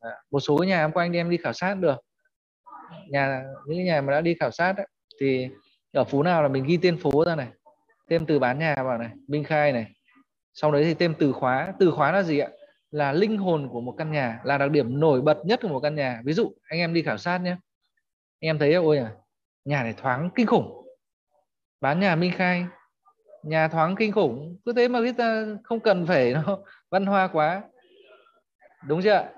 à, một số nhà em của anh em đi khảo sát được. Nhà những nhà mà đã đi khảo sát ấy, thì ở phố nào là mình ghi tên phố ra này tên từ bán nhà vào này minh khai này. Sau đấy thì tên từ khóa từ khóa là gì ạ? Là linh hồn của một căn nhà, là đặc điểm nổi bật nhất của một căn nhà. Ví dụ, anh em đi khảo sát nhé. Anh em thấy, ôi à nhà này thoáng kinh khủng. Bán nhà Minh Khai, nhà thoáng kinh khủng. Cứ thế mà biết ta không cần phải nó văn hoa quá. Đúng chưa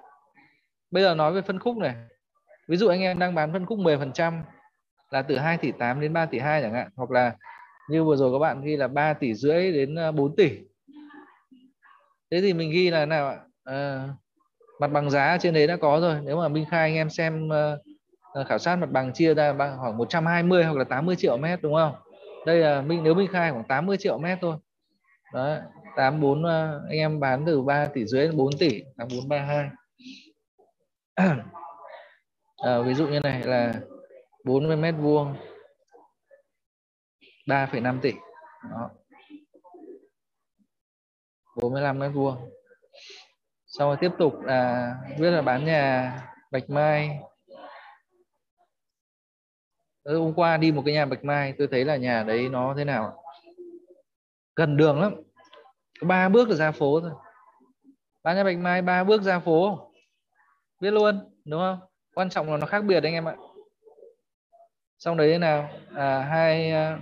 bây giờ nói về phân khúc này. Ví dụ anh em đang bán phân khúc 10% là từ 2 tỷ 8 đến 3 tỷ 2 chẳng hạn, hoặc là như vừa rồi các bạn ghi là 3 tỷ rưỡi đến ờ, 4 tỷ. Thế thì mình ghi là nào ạ? À, mặt bằng giá trên đấy đã có rồi. Nếu mà Minh Khai anh em xem uh, khảo sát mặt bằng chia ra bằng khoảng 120 hoặc là 80 triệu mét đúng không? Đây là Minh nếu Minh Khai khoảng 80 triệu mét thôi. Đó 84 uh, anh em bán từ 3 tỷ dưới đến 4 tỷ 8432 à, ví dụ như này là 40 mét vuông 3,5 tỷ. Đó. 45 mét vuông sau rồi tiếp tục là biết là bán nhà Bạch Mai. Hôm qua đi một cái nhà Bạch Mai tôi thấy là nhà đấy nó thế nào gần đường lắm. Ba bước là ra phố thôi. Bán nhà Bạch Mai ba bước ra phố. Biết luôn đúng không? Quan trọng là nó khác biệt anh em ạ. Xong đấy thế nào? À, hai à,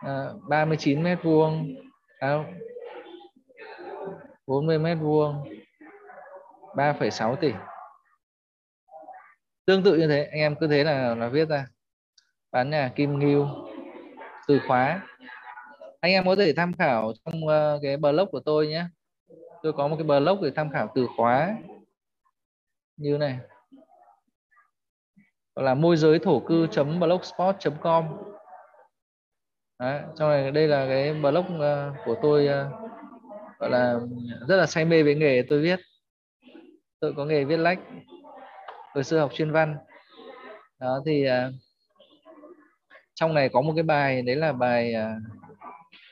à 39 mét vuông. À, 40 mét vuông. 3,6 tỷ. Tương tự như thế anh em cứ thế là là viết ra. Bán nhà Kim Ngưu từ khóa. Anh em có thể tham khảo trong uh, cái blog của tôi nhé. Tôi có một cái blog để tham khảo từ khóa. Như này. Gọi là môi giới thổ cư blogspot com. Đấy, trong này đây là cái blog uh, của tôi uh, gọi là rất là say mê với nghề tôi viết tôi có nghề viết lách hồi xưa học chuyên văn. Đó thì uh, trong này có một cái bài đấy là bài uh,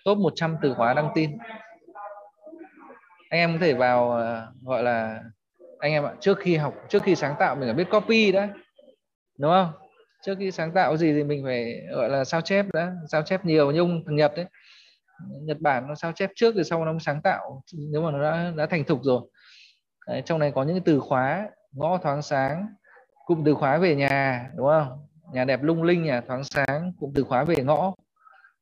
top 100 từ khóa đăng tin. Anh em có thể vào uh, gọi là anh em ạ trước khi học trước khi sáng tạo mình phải biết copy đã đúng không? Trước khi sáng tạo gì thì mình phải gọi là sao chép đã sao chép nhiều như ông thằng Nhật đấy. Nhật Bản nó sao chép trước rồi sau nó mới sáng tạo nếu mà nó đã, đã thành thục rồi đấy, trong này có những từ khóa ngõ thoáng sáng cụm từ khóa về nhà đúng không? Nhà đẹp lung linh nhà thoáng sáng cụm từ khóa về ngõ.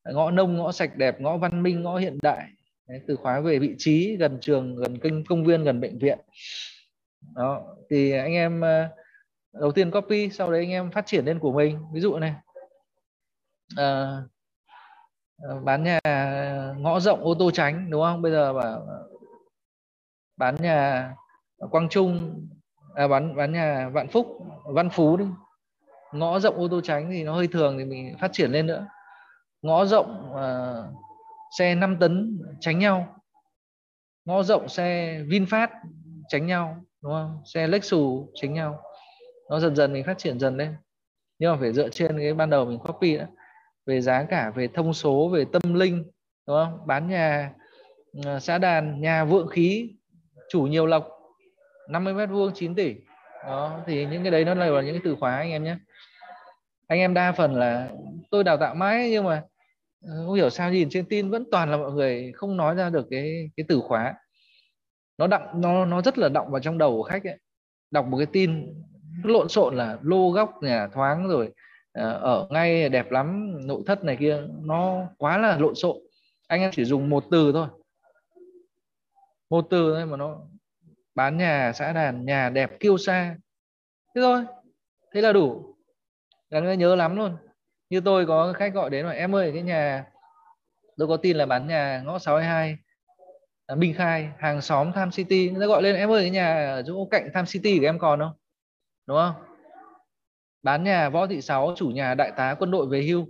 Ngõ nông ngõ sạch đẹp ngõ văn minh ngõ hiện đại. Đấy, từ khóa về vị trí gần trường gần kênh công viên gần bệnh viện. Đó thì anh em ờ, đầu tiên copy sau đấy anh em phát triển lên của mình. Ví dụ này. À, bán nhà ngõ rộng ô tô tránh đúng không? Bây giờ bảo bán nhà quang trung à, bán bán nhà vạn phúc văn phú đi ngõ rộng ô tô tránh thì nó hơi thường thì mình phát triển lên nữa. Ngõ rộng à, xe 5 tấn tránh nhau. Ngõ rộng xe vinfast tránh nhau đúng không? Xe lexus tránh nhau. Nó dần dần mình phát triển dần lên. Nhưng mà phải dựa trên cái ban đầu mình copy đã. Về giá cả về thông số về tâm linh đúng không? Bán nhà à, xã đàn nhà vượng khí chủ nhiều lộc 50 mét vuông 9 tỷ. Đó, thì những cái đấy nó là những cái từ khóa anh em nhé. Anh em đa phần là tôi đào tạo mãi nhưng mà ừ, không hiểu sao nhìn trên tin vẫn toàn là mọi người không nói ra được cái cái từ khóa. Nó đặng nó nó rất là động vào trong đầu của khách ấy. đọc một cái tin lộn xộn là lô góc nhà thoáng rồi ờ, ở ngay đẹp lắm, nội thất này kia, nó quá là lộn xộn. Anh em chỉ dùng một từ thôi. Một từ thôi mà nó bán nhà xã đàn nhà đẹp kiêu xa thế thôi thế là đủ. Là nhớ lắm luôn. Như tôi có khách gọi đến là em ơi cái nhà tôi có tin là bán nhà ngõ 62 à, Minh Khai hàng xóm Tham City. Người ta gọi lên em ơi cái nhà ở chỗ cạnh Tham City của em còn không? Đúng không? Bán nhà võ thị sáu chủ nhà đại tá quân đội về hưu.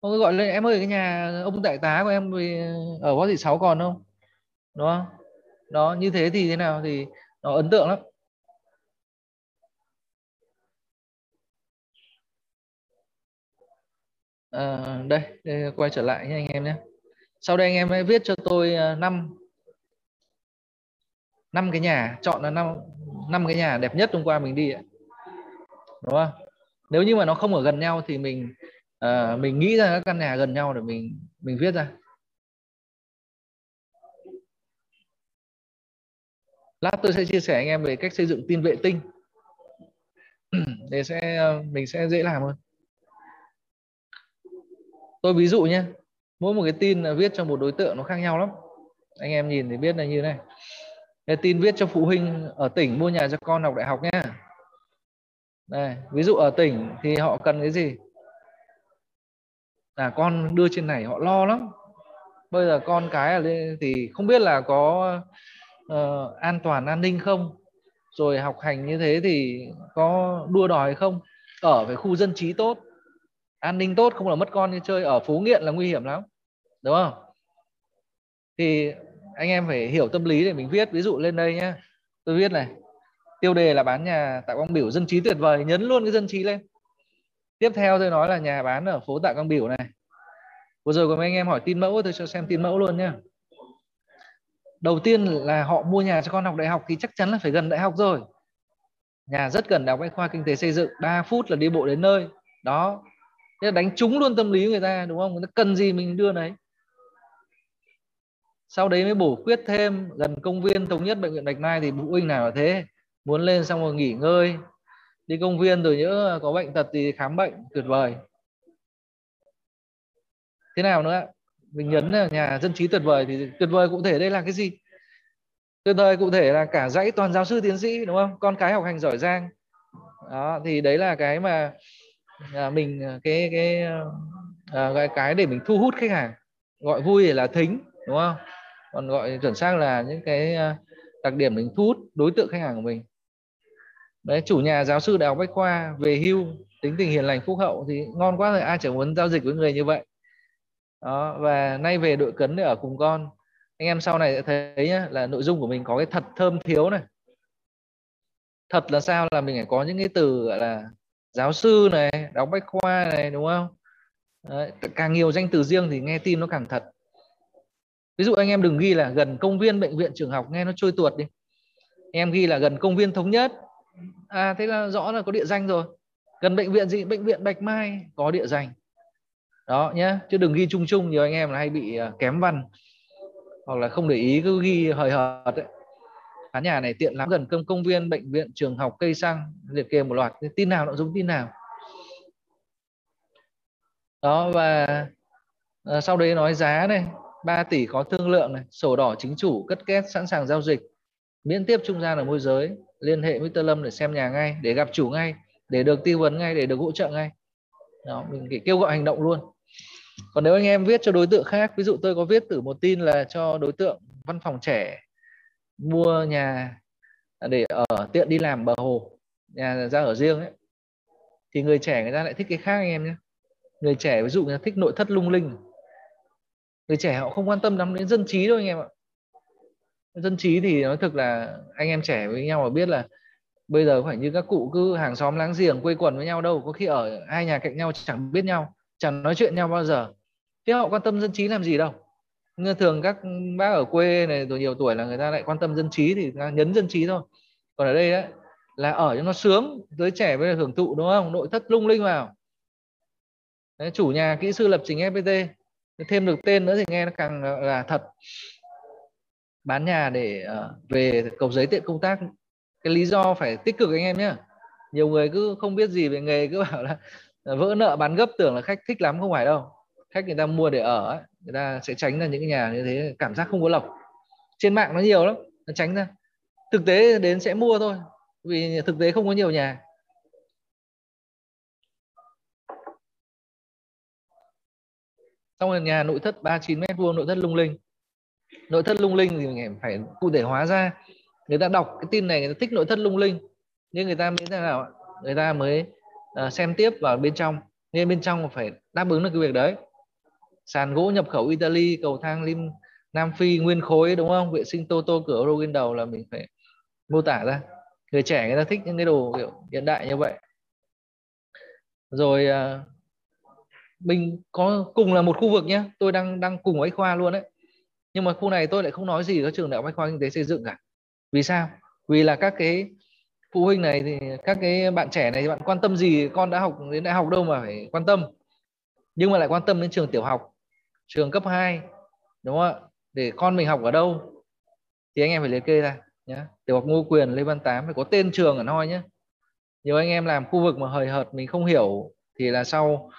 Ông gọi lên em ơi cái nhà ông đại tá của em ừ, ở võ thị sáu còn không? Đúng không? Đó như thế thì thế nào thì nó ấn tượng lắm. À, đây, đây quay trở lại nha anh em nhé. Sau đây anh em hãy viết cho tôi à, năm năm cái nhà chọn là năm năm cái nhà đẹp nhất hôm qua mình đi ấy đúng không? Nếu như mà nó không ở gần nhau thì mình uh, mình nghĩ ra các căn nhà gần nhau để mình mình viết ra. Lát tôi sẽ chia sẻ anh em về cách xây dựng tin vệ tinh. Để sẽ ờ, mình sẽ dễ làm hơn. Tôi ví dụ nhé. Mỗi một cái tin là viết cho một đối tượng nó khác nhau lắm. Anh em nhìn thì biết là như này. Cái tin viết cho phụ huynh ở tỉnh mua nhà cho con học đại học nhé. Đây, ví dụ ở tỉnh thì họ cần cái gì? Là con đưa trên này, họ lo lắm. Bây giờ con cái ở đây thì không biết là có uh, an toàn an ninh không? Rồi học hành như thế thì có đua đòi không? Ở phải khu dân trí tốt an ninh tốt không là mất con như chơi ở phố nghiện là nguy hiểm lắm đúng không? Thì anh em phải hiểu tâm lý để mình viết. Ví dụ lên đây nhá tôi viết này tiêu đề là bán nhà tại quang biểu dân trí tuyệt vời nhấn luôn cái dân trí lên. Tiếp theo tôi nói là nhà bán ở phố tạ quang biểu này. Vừa rồi có mấy anh em hỏi tin mẫu tôi cho xem tin mẫu luôn nhá đầu tiên là họ mua nhà cho con học đại học thì chắc chắn là phải gần đại học rồi. Nhà rất gần đại học bách khoa kinh tế xây dựng 3 phút là đi bộ đến nơi. Đó. Thế là đánh trúng luôn tâm lý người ta, đúng không? Người ta cần gì mình đưa đấy sau đấy mới bổ quyết thêm, gần công viên thống nhất bệnh viện bạch mai thì phụ huynh nào là thế, muốn lên xong rồi nghỉ ngơi. Đi công viên rồi nhớ có bệnh tật thì khám bệnh, tuyệt vời. Thế nào nữa mình nhấn là nhà dân trí tuyệt vời thì tuyệt vời cụ thể đây là cái gì? Tuyệt vời cụ thể là cả dãy toàn giáo sư tiến sĩ đúng không? Con cái học hành giỏi giang. Đó thì đấy là cái mà à, mình à, cái cái à, cái để mình thu hút khách hàng. Gọi vui là thính đúng không? Còn gọi chuẩn xác là những cái à, đặc điểm mình thu hút đối tượng khách hàng của mình. Đấy chủ nhà giáo sư đại học bách khoa về hưu tính tình hiền lành phúc hậu thì ngon quá rồi ai chẳng muốn giao dịch với người như vậy đó và nay về đội cấn để ở cùng con. Anh em sau này sẽ thấy nhá, là nội dung của mình có cái thật thơm thiếu này. Thật là sao là mình phải có những cái từ gọi là giáo sư này đóng bách khoa này đúng không? Đấy, càng nhiều danh từ riêng thì nghe tin nó càng thật. Ví dụ anh em đừng ghi là gần công viên bệnh viện trường học nghe nó trôi tuột đi. Em ghi là gần công viên thống nhất. À thế là rõ là có địa danh rồi. Gần bệnh viện gì? Bệnh viện bạch mai có địa danh đó nhé chứ đừng ghi chung chung, nhiều anh em là hay bị à, kém văn. Hoặc là không để ý, cứ ghi hời hợt đấy khán nhà này tiện lắm. Gần công công viên, bệnh viện, trường học, cây xăng, liệt kê một loạt. Tin nào nội dung, tin nào. Đó, và à, sau đấy nói giá này. 3 tỷ có thương lượng này. Sổ đỏ chính chủ, cất két, sẵn sàng giao dịch. Miễn tiếp trung gian ở môi giới. Liên hệ với Mr. Lâm để xem nhà ngay, để gặp chủ ngay, để được tư vấn ngay, để được hỗ trợ ngay đó, mình kêu gọi hành động luôn. Còn nếu anh em viết cho đối tượng khác ví dụ tôi có viết từ một tin là cho đối tượng văn phòng trẻ mua nhà để ở tiện đi làm bờ hồ nhà ra ở riêng ấy thì người trẻ người ta lại thích cái khác anh em nhé. Người trẻ ví dụ người ta thích nội thất lung linh. Người trẻ họ không quan tâm lắm đến dân trí đâu anh em ạ. Dân trí thì nói thực là anh em trẻ với nhau mà biết là bây giờ phải như các cụ cứ hàng xóm láng giềng quây quần với nhau đâu có khi ở hai nhà cạnh nhau chẳng biết nhau chẳng nói chuyện nhau bao giờ. Thế họ quan tâm dân trí làm gì đâu. Nhưng thường các bác ở quê này rồi nhiều tuổi là người ta lại quan tâm dân trí thì nhấn dân trí thôi. Còn ở đây đấy là ở cho nó sướng giới trẻ với hưởng thụ đúng không? Nội thất lung linh vào. Đấy, chủ nhà kỹ sư lập trình fpt thêm được tên nữa thì nghe nó càng là thật. Bán nhà để ờ, về cầu giấy tiện công tác cái lý do phải tích cực anh em nhé nhiều người cứ không biết gì về nghề cứ bảo là vỡ nợ bán gấp tưởng là khách thích lắm không phải đâu. Khách người ta mua để ở ấy, người ta sẽ tránh ra những cái nhà như thế cảm giác không có lộc. Trên mạng nó nhiều lắm nó tránh ra. Thực tế đến sẽ mua thôi vì thực tế không có nhiều nhà. Xong rồi nhà nội thất 39 mét vuông nội thất lung linh. Nội thất lung linh thì mình phải cụ thể hóa ra người ta đọc cái tin này người ta thích nội thất lung linh. Nhưng người ta mới thế nào người ta mới uh, xem tiếp vào bên trong. Nên bên trong phải đáp ứng được cái việc đấy. Sàn gỗ nhập khẩu Italy cầu thang lim Nam Phi nguyên khối đúng không? Vệ sinh tô tô cửa Euro đầu là mình phải mô tả ra. Người trẻ người ta thích những cái đồ kiểu hiện đại như vậy. Rồi uh, mình có cùng là một khu vực nhé. Tôi đang đang cùng với khoa luôn đấy. Nhưng mà khu này tôi lại không nói gì có trường đại học bách khoa kinh tế xây dựng cả vì sao? Vì là các cái phụ huynh này thì các cái bạn trẻ này bạn quan tâm gì, con đã học đến đại học đâu mà phải quan tâm. Nhưng mà lại quan tâm đến trường tiểu học, trường cấp 2 đúng không ạ? Để con mình học ở đâu? Thì anh em phải liệt kê ra nhé tiểu học ngô quyền, lê văn tám, phải có tên trường ở noi nhé nhiều anh em làm khu vực mà hời hợt, mình không hiểu thì là sau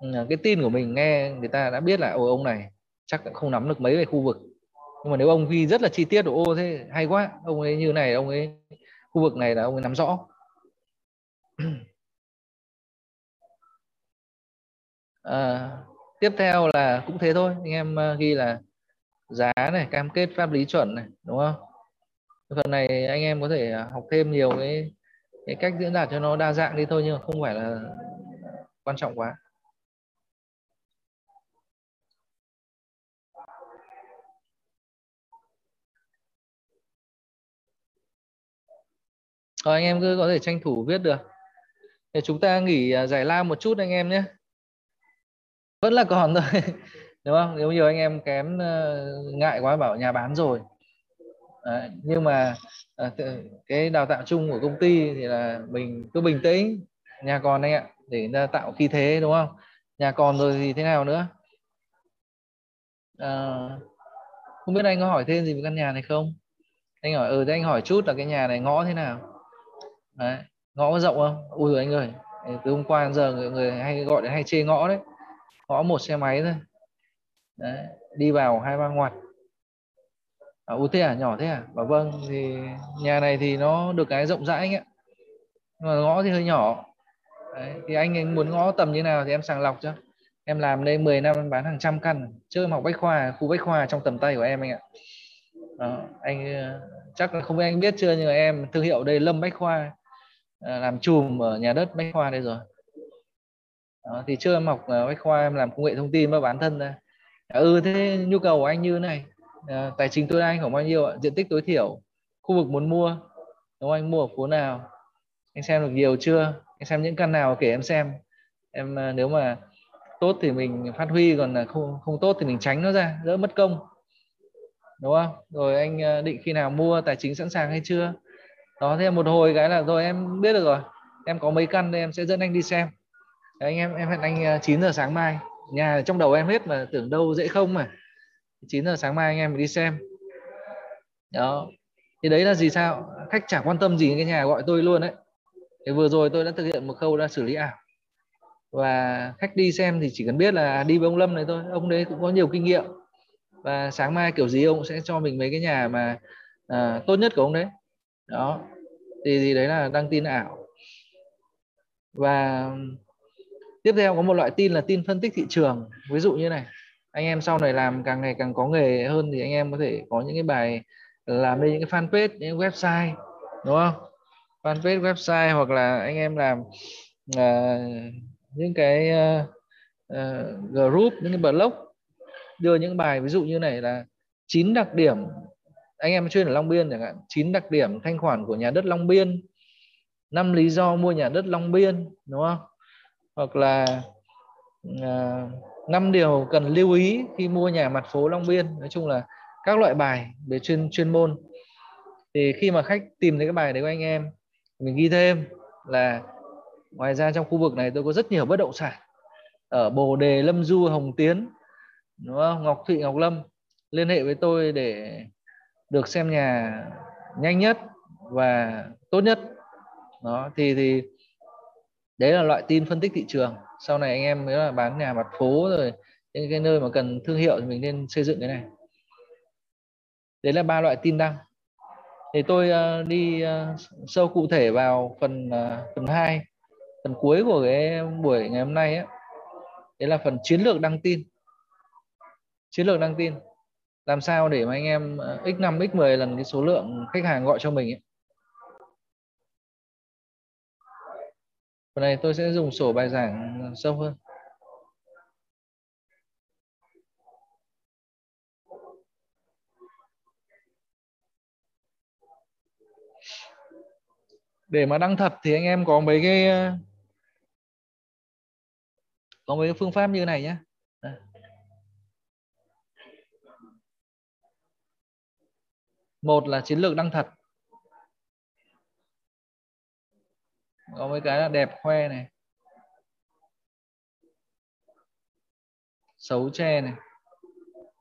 ừ, cái tin của mình nghe người ta đã biết là ồ ông này chắc không nắm được mấy về khu vực nhưng mà nếu ông ghi rất là chi tiết ô thế hay quá ông ấy như này ông ấy khu vực này là ông ấy nắm rõ. À, tiếp theo là cũng thế thôi anh em à, ghi là giá này cam kết pháp lý chuẩn này đúng không? Phần này anh em có thể à, học thêm nhiều cái cái cách diễn đạt cho nó đa dạng đi thôi nhưng mà không phải là quan trọng quá. Rồi anh em cứ có thể tranh thủ viết được. Để chúng ta nghỉ à, giải lao một chút anh em nhé. Vẫn là còn thôi. Đúng không? Nếu nhiều anh em kém ờ, ngại quá bảo nhà bán rồi. Đấy. Nhưng mà à, cái đào tạo chung của công ty thì là mình cứ bình tĩnh. Nhà còn anh ạ. Để tạo khí thế đúng không? Nhà còn rồi thì thế nào nữa? À, không biết anh có hỏi thêm gì về căn nhà này không? Anh hỏi ừ thế anh hỏi chút là cái nhà này ngõ thế nào? Đấy. Ngõ có rộng không? Ui rồi anh ơi. Từ hôm qua đến giờ người, người hay gọi hay chê ngõ đấy. Ngõ một xe máy thôi. Đấy. đi vào hai ba ngoặt. À, ui thế à? Nhỏ thế à? Bảo vâng thì nhà này thì nó được cái rộng rãi anh ạ. Nhưng mà ngõ thì hơi nhỏ. Đấy. thì anh, anh muốn ngõ tầm như nào thì em sàng lọc cho. Em làm đây 10 năm em bán hàng trăm căn. Chơi học bách khoa khu bách khoa trong tầm tay của em anh ạ. Đó, anh ờ, chắc là không biết anh biết chưa nhưng mà em thương hiệu đây Lâm Bách Khoa. Ờ, làm chùm ở nhà đất bách khoa đây rồi. Đó, thì chưa em học bách khoa em làm công nghệ thông tin và bán thân ra dạ, ừ thế nhu cầu của anh như này. À, tài chính tối đa anh khoảng bao nhiêu ạ? Diện tích tối thiểu khu vực muốn mua đúng không anh mua ở phố nào anh xem được nhiều chưa? Anh xem những căn nào kể em xem. Em ờ, nếu mà tốt thì mình phát huy còn là không không tốt thì mình tránh nó ra đỡ mất công. Đúng không? Rồi anh định khi nào mua tài chính sẵn sàng hay chưa? Đó thế một hồi cái là rồi em biết được rồi. Em có mấy căn đây em sẽ dẫn anh đi xem. Đấy, anh em em hẹn anh ờ, 9 giờ sáng mai. Nhà trong đầu em hết mà tưởng đâu dễ không mà. 9 giờ sáng mai anh em đi xem. Đó. Thì đấy là gì sao? Khách chả quan tâm gì cái nhà gọi tôi luôn đấy thì vừa rồi tôi đã thực hiện một khâu đã xử lý ảo. Và khách đi xem thì chỉ cần biết là đi với ông Lâm này thôi. Ông đấy cũng có nhiều kinh nghiệm. Và sáng mai kiểu gì ông sẽ cho mình mấy cái nhà mà à, tốt nhất của ông đấy đó. Thì, gì đấy là đăng tin ảo. Và tiếp theo có một loại tin là tin phân tích thị trường. Ví dụ như này anh em sau này làm càng ngày càng có nghề hơn thì anh em có thể có những cái bài làm lên những cái fanpage những cái website đúng không? Fanpage website hoặc là anh em làm uh, những cái uh, uh, group những cái blog đưa những bài ví dụ như này là chín đặc điểm anh em chuyên ở Long Biên chẳng hạn, chín đặc điểm thanh khoản của nhà đất Long Biên, năm lý do mua nhà đất Long Biên, đúng không? Hoặc là à, năm điều cần lưu ý khi mua nhà mặt phố Long Biên, nói chung là các loại bài về chuyên chuyên môn. Thì khi mà khách tìm thấy cái bài đấy của anh em, mình ghi thêm là ngoài ra trong khu vực này tôi có rất nhiều bất động sản ở Bồ Đề, Lâm Du, Hồng Tiến, đúng không? Ngọc Thụy, Ngọc Lâm. Liên hệ với tôi để được xem nhà nhanh nhất và tốt nhất. Đó thì thì đấy là loại tin phân tích thị trường. Sau này anh em nếu là bán nhà mặt phố rồi những cái nơi mà cần thương hiệu thì mình nên xây dựng cái này. Đấy là ba loại tin đăng. Thì tôi uh, đi uh, sâu cụ thể vào phần uh, phần 2 phần cuối của cái buổi ngày hôm nay ấy. đấy là phần chiến lược đăng tin. Chiến lược đăng tin làm sao để mà anh em x5 x10 lần cái số lượng khách hàng gọi cho mình ấy. Phần này tôi sẽ dùng sổ bài giảng ờ, sâu hơn. Để mà đăng thật thì anh em có mấy cái ờ, có mấy cái phương pháp như này nhé. Một là chiến lược đăng thật. Có mấy cái là đẹp, khoe này. Xấu che này.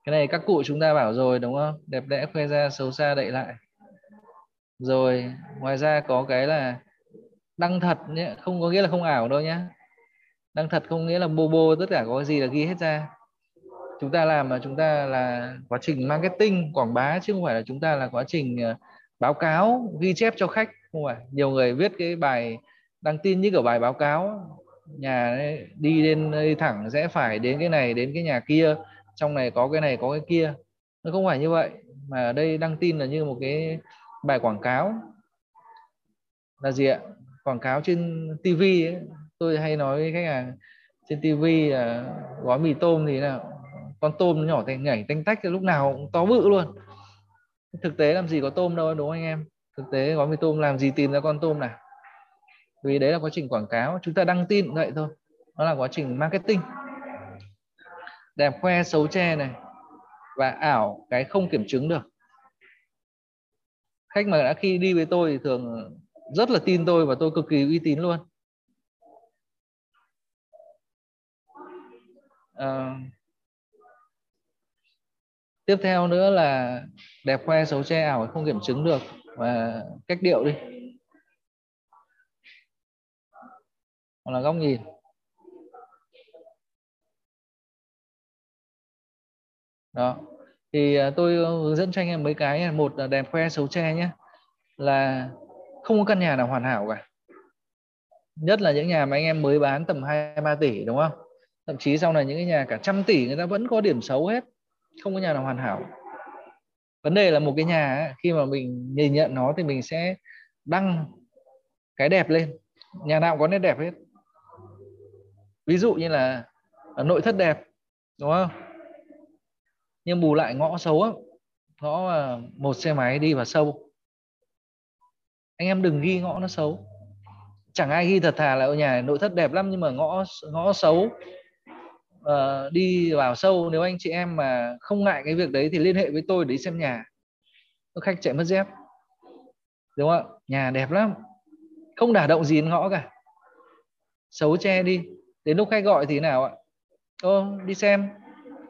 Cái này các cụ chúng ta bảo rồi, đúng không? Đẹp đẽ, khoe ra, xấu xa, đậy lại. Rồi, ngoài ra có cái là đăng thật nhé. Không có nghĩa là không ảo đâu nhé đăng thật không nghĩa là bô bô, tất cả có cái gì là ghi hết ra chúng ta làm mà chúng ta là quá trình marketing quảng bá chứ không phải là chúng ta là quá trình ờ, báo cáo ghi chép cho khách không phải. Nhiều người viết cái bài đăng tin như kiểu bài báo cáo nhà ấy, đi lên đi thẳng rẽ phải đến cái này đến cái nhà kia trong này có cái này có cái kia. Nó không phải như vậy mà ở đây đăng tin là như một cái bài quảng cáo. Là gì ạ? Quảng cáo trên TV tôi hay nói với khách hàng trên TV là gói mì tôm thì nào? Con tôm nhỏ thành nhảy tanh tách lúc nào cũng to bự luôn. Thực tế làm gì có tôm đâu đúng không anh em? Thực tế gói mì tôm làm gì tìm ra con tôm nào? Vì đấy là quá trình quảng cáo chúng ta đăng tin cũng vậy thôi. Nó là quá trình marketing. Đẹp khoe xấu che này. Và ảo cái không kiểm chứng được. Khách mà đã khi đi với tôi thì thường rất là tin tôi và tôi cực kỳ uy tín luôn. À, tiếp theo nữa là đẹp khoe xấu che ảo không kiểm chứng được. Và cách điệu đi. Hoặc là góc nhìn. Đó. Thì à, tôi hướng dẫn cho anh em mấy cái một là đẹp khoe xấu che nhé. Là không có căn nhà nào hoàn hảo cả. Nhất là những nhà mà anh em mới bán tầm hai, ba tỷ, đúng không? Thậm chí sau này những cái nhà cả trăm tỷ người ta vẫn có điểm xấu hết không có nhà nào hoàn hảo. Vấn đề là một cái nhà ấy, khi mà mình nhìn nhận nó thì mình sẽ đăng cái đẹp lên. Nhà nào có nét đẹp hết. Ví dụ như là à, nội thất đẹp đúng không? Nhưng bù lại ngõ xấu á ngõ một xe máy đi vào sâu. Anh em đừng ghi ngõ nó xấu. Chẳng ai ghi thật thà là ở nhà nội thất đẹp lắm nhưng mà ngõ ngõ xấu uh, đi vào sâu nếu anh chị em mà không ngại cái việc đấy thì liên hệ với tôi để xem nhà. Khách chạy mất dép. Đúng không ạ? Nhà đẹp lắm. Không đả động gì đến ngõ cả. Xấu che đi. Đến lúc khách gọi thì nào ạ? Ô đi xem.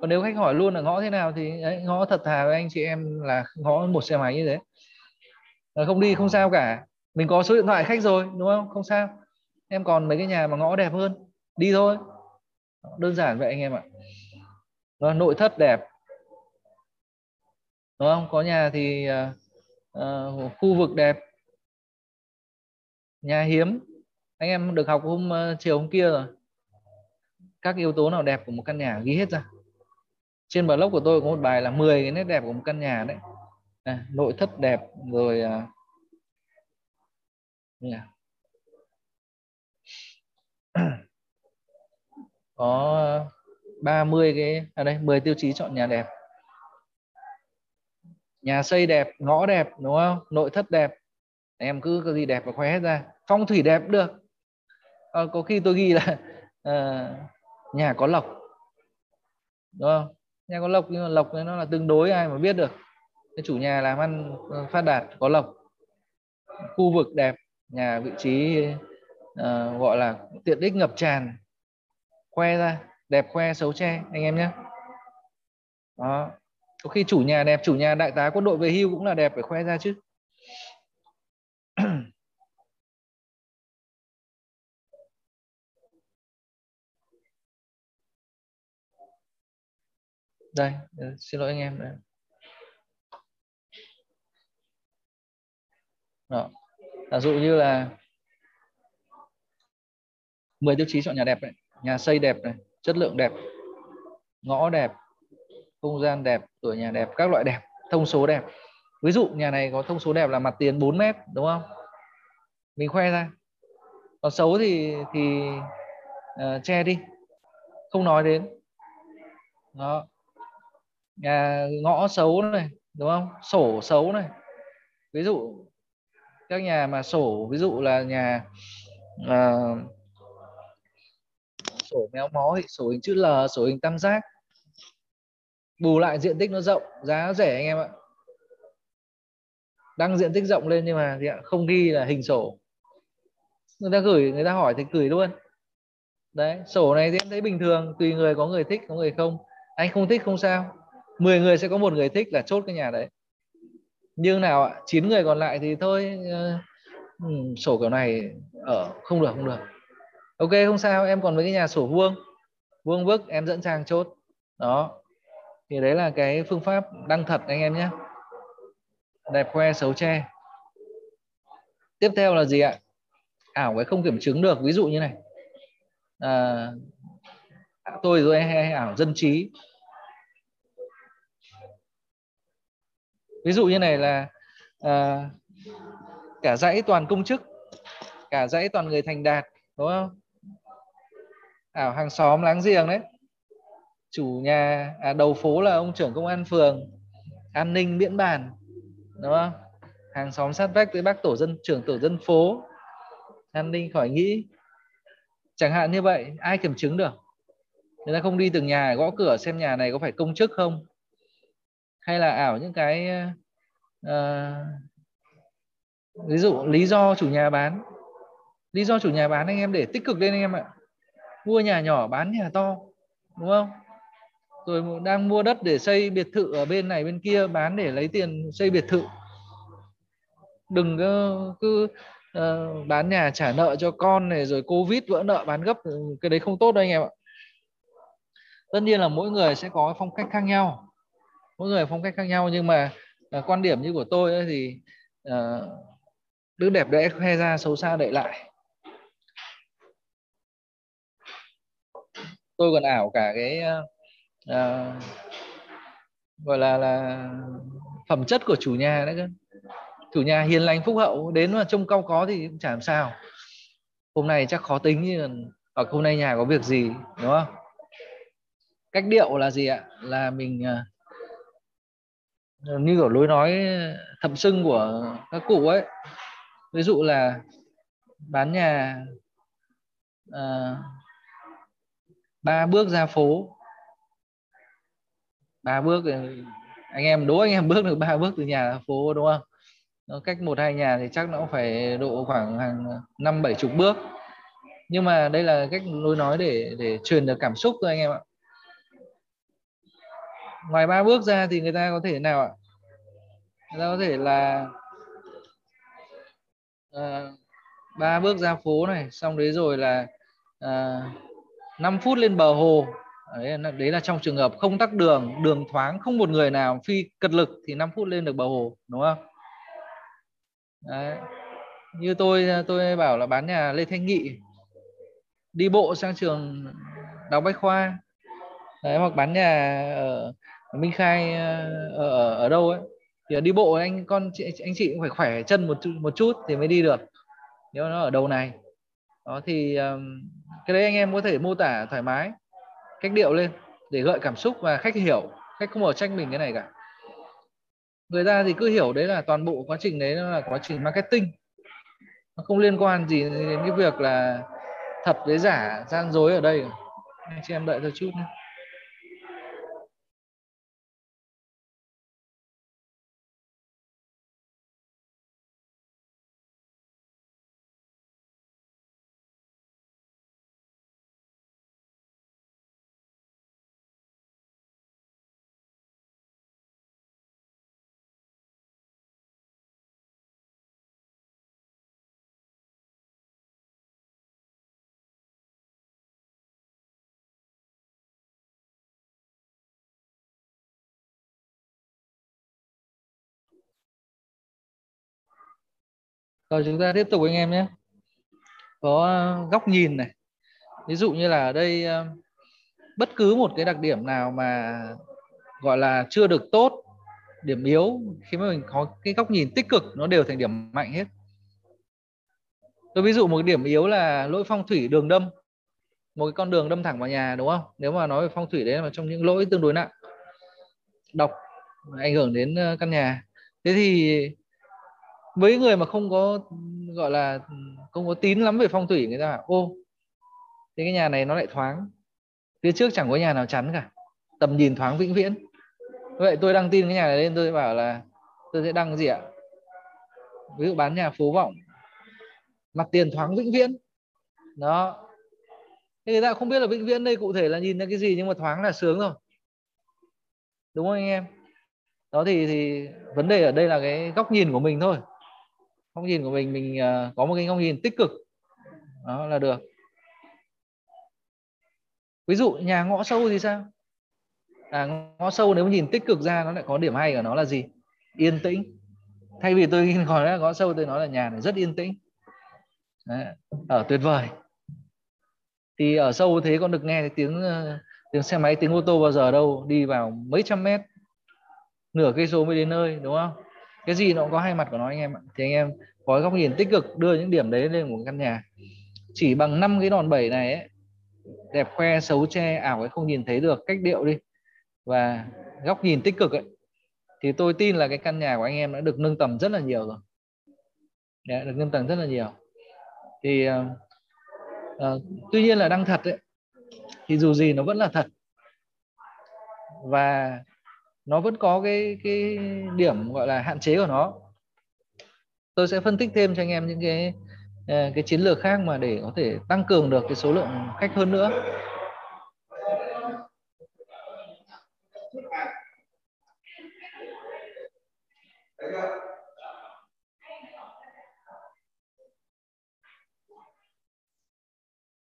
Còn nếu khách hỏi luôn là ngõ thế nào thì ấy, ngõ thật thà với anh chị em là ngõ một xe máy như thế. Ờ, không đi không sao cả. Mình có số điện thoại khách rồi đúng không? Không sao. Em còn mấy cái nhà mà ngõ đẹp hơn. Đi thôi đơn giản vậy anh em ạ. Đó, nội thất đẹp. Đúng không? Có nhà thì uh, uh, khu vực đẹp. Nhà hiếm. Anh em được học hôm uh, chiều hôm kia rồi. Các yếu tố nào đẹp của một căn nhà? Ghi hết ra. Trên blog của tôi có một bài là 10 cái nét đẹp của một căn nhà đấy. À, nội thất đẹp rồi uh, yeah. có ờ, 30 cái ở à đây 10 tiêu chí chọn nhà đẹp. Nhà xây đẹp ngõ đẹp đúng không? Nội thất đẹp. Em cứ cái gì đẹp và khoe hết ra. Phong thủy đẹp được. À, có khi tôi ghi là à, nhà có lộc. Đúng không? Nhà có lộc nhưng mà lộc nó là tương đối ai mà biết được. Cái chủ nhà làm ăn phát đạt có lộc. Khu vực đẹp nhà vị trí uh, gọi là tiện ích ngập tràn khoe ra, đẹp khoe xấu che, anh em nhé đó có khi chủ nhà đẹp, chủ nhà đại tá quân đội về hưu cũng là đẹp phải khoe ra chứ đây ờ, xin lỗi anh em đây. Đó. giả dụ như là 10 tiêu chí chọn nhà đẹp đấy nhà xây đẹp này chất lượng đẹp ngõ đẹp không gian đẹp tuổi nhà đẹp các loại đẹp thông số đẹp. Ví dụ nhà này có thông số đẹp là mặt tiền 4 mét đúng không? Mình khoe ra. Còn xấu thì thì uh, che đi. Không nói đến. Đó. Nhà ngõ xấu này đúng không? Sổ xấu này. Ví dụ các nhà mà sổ ví dụ là nhà uh, sổ méo mó thì sổ hình chữ L sổ hình tam giác. Bù lại diện tích nó rộng giá rẻ anh em ạ. Đăng diện tích rộng lên nhưng mà thì không ghi là hình sổ. Người ta gửi người ta hỏi thì gửi luôn. Đấy sổ này thì em thấy bình thường tùy người có người thích có người không. Anh không thích không sao. 10 người sẽ có một người thích là chốt cái nhà đấy. Nhưng nào ạ chín người còn lại thì thôi uh, sổ kiểu này ở không được không được ok không sao em còn với cái nhà sổ vuông. Vuông vức em dẫn trang chốt. Đó. Thì đấy là cái phương pháp đăng thật anh em nhé. Đẹp khoe xấu che tiếp theo là gì ạ? Ảo cái không kiểm chứng được. Ví dụ như này. À, tôi rồi hay, hay ảo dân trí. Ví dụ như này là à, cả dãy toàn công chức cả dãy toàn người thành đạt đúng không? Ảo hàng xóm láng giềng đấy. Chủ nhà à, đầu phố là ông trưởng công an phường. An ninh miễn bàn đúng không? Hàng xóm sát vách với bác tổ dân trưởng tổ dân phố. An ninh khỏi nghĩ. Chẳng hạn như vậy ai kiểm chứng được? Người ta không đi từng nhà gõ cửa xem nhà này có phải công chức không? Hay là ảo những cái uh, ví dụ lý do chủ nhà bán. Lý do chủ nhà bán anh em để tích cực lên anh em ạ mua nhà nhỏ bán nhà to đúng không? Rồi đang mua đất để xây biệt thự ở bên này bên kia bán để lấy tiền xây biệt thự. Đừng cứ, cứ uh, bán nhà trả nợ cho con này rồi covid vỡ nợ bán gấp cái đấy không tốt đâu anh em ạ. Tất nhiên là mỗi người sẽ có phong cách khác nhau. Mỗi người phong cách khác nhau nhưng mà uh, quan điểm như của tôi ấy thì uh, đứa đẹp đẽ khoe ra xấu xa đậy lại. Tôi còn ảo cả cái uh, gọi là là phẩm chất của chủ nhà đấy cơ. Chủ nhà hiền lành phúc hậu đến mà trông cau có thì cũng chả làm sao. Hôm nay chắc khó tính như hoặc hôm nay nhà có việc gì đúng không? Cách điệu là gì ạ? Là mình uh, như kiểu lối nói thậm sưng của các cụ ấy. Ví dụ là bán nhà uh, ba bước ra phố. Ba bước ừ, anh em đố anh em bước được ba bước từ nhà ra phố đúng không? Nó cách một hai nhà thì chắc nó phải độ khoảng hàng năm bảy chục bước. Nhưng mà đây là cách lối nói để để truyền được cảm xúc thôi anh em ạ. Ngoài ba bước ra thì người ta có thể nào ạ? Người ta có thể là uh, ba bước ra phố này xong đấy rồi là uh, 5 phút lên bờ hồ. Đấy, đấy là trong trường hợp không tắc đường đường thoáng không một người nào phi cật lực thì 5 phút lên được bờ hồ đúng không? Đấy. như tôi tôi bảo là bán nhà Lê Thanh Nghị đi bộ sang trường đào bách khoa. Đấy hoặc bán nhà ở Minh Khai ở ở, ở đâu ấy. Thì đi bộ anh con chị, anh chị cũng phải khỏe chân một chút, một chút thì mới đi được. Nếu nó ở đầu này. Đó thì um, cái đấy anh em có thể mô tả thoải mái, cách điệu lên để gợi cảm xúc và khách hiểu, khách không ở trách mình cái này cả. Người ta thì cứ hiểu đấy là toàn bộ quá trình đấy là quá trình marketing. Nó không liên quan gì đến cái việc là thật với giả gian dối ở đây. Anh chị em đợi tôi chút nhé. Rồi chúng ta tiếp tục anh em nhé. Có ờ, góc nhìn này. Ví dụ như là ở đây ờ, bất cứ một cái đặc điểm nào mà, gọi là, chưa được tốt, điểm yếu, khi mà mình có cái góc nhìn tích cực, nó đều thành điểm mạnh hết. Tôi ví dụ một cái điểm yếu là lỗi phong thủy đường đâm. Một cái con đường đâm thẳng vào nhà, đúng không? Nếu mà nói về phong thủy đấy là trong những lỗi tương đối nặng. Độc, ảnh hưởng đến ờ, căn nhà. Thế thì với người mà không có, gọi là, không có tín lắm về phong thủy người ta bảo, ô, thế cái nhà này nó lại thoáng. Phía trước chẳng có nhà nào chắn cả. Tầm nhìn thoáng vĩnh viễn. Vậy tôi đăng tin cái nhà này lên, tôi bảo là, tôi sẽ đăng gì ạ? Ví dụ bán nhà phố vọng, mặt tiền thoáng vĩnh viễn. Đó. Thế người ta không biết là vĩnh viễn đây cụ thể là nhìn ra cái gì, nhưng mà thoáng là sướng rồi. Đúng không anh em? Đó thì thì vấn đề ở đây là cái góc nhìn của mình thôi góc nhìn của mình mình uh, có một cái góc nhìn tích cực. Đó là được. Ví dụ nhà ngõ sâu thì sao? À, ngõ sâu nếu nhìn tích cực ra nó lại có điểm hay của nó là gì? Yên tĩnh. Thay vì tôi gọi là ngõ sâu tôi nói là nhà này rất yên tĩnh. Đấy, ở tuyệt vời. Thì ở sâu thế con được nghe tiếng ờ, tiếng xe máy tiếng ô tô bao giờ đâu đi vào mấy trăm mét nửa cây số mới đến nơi đúng không? Cái gì nó cũng có hai mặt của nó anh em ạ. Thì anh em có góc nhìn tích cực đưa những điểm đấy lên một căn nhà. Chỉ bằng năm cái đòn bẩy này ấy, đẹp khoe xấu che ảo ấy không nhìn thấy được cách điệu đi. Và góc nhìn tích cực ấy thì tôi tin là cái căn nhà của anh em đã được nâng tầm rất là nhiều rồi. Đấy, được nâng tầm rất là nhiều. Thì uh, uh, tuy nhiên là đăng thật ấy thì dù gì nó vẫn là thật. Và nó vẫn có cái cái điểm, gọi là, hạn chế của nó. Tôi sẽ phân tích thêm cho anh em những cái ờ, cái chiến lược khác mà để có thể tăng cường được cái số lượng khách hơn nữa.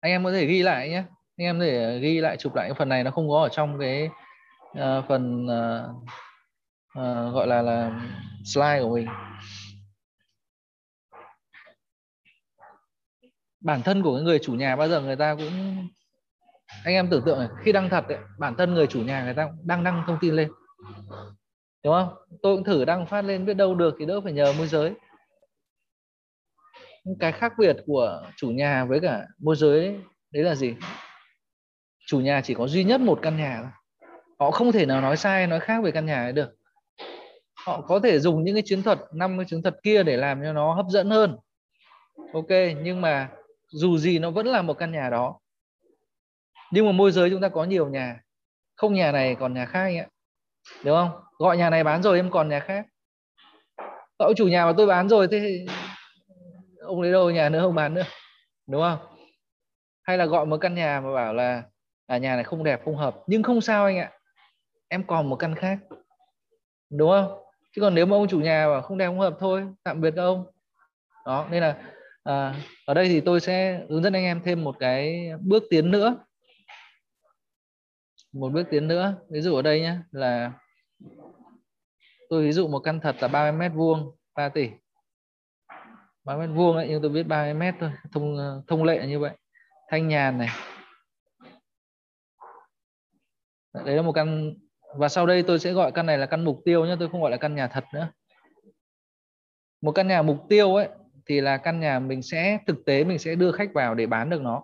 Anh em có thể ghi lại nhé. Anh em có thể ghi lại, chụp lại cái phần này, nó không có ở trong cái uh, phần uh, uh, gọi là là slide của mình. Bản thân của cái người chủ nhà bao giờ người ta cũng anh em tưởng tượng này khi đăng thật ấy, bản thân người chủ nhà người ta cũng đang đăng thông tin lên. Đúng không? Tôi cũng thử đăng phát lên biết đâu được thì đỡ phải nhờ môi giới. Cái khác biệt của chủ nhà với cả môi giới đấy là gì? Chủ nhà chỉ có duy nhất một căn nhà thôi họ không thể nào nói sai nói khác về căn nhà ấy được. Họ có thể dùng những cái chiến thuật năm cái chiến thuật kia để làm cho nó hấp dẫn hơn. Ok nhưng mà dù gì nó vẫn là một căn nhà đó. Nhưng mà môi giới chúng ta có nhiều nhà. Không nhà này còn nhà khác anh ạ. Đúng không? Gọi nhà này bán rồi em còn nhà khác. Cậu chủ nhà mà tôi bán rồi thế ông lấy đâu nhà nữa không bán nữa. Đúng không? Hay là gọi một căn nhà mà bảo là à, nhà này không đẹp không hợp. Nhưng không sao anh ạ em còn một căn khác. Đúng không? Chứ còn nếu mà ông chủ nhà bảo không đem không hợp thôi tạm biệt các ông. Đó nên là à, ở đây thì tôi sẽ hướng dẫn anh em thêm một cái bước tiến nữa. Một bước tiến nữa. Ví dụ ở đây nhé là tôi ví dụ một căn thật là 30 mét vuông 3 tỷ. 3 mét vuông ấy nhưng tôi biết 30 mét thôi thông ờ, thông lệ như vậy. Thanh nhàn này. Đấy là một căn và sau đây tôi sẽ gọi căn này là căn mục tiêu nhé, tôi không gọi là căn nhà thật nữa. Một căn nhà mục tiêu ấy, thì là căn nhà mình sẽ, thực tế mình sẽ đưa khách vào để bán được nó.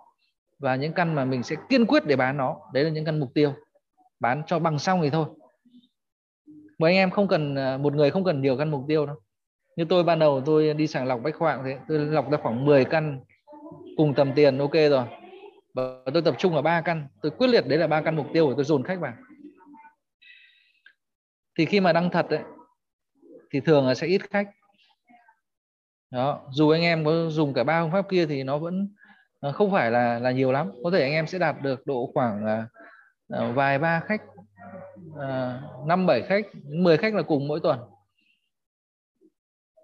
Và những căn mà mình sẽ kiên quyết để bán nó, đấy là những căn mục tiêu. Bán cho bằng xong thì thôi. Mà anh em không cần à, một người không cần nhiều căn mục tiêu đâu. Như tôi ban đầu tôi đi sàng lọc bách khoạng thế, tôi lọc ra khoảng 10 căn cùng tầm tiền, ok rồi. Và tôi tập trung ở ba căn. Tôi quyết liệt đấy là ba căn mục tiêu của tôi dồn khách vào thì khi mà đăng thật ấy, thì thường là sẽ ít khách. Đó dù anh em có dùng cả ba phương pháp kia thì nó vẫn không phải là là nhiều lắm. Có thể anh em sẽ đạt được độ khoảng uh, vài ba khách à, năm uh, bảy khách 10 khách là cùng mỗi tuần.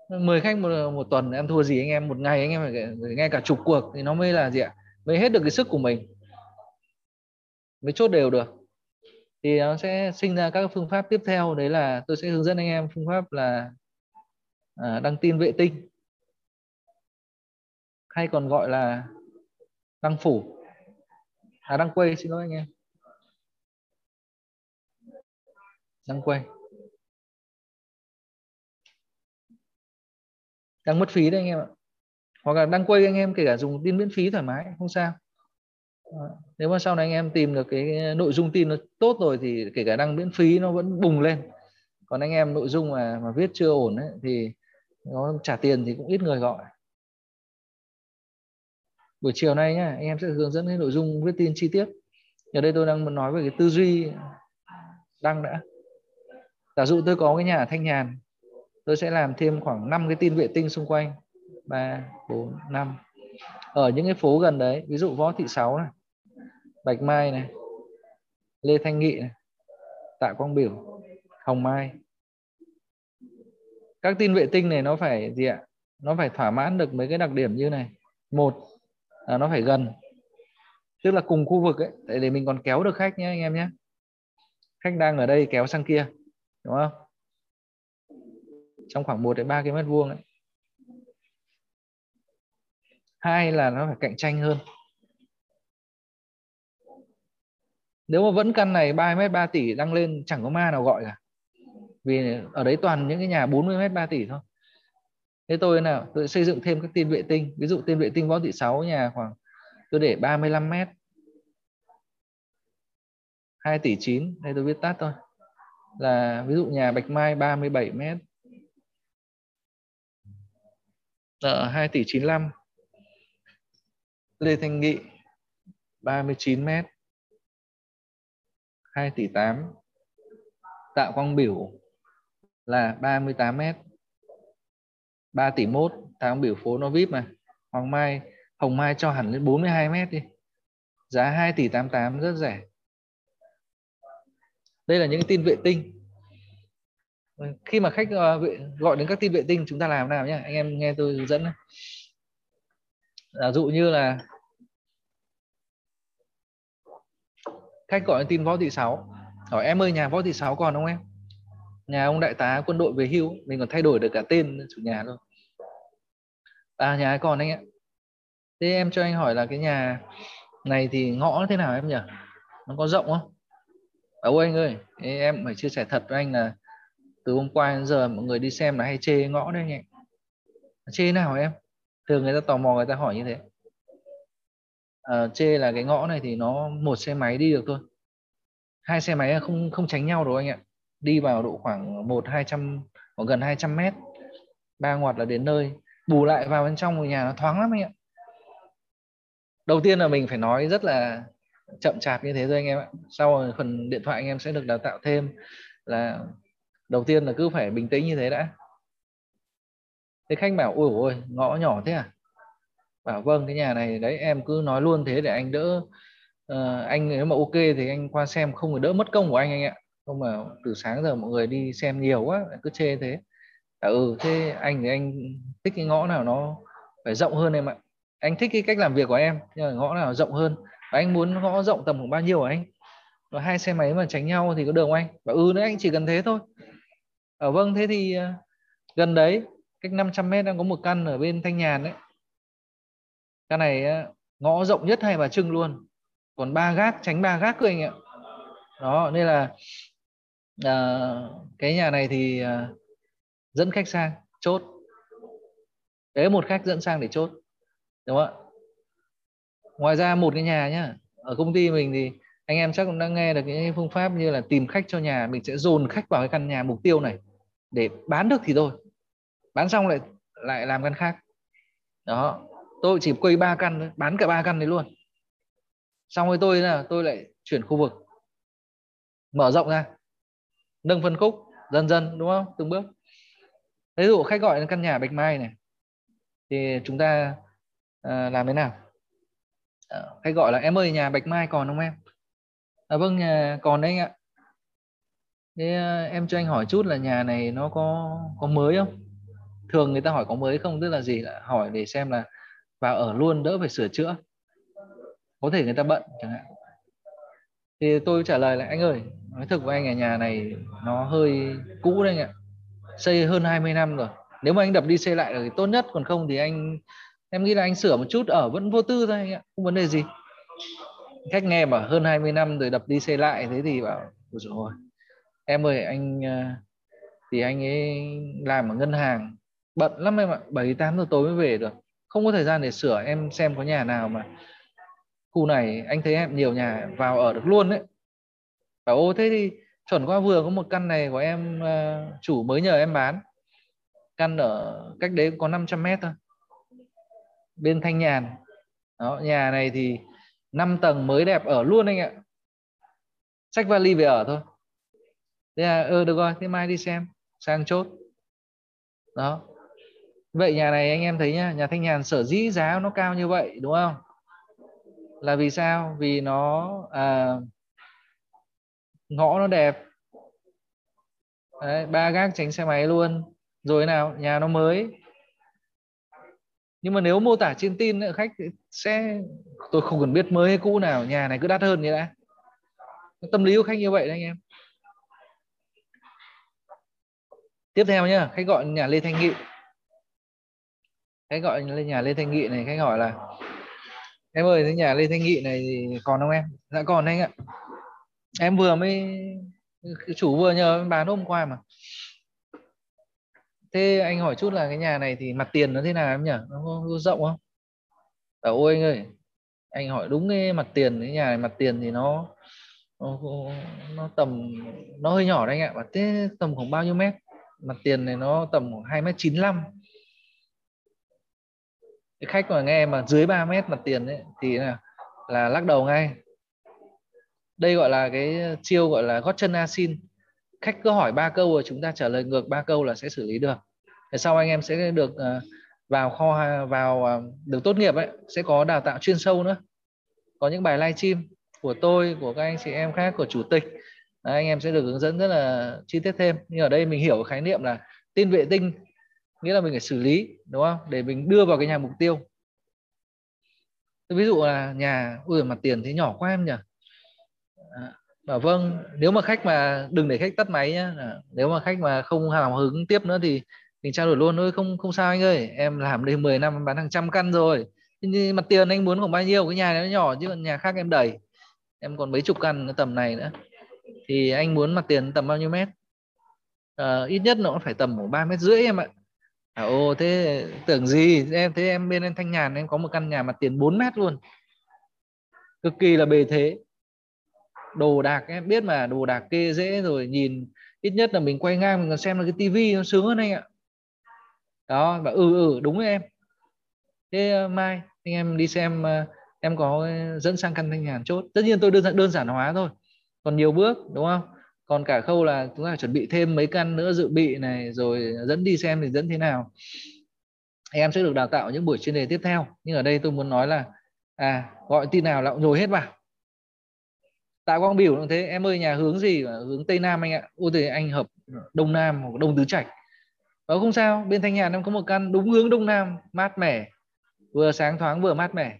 10 khách một, một tuần em thua gì anh em? Một ngày anh em phải nghe cả chục cuộc thì nó mới là gì ạ? Mới hết được cái sức của mình. Mới chốt đều được thì nó sẽ sinh ra các phương pháp tiếp theo. Đấy là tôi sẽ hướng dẫn anh em phương pháp là à, đăng tin vệ tinh. Hay còn gọi là đăng phủ. À đăng quay xin lỗi anh em. Đăng quay. Đăng mất phí đấy anh em ạ. Hoặc là đăng quay anh em kể cả dùng tin miễn phí thoải mái không sao. Ờ, nếu mà sau này anh em tìm được cái nội dung tin nó tốt rồi thì kể cả đăng miễn phí nó vẫn bùng lên. Còn anh em nội dung mà mà viết chưa ổn ấy, thì nó trả tiền thì cũng ít người gọi. Buổi chiều nay nhá anh em sẽ hướng dẫn cái nội dung viết tin chi tiết. Ở đây tôi đang muốn nói về cái tư duy đăng đã. Giả dụ tôi có cái nhà ở thanh nhàn tôi sẽ làm thêm khoảng 5 cái tin vệ tinh xung quanh. 3 4 5 ở những cái phố gần đấy ví dụ võ thị sáu này bạch mai này lê thanh nghị này tạ quang biểu hồng mai. Các tin vệ tinh này nó phải gì ạ? Nó phải thỏa mãn được mấy cái đặc điểm như này. Một là nó phải gần tức là cùng khu vực ấy để, để mình còn kéo được khách nhé anh em nhé khách đang ở đây kéo sang kia đúng không? Trong khoảng 1 đến 3 cái mét vuông ấy. Hai là nó phải cạnh tranh hơn. Nếu mà vẫn căn này 3 mét 3 tỷ đăng lên chẳng có ma nào gọi cả. Vì ở đấy toàn những cái nhà 40 mét 3 tỷ thôi. Thế tôi nào, tôi xây dựng thêm các tiên vệ tinh. Ví dụ tiên vệ tinh võ thị 6 nhà khoảng, tôi để 35 mét. 2 tỷ 9 đây tôi viết tắt thôi. Là ví dụ nhà Bạch Mai 37 mét. Ở 2 tỷ 95 Lê Thanh Nghị 39 mét. 2 tỷ 8 Tạ Quang Biểu là 38 m 3 tỷ 1 Tạ Quang Biểu phố nó VIP mà. Hoàng Mai, Hồng Mai cho hẳn lên 42 m đi. Giá 2 tỷ 88 rất rẻ. Đây là những tin vệ tinh. Khi mà khách ờ, gọi đến các tin vệ tinh, chúng ta làm nào nhé anh em nghe tôi hướng dẫn này. giả dụ như là khách gọi tin võ thị sáu. Hỏi, em ơi, nhà võ thị sáu còn không em? Nhà ông đại tá quân đội về hưu, mình còn thay đổi được cả tên chủ nhà luôn. À nhà còn anh ạ? Thế em cho anh hỏi là cái nhà này thì ngõ thế nào em nhỉ? Nó có rộng không? Ấu anh ơi em phải chia sẻ thật với anh là từ hôm qua đến giờ mọi người đi xem là hay chê ngõ đấy anh ạ. Chê nào em? Thường người ta tò mò người ta hỏi như thế à, chê là cái ngõ này thì nó một xe máy đi được thôi. Hai xe máy không không tránh nhau đâu anh ạ. Đi vào độ khoảng một hai trăm khoảng gần 200 mét. Ba ngoặt là đến nơi. Bù lại vào bên trong nhà nó thoáng lắm anh ạ. Đầu tiên là mình phải nói rất là chậm chạp như thế thôi anh em ạ. Sau rồi phần điện thoại anh em sẽ được đào tạo thêm là đầu tiên là cứ phải bình tĩnh như thế đã. Thế khách bảo ôi ôi ngõ nhỏ thế à? Bảo vâng cái nhà này đấy em cứ nói luôn thế để anh đỡ uh, anh nếu mà ok thì anh qua xem không phải đỡ mất công của anh anh ạ. Không mà từ sáng giờ mọi người đi xem nhiều quá cứ chê thế. À, ừ thế anh thì anh thích cái ngõ nào nó phải rộng hơn em ạ. Anh thích cái cách làm việc của em nhưng mà ngõ nào rộng hơn. Và anh muốn ngõ rộng tầm khoảng bao nhiêu hả anh? Và hai xe máy mà tránh nhau thì có đường không anh? Và ừ nữa anh chỉ cần thế thôi. Ở à, vâng thế thì uh, gần đấy cách 500 mét đang có một căn ở bên Thanh Nhàn đấy cái này ngõ rộng nhất hay Bà Trưng luôn. Còn ba gác tránh ba gác cơ anh ạ. Đó nên là à, cái nhà này thì à, dẫn khách sang chốt. Đấy một khách dẫn sang để chốt. Đúng không ạ? Ngoài ra một cái nhà nhá ở công ty mình thì anh em chắc cũng đang nghe được những phương pháp như là tìm khách cho nhà mình sẽ dồn khách vào cái căn nhà mục tiêu này để bán được thì thôi. Bán xong lại lại làm căn khác. Đó tôi chỉ quay ba căn thôi, bán cả ba căn đấy luôn. Xong rồi tôi là tôi lại chuyển khu vực. Mở rộng ra. Nâng phân khúc dần dần đúng không? Từng bước. Ví dụ khách gọi căn nhà bạch mai này thì chúng ta à, làm thế nào? À, khách gọi là em ơi nhà bạch mai còn không em? À, vâng nhà còn đấy anh ạ. Thế à, em cho anh hỏi chút là nhà này nó có có mới không? Thường người ta hỏi có mới không? Tức là gì? Là hỏi để xem là vào ở luôn đỡ phải sửa chữa. Có thể người ta bận chẳng hạn. Thì tôi trả lời là, anh ơi, nói thực với anh ở nhà này nó hơi cũ đấy anh ạ. Xây hơn 20 năm rồi. Nếu mà anh đập đi xây lại thì tốt nhất, còn không thì anh, em nghĩ là anh sửa một chút ở vẫn vô tư thôi anh ạ, không vấn đề gì. Khách nghe mà hơn 20 năm rồi đập đi xây lại, thế thì bảo rồi em ơi, anh ờ, thì anh ấy làm ở ngân hàng, bận lắm em ạ, bảy tám giờ tối mới về được không có thời gian để sửa em xem có nhà nào mà khu này anh thấy em nhiều nhà vào ở được luôn đấy bảo ô thế thì chuẩn qua vừa có một căn này của em uh, chủ mới nhờ em bán. Căn ở cách đấy có 500 mét thôi bên Thanh Nhàn. Đó nhà này thì 5 tầng mới đẹp ở luôn anh ạ. Sách vali về ở thôi. Thế là ừ được rồi thế mai đi xem sang chốt. Đó vậy nhà này anh em thấy nhá nhà thanh nhàn sở dĩ giá nó cao như vậy đúng không? Là vì sao? Vì nó à, ngõ nó đẹp. Đấy, ba gác tránh xe máy luôn. Rồi nào nhà nó mới. Nhưng mà nếu mô tả trên tin khách sẽ tôi không cần biết mới hay cũ nào nhà này cứ đắt hơn như đã. Tâm lý của khách như vậy đấy anh em. Tiếp theo nhá khách gọi nhà lê thanh nghị khách gọi lên nhà lê thanh nghị này khách hỏi là em ơi cái nhà lê thanh nghị này thì còn không em? Dạ còn anh ạ. Em vừa mới chủ vừa nhờ em bán hôm qua mà. Thế anh hỏi chút là cái nhà này thì mặt tiền nó thế nào em nhỉ? Nó có rộng không? À, ôi anh ơi. Anh hỏi đúng cái mặt tiền cái nhà này mặt tiền thì nó nó, nó tầm nó hơi nhỏ đấy anh ạ. Và thế tầm khoảng bao nhiêu mét? Mặt tiền này nó tầm khoảng hai mét chín mươi cái khách mà nghe mà dưới 3 mét mặt tiền ấy thì là, là lắc đầu ngay. Đây gọi là cái chiêu gọi là gót chân asin khách cứ hỏi ba câu rồi chúng ta trả lời ngược ba câu là sẽ xử lý được. Thế sau anh em sẽ được ờ, vào kho vào ờ, được tốt nghiệp ấy sẽ có đào tạo chuyên sâu nữa. Có những bài live stream của tôi của các anh chị em khác của chủ tịch. Đấy, anh em sẽ được hướng dẫn rất là chi tiết thêm. Nhưng ở đây mình hiểu khái niệm là tin vệ tinh nghĩa là mình phải xử lý đúng không? Để mình đưa vào cái nhà mục tiêu. Ví dụ là nhà ui mặt tiền thế nhỏ quá em nhỉ? À, bảo vâng nếu mà khách mà đừng để khách tắt máy nhá. À, nếu mà khách mà không hào hứng tiếp nữa thì mình trao đổi luôn. Thôi không không sao anh ơi. Em làm đây 10 năm bán hàng trăm căn rồi. Nhưng mặt tiền anh muốn khoảng bao nhiêu? Cái nhà này nó nhỏ chứ còn nhà khác em đầy em còn mấy chục căn tầm này nữa. Thì anh muốn mặt tiền tầm bao nhiêu mét? À, ít nhất nó cũng phải tầm khoảng ba mét rưỡi em ạ à, ô thế tưởng gì? Em thế em bên em thanh nhàn em có một căn nhà mặt tiền 4 mét luôn. Cực kỳ là bề thế. Đồ đạc em biết mà đồ đạc kê dễ rồi nhìn ít nhất là mình quay ngang mình còn xem là cái tivi nó sướng hơn anh ạ. Đó và ừ ừ đúng rồi em. Thế uh, mai anh em đi xem uh, em có ờ, dẫn sang căn thanh nhàn chốt. Tất nhiên tôi đơn giản đơn giản hóa thôi. Còn nhiều bước đúng không? Còn cả khâu là chúng ta chuẩn bị thêm mấy căn nữa dự bị này, rồi dẫn đi xem thì dẫn thế nào. Em sẽ được đào tạo những buổi chuyên đề tiếp theo. Nhưng ở đây tôi muốn nói là à gọi tin nào là cũng nhồi hết vào. Tạ quang biểu cũng thế, em ơi, nhà hướng gì? Hướng tây nam anh ạ. Ôi thì anh hợp đông nam hoặc đông tứ trạch. Đó không sao, bên thanh nhàn em có một căn đúng hướng đông nam, mát mẻ. Vừa sáng thoáng vừa mát mẻ.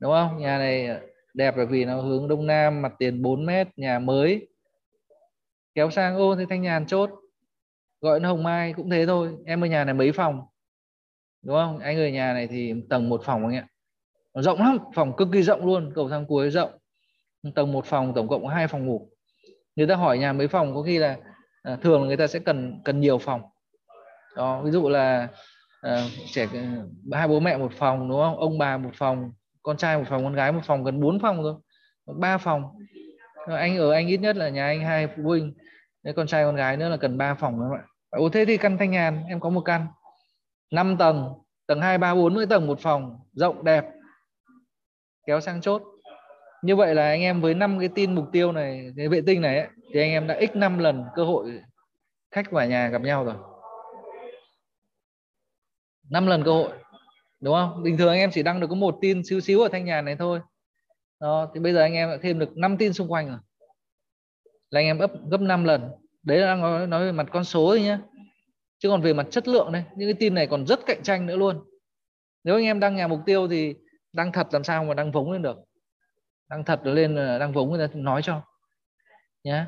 Đúng không? Nhà này đẹp là vì nó hướng đông nam, mặt tiền 4 mét, nhà mới kéo sang ô thì thanh nhàn chốt gọi nó hồng mai. Cũng thế thôi em ở nhà này mấy phòng đúng không? Anh ở nhà này thì tầng một phòng anh ạ. Nó rộng lắm phòng cực kỳ rộng luôn cầu thang cuối rộng. Tầng một phòng tổng cộng có hai phòng ngủ. Người ta hỏi nhà mấy phòng có khi là à, thường người ta sẽ cần cần nhiều phòng. Đó ví dụ là à, trẻ à, hai bố mẹ một phòng đúng không? Ông bà một phòng con trai một phòng con gái một phòng gần bốn phòng rồi ba phòng. Anh ở anh ít nhất là nhà anh hai phụ huynh nếu con trai con gái nữa là cần 3 phòng các bạn ồ thế thì căn thanh nhàn em có một căn. 5 tầng tầng 2, 3, 4 mỗi tầng một phòng rộng đẹp kéo sang chốt. Như vậy là anh em với năm cái tin mục tiêu này cái vệ tinh này ấy, thì anh em đã x 5 lần cơ hội khách và nhà gặp nhau rồi. 5 lần cơ hội đúng không? Bình thường anh em chỉ đăng được có một tin xíu xíu ở thanh nhàn này thôi. Đó thì bây giờ anh em đã thêm được 5 tin xung quanh rồi là anh em gấp gấp 5 lần. Đấy là nói, nói về mặt con số thôi nhé chứ còn về mặt chất lượng đây những cái tin này còn rất cạnh tranh nữa luôn. Nếu anh em đăng nhà mục tiêu thì đăng thật làm sao mà đăng vống lên được? Đăng thật lên ờ, đăng vống người ta nói cho. Nhá.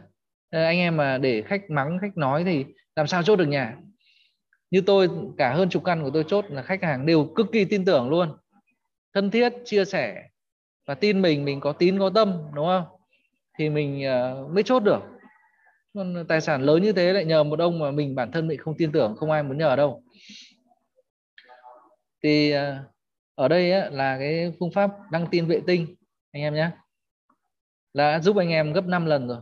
Ờ, anh em mà để khách mắng khách nói thì làm sao chốt được nhà? Như tôi cả hơn chục căn của tôi chốt là khách hàng đều cực kỳ tin tưởng luôn. Thân thiết chia sẻ và tin mình mình có tín có tâm đúng không? Thì mình ờ, mới chốt được. Còn tài sản lớn như thế lại nhờ một ông mà mình bản thân mình không tin tưởng không ai muốn nhờ đâu. Thì ờ, ở đây á, là cái phương pháp đăng tin vệ tinh anh em nhé. Là giúp anh em gấp 5 lần rồi.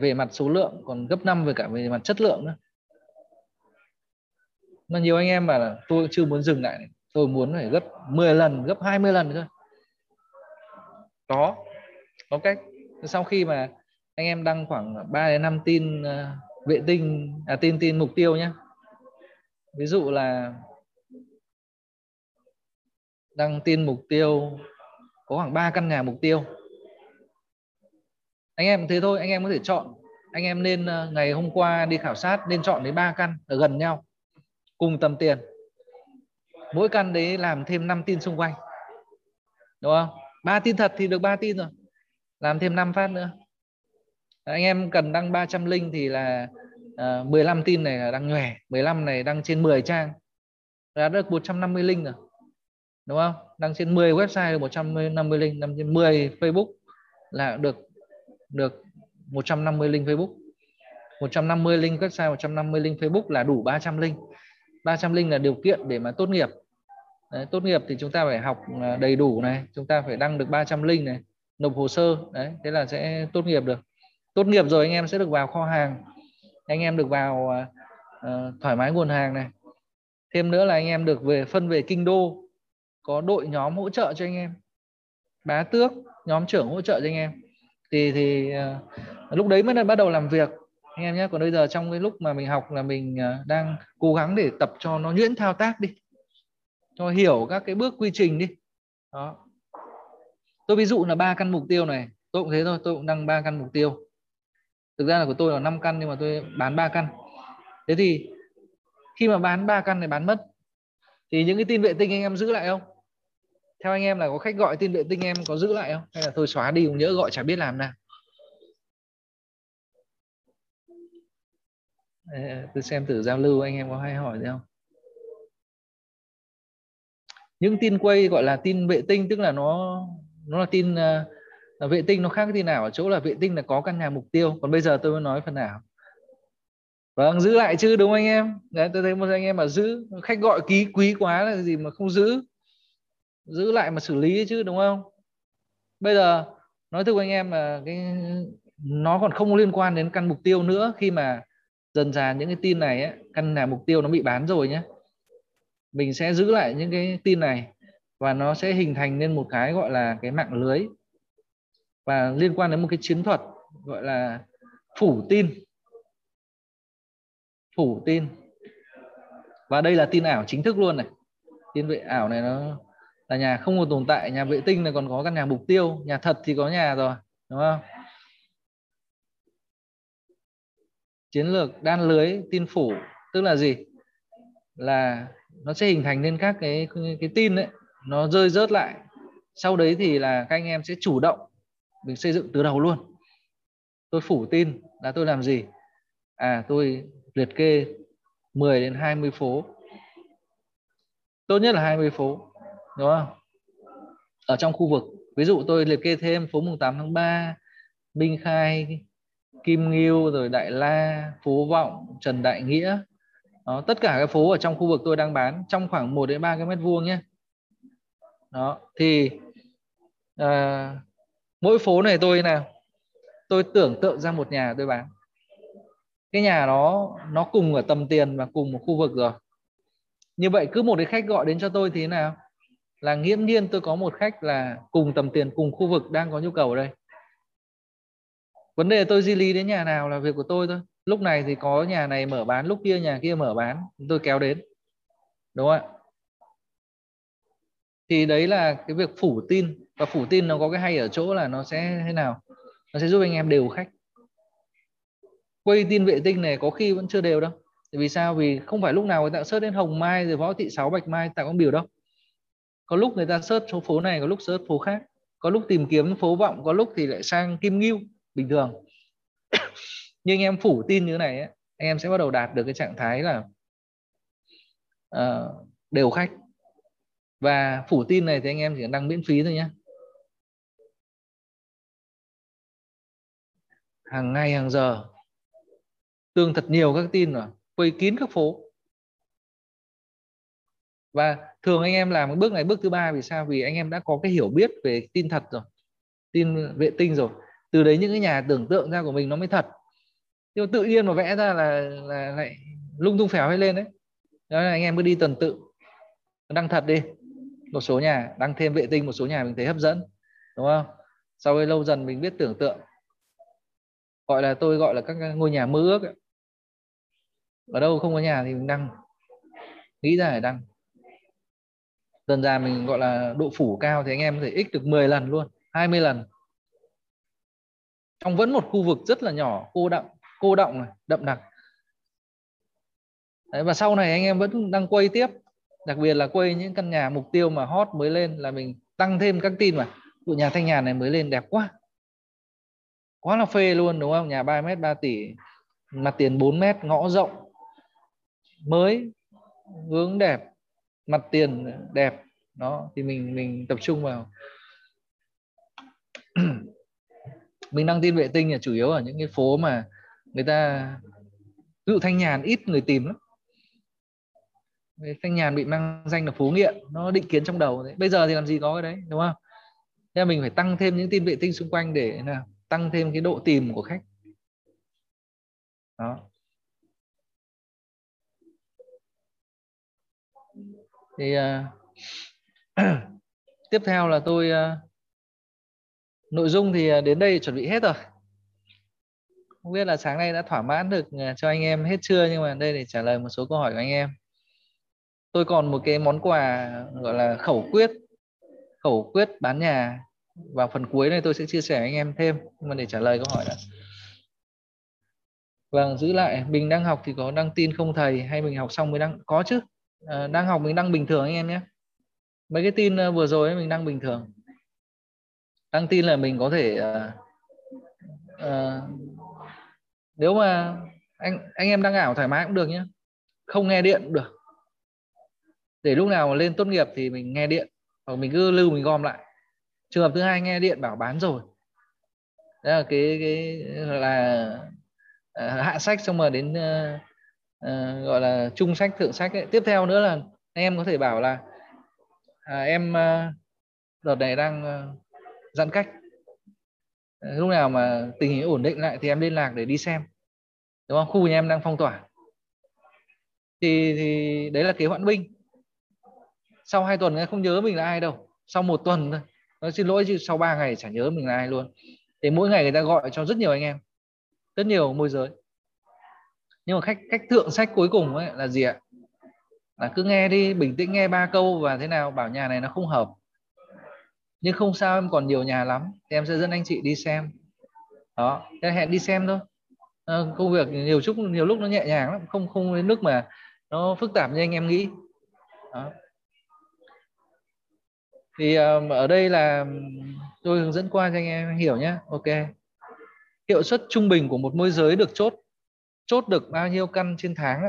Về mặt số lượng còn gấp 5 về cả về mặt chất lượng nữa. Mà nhiều anh em bảo là tôi chưa muốn dừng lại tôi muốn phải gấp 10 lần gấp 20 lần cơ. Đó có cách sau khi mà anh em đăng khoảng 3 đến 5 tin uh, vệ tinh à tin tin mục tiêu nhé. Ví dụ là đăng tin mục tiêu có khoảng 3 căn nhà mục tiêu. Anh em thế thôi anh em có thể chọn. Anh em nên uh, ngày hôm qua đi khảo sát nên chọn đến ba căn ở gần nhau cùng tầm tiền. Mỗi căn đấy làm thêm 5 tin xung quanh. Đúng không? Ba tin thật thì được ba tin rồi làm thêm 5 phát nữa. Anh em cần đăng 300 link thì là uh, 15 tin này là đăng nhòe 15 này đăng trên 10 trang. Đã được 150 link rồi. Đúng không? Đăng trên 10 website được 150 link. Đăng trên 10 Facebook là được được 150 link Facebook. 150 link website 150 link Facebook là đủ 300 link. 300 link là điều kiện để mà tốt nghiệp. Đấy, tốt nghiệp thì chúng ta phải học ờ, đầy đủ này. Chúng ta phải đăng được 300 link này nộp hồ sơ. Đấy thế là sẽ tốt nghiệp được. Tốt nghiệp rồi anh em sẽ được vào kho hàng. Anh em được vào uh, thoải mái nguồn hàng này. Thêm nữa là anh em được về phân về kinh đô. Có đội nhóm hỗ trợ cho anh em. Bá tước nhóm trưởng hỗ trợ cho anh em. Thì thì uh, lúc đấy mới là bắt đầu làm việc. Anh em nhé còn bây giờ trong cái lúc mà mình học là mình uh, đang cố gắng để tập cho nó nhuyễn thao tác đi. Cho hiểu các cái bước quy trình đi. Đó tôi ví dụ là ba căn mục tiêu này, tôi cũng thế thôi, tôi cũng đăng ba căn mục tiêu. Thực ra là của tôi là 5 căn nhưng mà tôi bán ba căn. Thế thì khi mà bán ba căn này bán mất, thì những cái tin vệ tinh anh em giữ lại không? Theo anh em là có khách gọi tin vệ tinh em có giữ lại không? Hay là tôi xóa đi, cũng nhớ gọi chả biết làm nào. Tôi xem thử giao lưu anh em có hay hỏi gì không? Những tin quay gọi là tin vệ tinh, tức là nó nó là tin uh, vệ tinh nó khác cái tin nào ở chỗ là vệ tinh là có căn nhà mục tiêu. Còn bây giờ tôi mới nói phần nào vâng giữ lại chứ đúng không anh em? Đấy tôi thấy một anh em mà giữ. Khách gọi ký quý quá là gì mà không giữ. Giữ lại mà xử lý chứ đúng không? Bây giờ nói thực với anh em là cái nó còn không liên quan đến căn mục tiêu nữa. Khi mà dần dà những cái tin này ấy, căn nhà mục tiêu nó bị bán rồi nhé mình sẽ giữ lại những cái tin này và nó sẽ hình thành nên một cái gọi là cái mạng lưới. Và liên quan đến một cái chiến thuật gọi là phủ tin. Phủ tin. Và đây là tin ảo chính thức luôn này. Tin vệ ảo này nó là nhà không còn tồn tại, nhà vệ tinh này còn có căn nhà mục tiêu. Nhà thật thì có nhà rồi, đúng không? Chiến lược đan lưới, tin phủ, tức là gì? Là nó sẽ hình thành nên các cái cái tin đấy nó rơi rớt lại. Sau đấy thì là các anh em sẽ chủ động mình xây dựng từ đầu luôn. Tôi phủ tin là tôi làm gì? À tôi liệt kê 10 đến 20 phố. Tốt nhất là 20 phố đúng không? Ở trong khu vực. Ví dụ tôi liệt kê thêm phố mùng 8 tháng 3 Minh Khai Kim Ngưu rồi Đại La phố Vọng Trần Đại Nghĩa. Đó, tất cả các phố ở trong khu vực tôi đang bán trong khoảng 1 đến 3 cái mét vuông nhé đó thì à, mỗi phố này tôi nào tôi tưởng tượng ra một nhà tôi bán. Cái nhà đó nó cùng ở tầm tiền và cùng một khu vực rồi. Như vậy cứ một cái khách gọi đến cho tôi thì thế nào? Là nghiễm nhiên tôi có một khách là cùng tầm tiền cùng khu vực đang có nhu cầu ở đây. Vấn đề tôi di lý đến nhà nào là việc của tôi thôi. Lúc này thì có nhà này mở bán lúc kia nhà kia mở bán tôi kéo đến. Đúng không ạ? Thì đấy là cái việc phủ tin. Và phủ tin nó có cái hay ở chỗ là nó sẽ thế nào? Nó sẽ giúp anh em đều khách. Quay tin vệ tinh này có khi vẫn chưa đều đâu. Vì sao? Vì không phải lúc nào người ta search đến hồng mai rồi võ thị sáu bạch mai tạo con biểu đâu. Có lúc người ta search số phố này có lúc search phố khác. Có lúc tìm kiếm phố vọng có lúc thì lại sang kim ngưu bình thường. Nhưng anh em phủ tin như thế này ấy, anh em sẽ bắt đầu đạt được cái trạng thái là uh, đều khách và phủ tin này thì anh em chỉ đăng miễn phí thôi nhé hàng ngày, hàng giờ. Tương thật nhiều các tin rồi quay kín các phố. Và thường anh em làm cái bước này, bước thứ ba, vì sao? Vì anh em đã có cái hiểu biết về tin thật rồi. Tin vệ tinh rồi. Từ đấy những cái nhà tưởng tượng ra của mình nó mới thật. Nhưng tự nhiên mà vẽ ra là là lại lung tung phèo hay lên đấy. Đó là anh em cứ đi tuần tự. Đăng thật đi một số nhà đăng thêm vệ tinh một số nhà mình thấy hấp dẫn đúng không? Sau đây lâu dần mình biết tưởng tượng gọi là tôi gọi là các ngôi nhà mơ ước ấy. ở đâu không có nhà thì mình đăng nghĩ ra để đăng. Dần dà mình gọi là độ phủ cao thì anh em có thể x được 10 lần luôn 20 lần. Trong vẫn một khu vực rất là nhỏ cô đậm cô động này đậm đặc. Đấy, và sau này anh em vẫn đang quay tiếp đặc biệt là quay những căn nhà mục tiêu mà hot mới lên là mình tăng thêm các tin mà. Vụ nhà thanh nhàn này mới lên đẹp quá. Quá là phê luôn, đúng không? Nhà 3 mét 3 tỷ. Mặt tiền 4 mét, ngõ rộng. Mới hướng đẹp. Mặt tiền đẹp. Đó, thì mình mình tập trung vào. Mình đăng tin vệ tinh là chủ yếu ở những cái phố mà người ta, ví dụ thanh nhàn ít người tìm lắm thanh nhàn bị mang danh là phố nghiện nó định kiến trong đầu đấy. Bây giờ thì làm gì có cái đấy đúng không? Nên mình phải tăng thêm những tin vệ tinh xung quanh để là tăng thêm cái độ tìm của khách. Đó. Thì uh, tiếp theo là tôi uh, nội dung thì à, đến đây chuẩn bị hết rồi. Không biết là sáng nay đã thỏa mãn được cho anh em hết chưa nhưng mà đây để trả lời một số câu hỏi của anh em tôi còn một cái món quà gọi là khẩu quyết khẩu quyết bán nhà. Vào phần cuối này tôi sẽ chia sẻ với anh em thêm nhưng mà để trả lời câu hỏi đó vâng giữ lại mình đang học thì có đăng tin không thầy hay mình học xong mới đăng? Có chứ. À, đang học mình đăng bình thường anh em nhé. Mấy cái tin ờ, vừa rồi ấy, mình đăng bình thường. Đăng tin là mình có thể uh, uh, nếu mà anh anh em đang ảo thoải mái cũng được nhé. Không nghe điện cũng được để lúc nào mà lên tốt nghiệp thì mình nghe điện hoặc mình cứ lưu mình gom lại. Trường hợp thứ hai nghe điện bảo bán rồi. Đó là cái cái là uh, hạ sách xong rồi đến uh, uh, gọi là trung sách thượng sách ấy. tiếp theo nữa là em có thể bảo là à, em uh, đợt này đang uh, giãn cách. Lúc nào mà tình hình ổn định lại thì em liên lạc để đi xem. Đúng không? Khu nhà em đang phong tỏa. Thì thì đấy là kế hoãn binh sau hai tuần không nhớ mình là ai đâu. Sau một tuần thôi. Nó xin lỗi chứ sau ba ngày chả nhớ mình là ai luôn. Thì mỗi ngày người ta gọi cho rất nhiều anh em. Rất nhiều môi giới. Nhưng mà khách cách thượng sách cuối cùng ấy là gì ạ? Là cứ nghe đi bình tĩnh nghe ba câu và thế nào bảo nhà này nó không hợp. Nhưng không sao em còn nhiều nhà lắm. Thì em sẽ dẫn anh chị đi xem. Đó thế hẹn đi xem thôi. À, công việc nhiều chút nhiều lúc nó nhẹ nhàng lắm. Không không đến mức mà nó phức tạp như anh em nghĩ. Đó thì um, ở đây là tôi hướng dẫn qua cho anh em hiểu nhé ok. Hiệu suất trung bình của một môi giới được chốt chốt được bao nhiêu căn trên tháng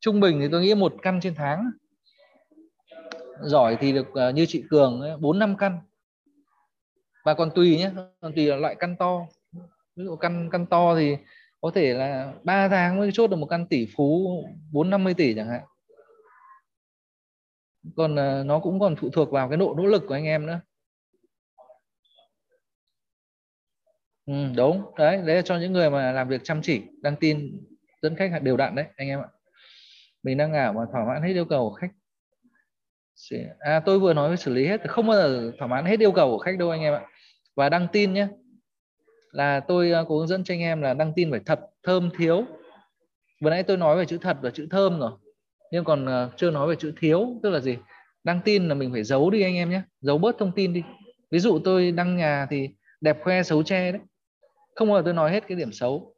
trung bình thì tôi nghĩ một căn trên tháng. Giỏi thì được uh, như chị Cường bốn năm căn. Và còn tùy nhé còn tùy là loại căn to. Ví dụ căn căn to thì có thể là 3 tháng mới chốt được một căn tỷ phú bốn năm mươi tỷ chẳng hạn còn ờ, nó cũng còn phụ thuộc vào cái độ nỗ lực của anh em nữa. Ừ, đúng. Đấy đấy là cho những người mà làm việc chăm chỉ đăng tin dẫn khách đều đặn đấy anh em ạ. Mình đang ảo mà thỏa mãn hết yêu cầu của khách. À tôi vừa nói với xử lý hết không bao giờ thỏa mãn hết yêu cầu của khách đâu anh em ạ. Và đăng tin nhé là tôi ờ, cố có hướng dẫn cho anh em là đăng tin phải thật thơm thiếu. Vừa nãy tôi nói về chữ thật và chữ thơm rồi nhưng còn ờ, chưa nói về chữ thiếu tức là gì? Đăng tin là mình phải giấu đi anh em nhé. Giấu bớt thông tin đi. Ví dụ tôi đăng nhà thì đẹp khoe xấu che đấy. Không bao giờ tôi nói hết cái điểm xấu.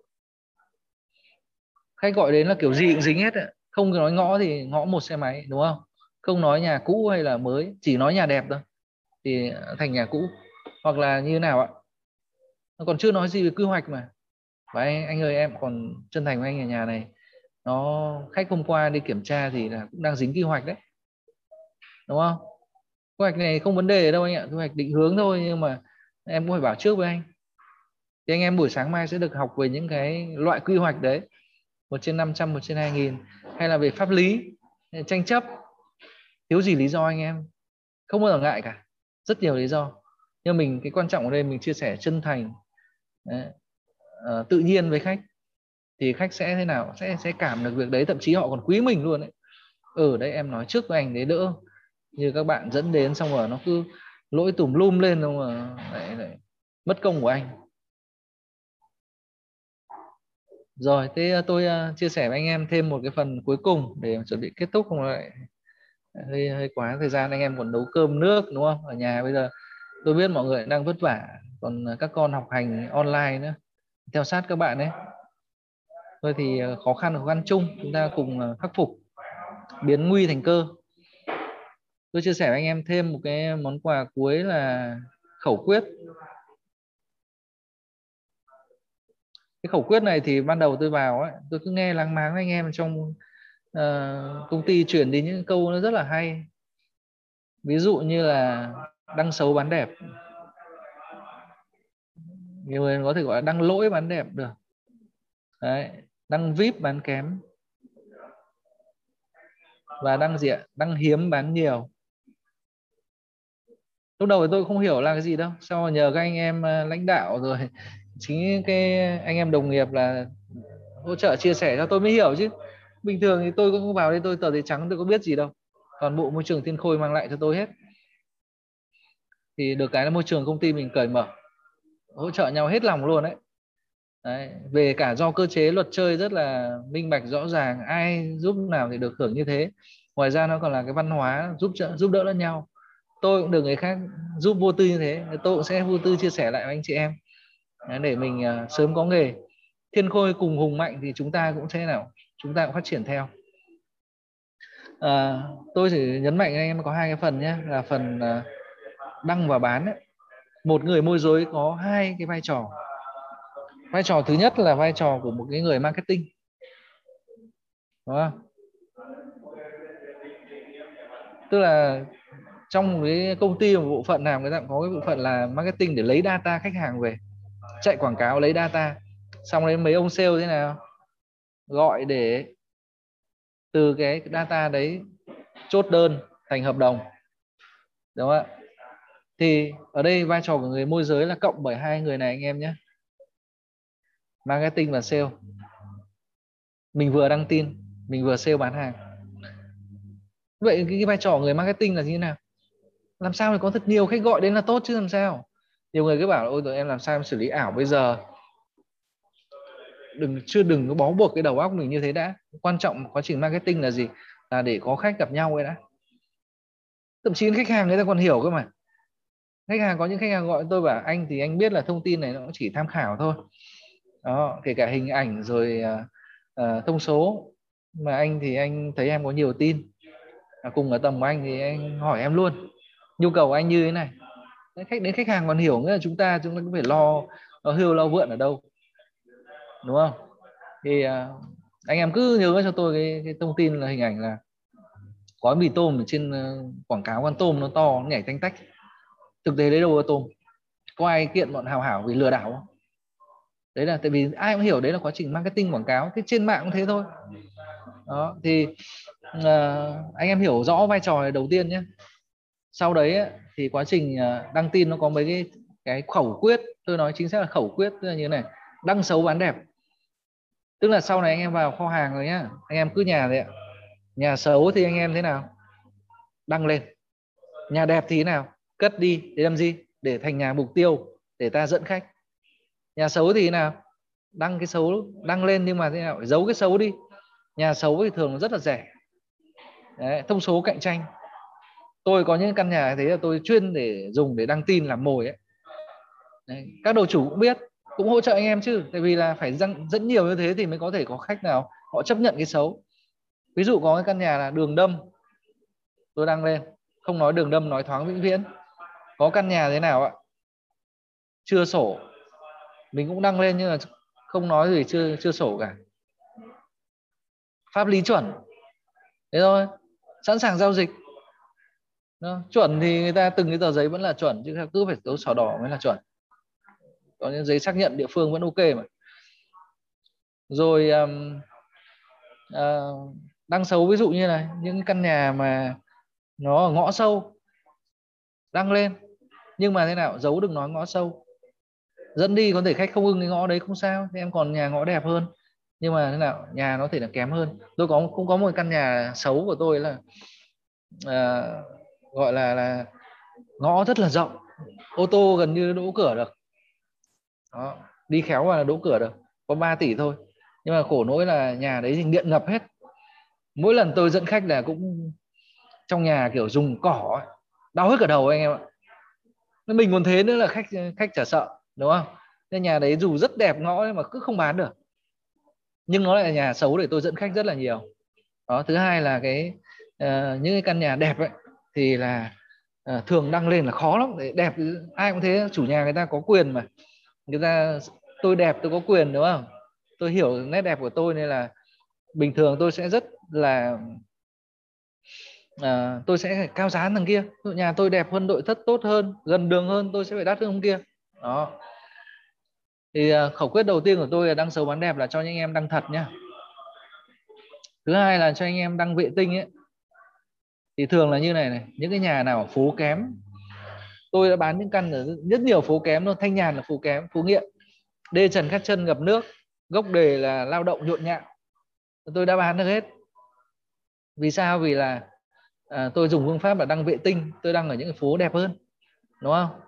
Khách gọi đến là kiểu gì cũng dính hết ạ. Không nói ngõ thì ngõ một xe máy đúng không? Không nói nhà cũ hay là mới chỉ nói nhà đẹp thôi. Thì ờ, thành nhà cũ. Hoặc là như nào ạ? Còn chưa nói gì về quy hoạch mà. Và anh, anh ơi em còn chân thành với anh ở nhà này nó khách hôm qua đi kiểm tra thì là cũng đang dính quy hoạch đấy. Đúng không? Quy hoạch này không vấn đề đâu anh ạ quy hoạch định hướng thôi nhưng mà em cũng phải bảo trước với anh. Thì anh em buổi sáng mai sẽ được học về những cái loại quy hoạch đấy. Một trên 500, một trên 2 nghìn. Hay là về pháp lý tranh chấp. Thiếu gì lý do anh em? Không bao giờ ngại cả. Rất nhiều lý do. Nhưng mình cái quan trọng ở đây mình chia sẻ chân thành đấy, ờ, tự nhiên với khách thì khách sẽ thế nào? Sẽ sẽ cảm được việc đấy thậm chí họ còn quý mình luôn đấy ừ đấy em nói trước với anh đấy đỡ như các bạn dẫn đến xong rồi nó cứ lỗi tùm lum lên xong rồi lại, lại mất công của anh. Rồi thế à, tôi à, chia sẻ với anh em thêm một cái phần cuối cùng để chuẩn bị kết thúc không lại hơi hơi quá thời gian. Anh em còn nấu cơm nước đúng không? Ở nhà bây giờ tôi biết mọi người đang vất vả còn các con học hành online nữa. Theo sát các bạn ấy thôi thì ờ, khó khăn khó khăn chung chúng ta cùng ờ, khắc phục. Biến nguy thành cơ. Tôi chia sẻ với anh em thêm một cái món quà cuối là khẩu quyết. Cái khẩu quyết này thì ban đầu tôi vào ấy tôi cứ nghe lắng máng anh em trong uh, công ty chuyển đến những câu nó rất là hay. Ví dụ như là đăng xấu bán đẹp. Nhiều người có thể gọi là đăng lỗi bán đẹp được. Đấy đăng vip bán kém. Và đăng gì ạ? Đăng hiếm bán nhiều. Lúc đầu thì tôi không hiểu là cái gì đâu. Sau nhờ các anh em ờ, lãnh đạo rồi, chính cái anh em đồng nghiệp là hỗ trợ chia sẻ cho tôi mới hiểu chứ. Bình thường thì tôi cũng vào đây, tôi tờ giấy trắng, tôi có biết gì đâu. Toàn bộ môi trường thiên khôi mang lại cho tôi hết. Thì được cái là môi trường công ty mình cởi mở, hỗ trợ nhau hết lòng luôn đấy đấy về cả do cơ chế luật chơi rất là minh bạch rõ ràng ai giúp nào thì được hưởng như thế. Ngoài ra nó còn là cái văn hóa giúp trợ giúp đỡ lẫn nhau. Tôi cũng được người khác giúp vô tư như thế tôi cũng sẽ vô tư chia sẻ lại với anh chị em. Để mình uh, sớm có nghề. Thiên khôi cùng hùng mạnh thì chúng ta cũng sẽ nào chúng ta cũng phát triển theo. À, tôi chỉ nhấn mạnh anh em có hai cái phần nhé là phần uh, đăng và bán ấy. một người môi giới có hai cái vai trò vai trò thứ nhất là vai trò của một cái người marketing. Đúng không? Tức là trong một cái công ty một bộ phận nào, người ta có cái bộ phận là marketing để lấy data khách hàng về, chạy quảng cáo, lấy data. Xong đấy mấy ông sale thế nào? Gọi để từ cái data đấy chốt đơn thành hợp đồng. Đúng không ạ? Thì ở đây vai trò của người môi giới là cộng bởi hai người này anh em nhé marketing và sale. Mình vừa đăng tin mình vừa sale bán hàng. Vậy cái, cái vai trò người marketing là như thế nào? Làm sao để có thật nhiều khách gọi đến là tốt chứ làm sao? Nhiều người cứ bảo ôi tụi em làm sao em xử lý ảo bây giờ? Đừng chưa đừng có bó buộc cái đầu óc mình như thế đã. Quan trọng quá trình marketing là gì? Là để có khách gặp nhau ấy đã. Thậm chí khách hàng người ta còn hiểu cơ mà. Khách hàng có những khách hàng gọi tôi bảo anh thì anh biết là thông tin này nó chỉ tham khảo thôi đó kể cả hình ảnh rồi uh, thông số. Mà anh thì anh thấy em có nhiều tin. À, cùng ở tầm của anh thì anh hỏi em luôn. Nhu cầu anh như thế này. Khách đến khách hàng còn hiểu nghĩa là chúng ta chúng ta cũng phải lo lo hưu lo vượn ở đâu. Đúng không? Thì uh, anh em cứ nhớ cho tôi cái, cái thông tin là hình ảnh là gói mì tôm ở trên uh, quảng cáo con tôm nó to nó nhảy tanh tách. Thực tế đấy đâu có tôm. Có ai kiện bọn hào hảo vì lừa đảo không? Đấy là tại vì ai cũng hiểu đấy là quá trình marketing quảng cáo thế trên mạng cũng thế thôi. Đó thì uh, anh em hiểu rõ vai trò đầu tiên nhé. Sau đấy thì quá trình ờ, đăng tin nó có mấy cái cái khẩu quyết tôi nói chính xác là khẩu quyết tức là như thế này đăng xấu bán đẹp. Tức là sau này anh em vào kho hàng rồi nhá anh em cứ nhà đấy ạ. Nhà xấu thì anh em thế nào? Đăng lên. Nhà đẹp thì thế nào? Cất đi để làm gì? Để thành nhà mục tiêu để ta dẫn khách nhà xấu thì nào? Đăng cái xấu đăng lên nhưng mà thế nào? Giấu cái xấu đi. Nhà xấu thì thường rất là rẻ. Đấy, thông số cạnh tranh. Tôi có những căn nhà thế là tôi chuyên để dùng để đăng tin làm mồi ấy. Đấy, các đầu chủ cũng biết cũng hỗ trợ anh em chứ. Tại vì là phải dẫn, dẫn nhiều như thế thì mới có thể có khách nào họ chấp nhận cái xấu. Ví dụ có cái căn nhà là đường đâm. Tôi đăng lên. Không nói đường đâm nói thoáng vĩnh viễn. Có căn nhà thế nào ạ? Chưa sổ mình cũng đăng lên nhưng mà không nói gì chưa chưa sổ cả. Pháp lý chuẩn. Thế thôi. Sẵn sàng giao dịch. Đó. chuẩn thì người ta từng cái tờ giấy vẫn là chuẩn chứ cứ phải dấu sổ đỏ mới là chuẩn. Có những giấy xác nhận địa phương vẫn ok mà. Rồi um, uh, đăng xấu ví dụ như này những căn nhà mà nó ở ngõ sâu đăng lên. Nhưng mà thế nào? Giấu đừng nói ngõ sâu dẫn đi có thể khách không ưng cái ngõ đấy không sao thì em còn nhà ngõ đẹp hơn. Nhưng mà thế nào nhà nó thể là kém hơn. Tôi có cũng có một căn nhà xấu của tôi là à, gọi là là ngõ rất là rộng. Ô tô gần như đỗ cửa được. Đó đi khéo mà đỗ cửa được. Có 3 tỷ thôi. Nhưng mà khổ nỗi là nhà đấy thì điện ngập hết. Mỗi lần tôi dẫn khách là cũng trong nhà kiểu dùng cỏ đau hết cả đầu anh em ạ. Mình còn thế nữa là khách khách chả sợ đúng không? Nên nhà đấy dù rất đẹp ngõ nhưng mà cứ không bán được. Nhưng nó lại là nhà xấu để tôi dẫn khách rất là nhiều. Đó thứ hai là cái uh, những cái căn nhà đẹp ấy thì là uh, thường đăng lên là khó lắm. Để đẹp ai cũng thế chủ nhà người ta có quyền mà. Người ta tôi đẹp tôi có quyền đúng không? Tôi hiểu nét đẹp của tôi nên là bình thường tôi sẽ rất là à, tôi sẽ cao giá thằng kia. Nhà tôi đẹp hơn nội thất tốt hơn gần đường hơn tôi sẽ phải đắt hơn ông kia đó. Thì à, khẩu quyết đầu tiên của tôi là đăng xấu bán đẹp là cho những em đăng thật nhá. Thứ hai là cho anh em đăng vệ tinh ấy. Thì thường là như này này những cái nhà nào phố kém tôi đã bán những căn ở rất nhiều phố kém luôn thanh nhàn là phố kém phố nghiện. Đê trần cắt chân ngập nước gốc đề là lao động nhộn nhạo. Tôi đã bán được hết. Vì sao? Vì là à, tôi dùng phương pháp là đăng vệ tinh tôi đăng ở những cái phố đẹp hơn đúng không?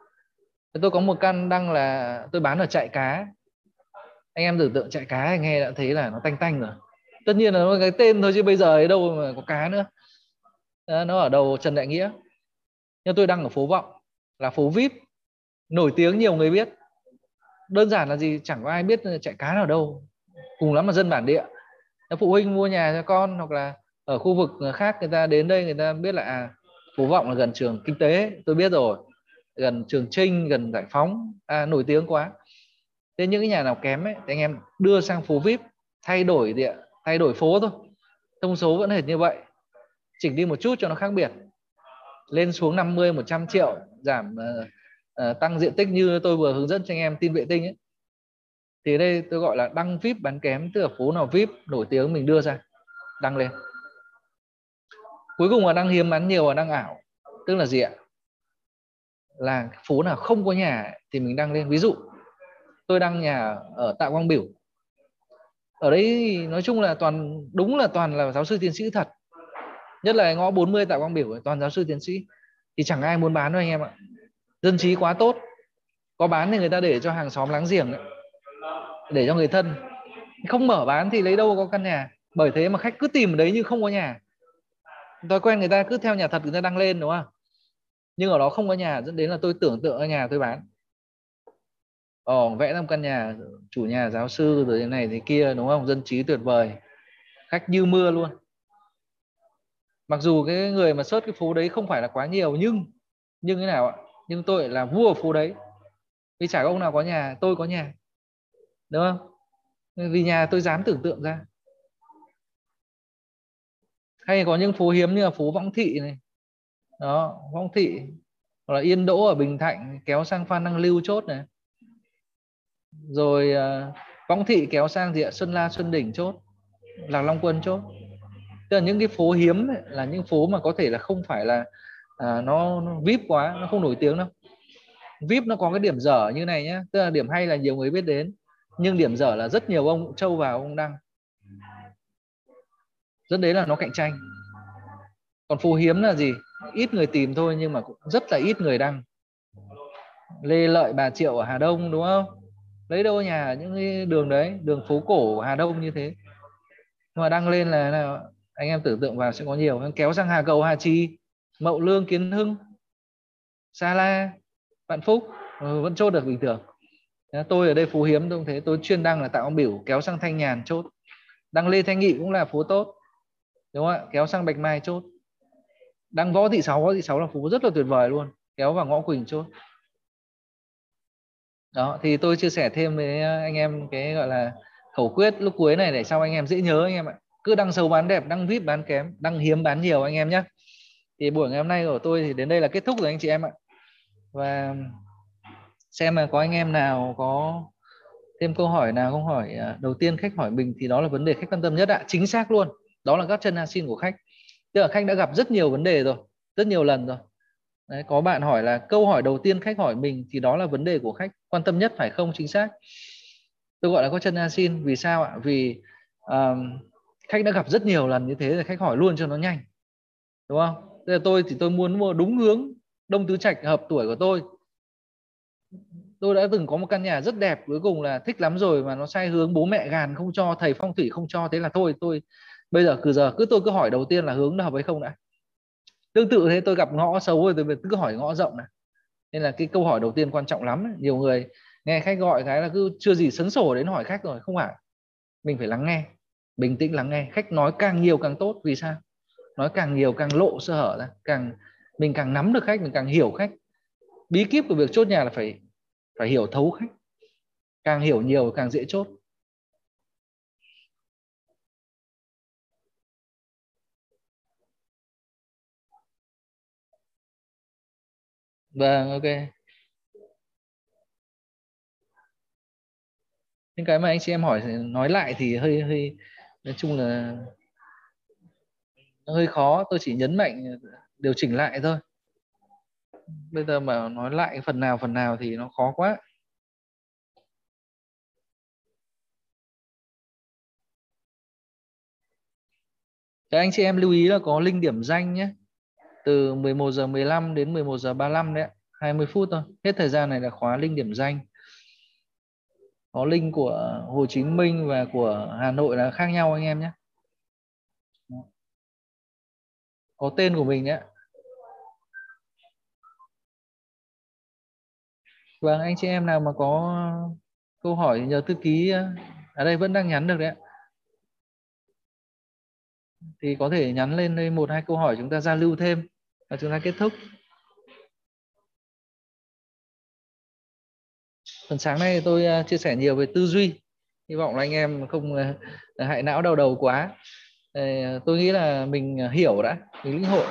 Tôi có một căn đang là tôi bán ở chạy cá. Anh em tưởng tượng chạy cá anh nghe đã thấy là nó tanh tanh rồi. Tất nhiên là nó cái tên thôi chứ bây giờ ấy đâu mà có cá nữa. Nó ở đầu Trần Đại Nghĩa. Nhưng tôi đăng ở phố Vọng, là phố VIP. Nổi tiếng, nhiều người biết. Đơn giản là gì? Chẳng có ai biết chạy cá nào đâu. Cùng lắm là dân bản địa. Phụ huynh mua nhà cho con hoặc là ở khu vực khác người ta đến đây người ta biết là à phố vọng là gần trường kinh tế, tôi biết rồi gần trường trinh gần giải phóng. À, nổi tiếng quá. Thế những cái nhà nào kém ấy thì anh em đưa sang phố vip thay đổi địa thay đổi phố thôi. Thông số vẫn hệt như vậy. Chỉnh đi một chút cho nó khác biệt. Lên xuống 50 100 triệu giảm uh, uh, tăng diện tích như tôi vừa hướng dẫn cho anh em tin vệ tinh ấy. Thì đây tôi gọi là đăng vip bán kém tức là phố nào vip nổi tiếng mình đưa ra đăng lên. Cuối cùng là đăng hiếm bán nhiều và đăng ảo. Tức là gì ạ? Là phố nào không có nhà thì mình đăng lên. Ví dụ, tôi đăng nhà ở Tạ Quang Biểu. Ở đấy nói chung là toàn, đúng là toàn là giáo sư tiến sĩ thật. Nhất là ngõ 40 Tạ Quang Biểu toàn giáo sư tiến sĩ. Thì chẳng ai muốn bán đâu anh em ạ. Dân trí quá tốt. Có bán thì người ta để cho hàng xóm láng giềng đấy để cho người thân. Không mở bán thì lấy đâu có căn nhà. Bởi thế mà khách cứ tìm ở đấy nhưng không có nhà. Thói quen người ta cứ theo nhà thật, người ta đăng lên, đúng không? Nhưng ở đó không có nhà, dẫn đến là tôi tưởng tượng ở nhà tôi bán. Ồ, vẽ ra một căn nhà, chủ nhà giáo sư rồi thế này thế kia, đúng không? Dân trí tuyệt vời. Khách như mưa luôn. Mặc dù cái người mà search cái phố đấy không phải là quá nhiều, nhưng nhưng thế nào ạ? Nhưng tôi là vua ở phố đấy. Vì chả có ông nào có nhà, tôi có nhà. Đúng không? Vì nhà tôi dám tưởng tượng ra. Hay có những phố hiếm như là phố Võng Thị này đó Võng Thị hoặc là Yên Đỗ ở Bình Thạnh kéo sang Phan Đăng Lưu chốt này. Rồi à, Võng Thị kéo sang gì ạ? Xuân La Xuân Đỉnh chốt Lạc Long Quân chốt. Tức là những cái phố hiếm ấy, là những phố mà có thể là không phải là à, nó, nó vip quá nó không nổi tiếng đâu. Vip nó có cái điểm dở như này nhé tức là điểm hay là nhiều người biết đến. Nhưng điểm dở là rất nhiều ông châu vào ông đăng. Dẫn đến là nó cạnh tranh. Còn phố hiếm là gì? Ít người tìm thôi nhưng mà cũng rất là ít người đăng. Lê lợi bà triệu ở hà đông đúng không? Lấy đâu nhà? Ở những cái đường đấy đường phố cổ của hà đông như thế. Nhưng mà đăng lên là, là anh em tưởng tượng vào sẽ có nhiều. Kéo sang hà cầu hà trì mậu lương kiến hưng sa la vạn phúc. Ừ, vẫn chốt được bình thường. Tôi ở đây phú hiếm cũng thế tôi chuyên đăng là tạo ông biểu kéo sang thanh nhàn chốt. Đăng lê thanh nghị cũng là phố tốt đúng không ạ? Kéo sang bạch mai chốt đang võ thị sáu võ thị sáu là phố rất là tuyệt vời luôn. Kéo vào ngõ quỳnh chốt. Đó, thì tôi chia sẻ thêm với anh em cái gọi là khẩu quyết lúc cuối này để sau anh em dễ nhớ anh em ạ. Cứ đăng sâu bán đẹp, đăng vip bán kém, đăng hiếm bán nhiều anh em nhé thì buổi ngày hôm nay của tôi thì đến đây là kết thúc rồi anh chị em ạ. Và xem là có anh em nào có thêm câu hỏi nào không hỏi à, đầu tiên khách hỏi mình thì đó là vấn đề khách quan tâm nhất ạ. Chính xác luôn. Đó là các chân asin của khách tức là khách đã gặp rất nhiều vấn đề rồi rất nhiều lần rồi. Đấy, có bạn hỏi là câu hỏi đầu tiên khách hỏi mình thì đó là vấn đề của khách quan tâm nhất phải không? Chính xác. Tôi gọi là có chân asin vì sao ạ? Vì um, khách đã gặp rất nhiều lần như thế rồi khách hỏi luôn cho nó nhanh. Đúng không? Thế là tôi thì tôi muốn mua đúng hướng đông tứ trạch hợp tuổi của tôi. Tôi đã từng có một căn nhà rất đẹp cuối cùng là thích lắm rồi mà nó sai hướng bố mẹ gàn không cho thầy phong thủy không cho thế là thôi tôi bây giờ, cứ giờ, cứ tôi cứ hỏi đầu tiên là hướng nó hợp hay không đã. Tương tự thế, tôi gặp ngõ xấu rồi, tôi cứ hỏi ngõ rộng này. Nên là cái câu hỏi đầu tiên quan trọng lắm nhiều người nghe khách gọi cái là cứ chưa gì sấn sổ đến hỏi khách rồi, không phải. Mình phải lắng nghe, bình tĩnh lắng nghe. Khách nói càng nhiều càng tốt, vì sao? Nói càng nhiều càng lộ sơ hở ra, càng, mình càng nắm được khách, mình càng hiểu khách. Bí kíp của việc chốt nhà là phải phải hiểu thấu khách. Càng hiểu nhiều càng dễ chốt. Vâng ok. Những cái mà anh chị em hỏi nói lại thì hơi hơi, nói chung là nó hơi khó. Tôi chỉ nhấn mạnh điều chỉnh lại thôi. Bây giờ mà nói lại phần nào phần nào thì nó khó quá. Các anh chị em lưu ý là có link điểm danh nhé từ 11 giờ 15 đến 11 giờ 35 đấy 20 phút thôi. Hết thời gian này là khóa link điểm danh. Có link của Hồ Chí Minh và của Hà Nội là khác nhau anh em nhé. Có tên của mình đấy. vâng anh chị em nào mà có câu hỏi nhờ thư ký ở đây vẫn đang nhắn được đấy ạ. Thì có thể nhắn lên đây một hai câu hỏi chúng ta giao lưu thêm và chúng ta kết thúc. Phần sáng nay tôi à, chia sẻ nhiều về tư duy. Hy vọng là anh em không à, à, hại não đau đầu quá. Tôi nghĩ là mình hiểu đã mình lĩnh hội.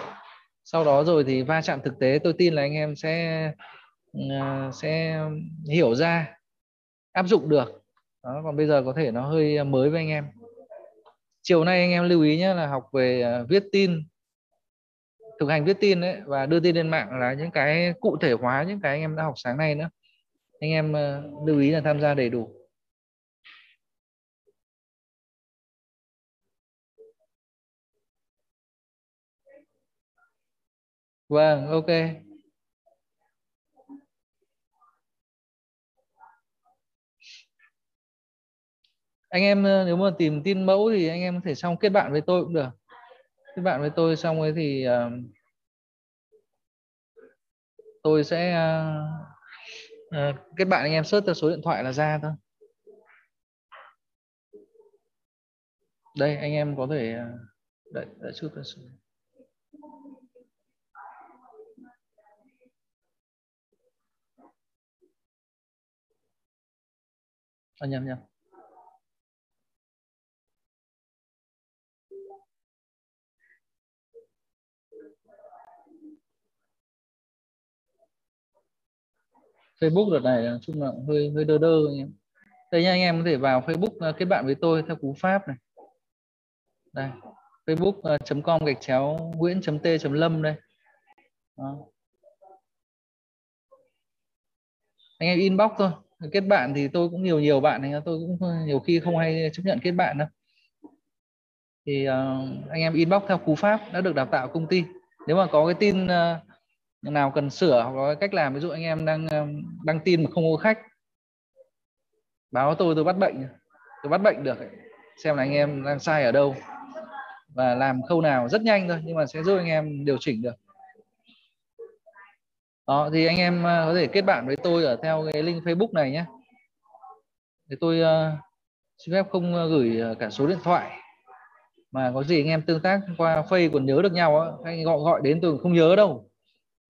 Sau đó rồi thì va chạm thực tế tôi tin là anh em sẽ sẽ hiểu ra áp dụng được. Đó, còn bây giờ có thể nó hơi mới với anh em. Chiều nay anh em lưu ý nhé là học về viết tin thực hành viết tin đấy và đưa tin lên mạng là những cái cụ thể hóa những cái anh em đã học sáng nay nữa. Anh em ờ, lưu ý là tham gia đầy đủ. Vâng ok. Anh em ờ, nếu mà tìm tin mẫu thì anh em có thể xong kết bạn với tôi cũng được kết bạn với tôi xong ấy thì uh, tôi sẽ uh, uh, kết bạn anh em search theo số điện thoại là ra thôi đây anh em có thể uh, đợi đợi chút tôi xuống. à, nhầm nhầm Facebook đợt này nói chung là hơi hơi đơ đơ anh em. Đây nha anh em có thể vào Facebook à, kết bạn với tôi theo cú pháp này. Đây facebook.com à, gạch chéo nguyễn.t lâm đây. Đó. anh em inbox thôi kết bạn thì tôi cũng nhiều nhiều bạn này tôi cũng nhiều khi không hay chấp nhận kết bạn đâu. Thì uh, anh em inbox theo cú pháp đã được đào tạo công ty. Nếu mà có cái tin uh, nào cần sửa hoặc có cách làm ví dụ anh em đang đăng tin mà không có khách báo tôi tôi bắt bệnh tôi bắt bệnh được xem là anh em đang sai ở đâu và làm khâu nào rất nhanh thôi nhưng mà sẽ giúp anh em điều chỉnh được. Đó thì anh em có thể kết bạn với tôi ở theo cái link Facebook này nhé. Để tôi uh, xin phép không gửi ờ, cả số điện thoại. Mà có gì anh em tương tác qua Face còn nhớ được nhau á anh gọi gọi đến tôi không nhớ đâu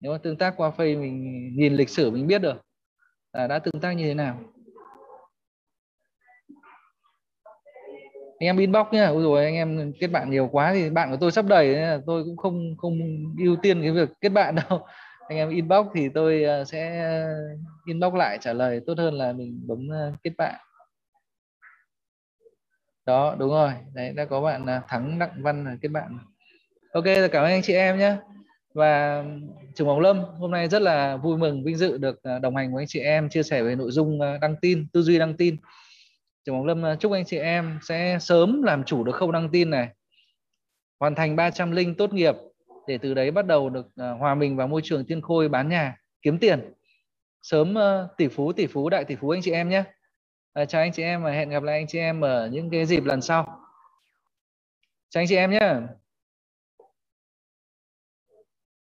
nếu mà tương tác qua face mình nhìn lịch sử mình biết được là đã tương tác như thế nào? Anh em inbox nhá. Ôi rồi anh em kết bạn nhiều quá thì bạn của tôi sắp đầy tôi cũng không không ưu tiên cái việc kết bạn đâu. Anh em inbox thì tôi à, sẽ inbox lại trả lời. Tốt hơn là mình bấm à, kết bạn. Đó, đúng rồi. Đấy, đã có bạn à, thắng, đặng văn kết bạn ok, cảm ơn anh chị em nhé và trường Bóng Lâm hôm nay rất là vui mừng vinh dự được à, đồng hành với anh chị em chia sẻ về nội dung à, đăng tin tư duy đăng tin. Trường Bóng Lâm à, chúc anh chị em sẽ sớm làm chủ được khâu đăng tin này hoàn thành 300 linh tốt nghiệp để từ đấy bắt đầu được hòa mình vào môi trường tiên khôi bán nhà kiếm tiền. Sớm tỷ phú tỷ phú đại tỷ phú anh chị em nhé. À, chào anh chị em và hẹn gặp lại anh chị em ở những cái dịp lần sau. Chào anh chị em nhé.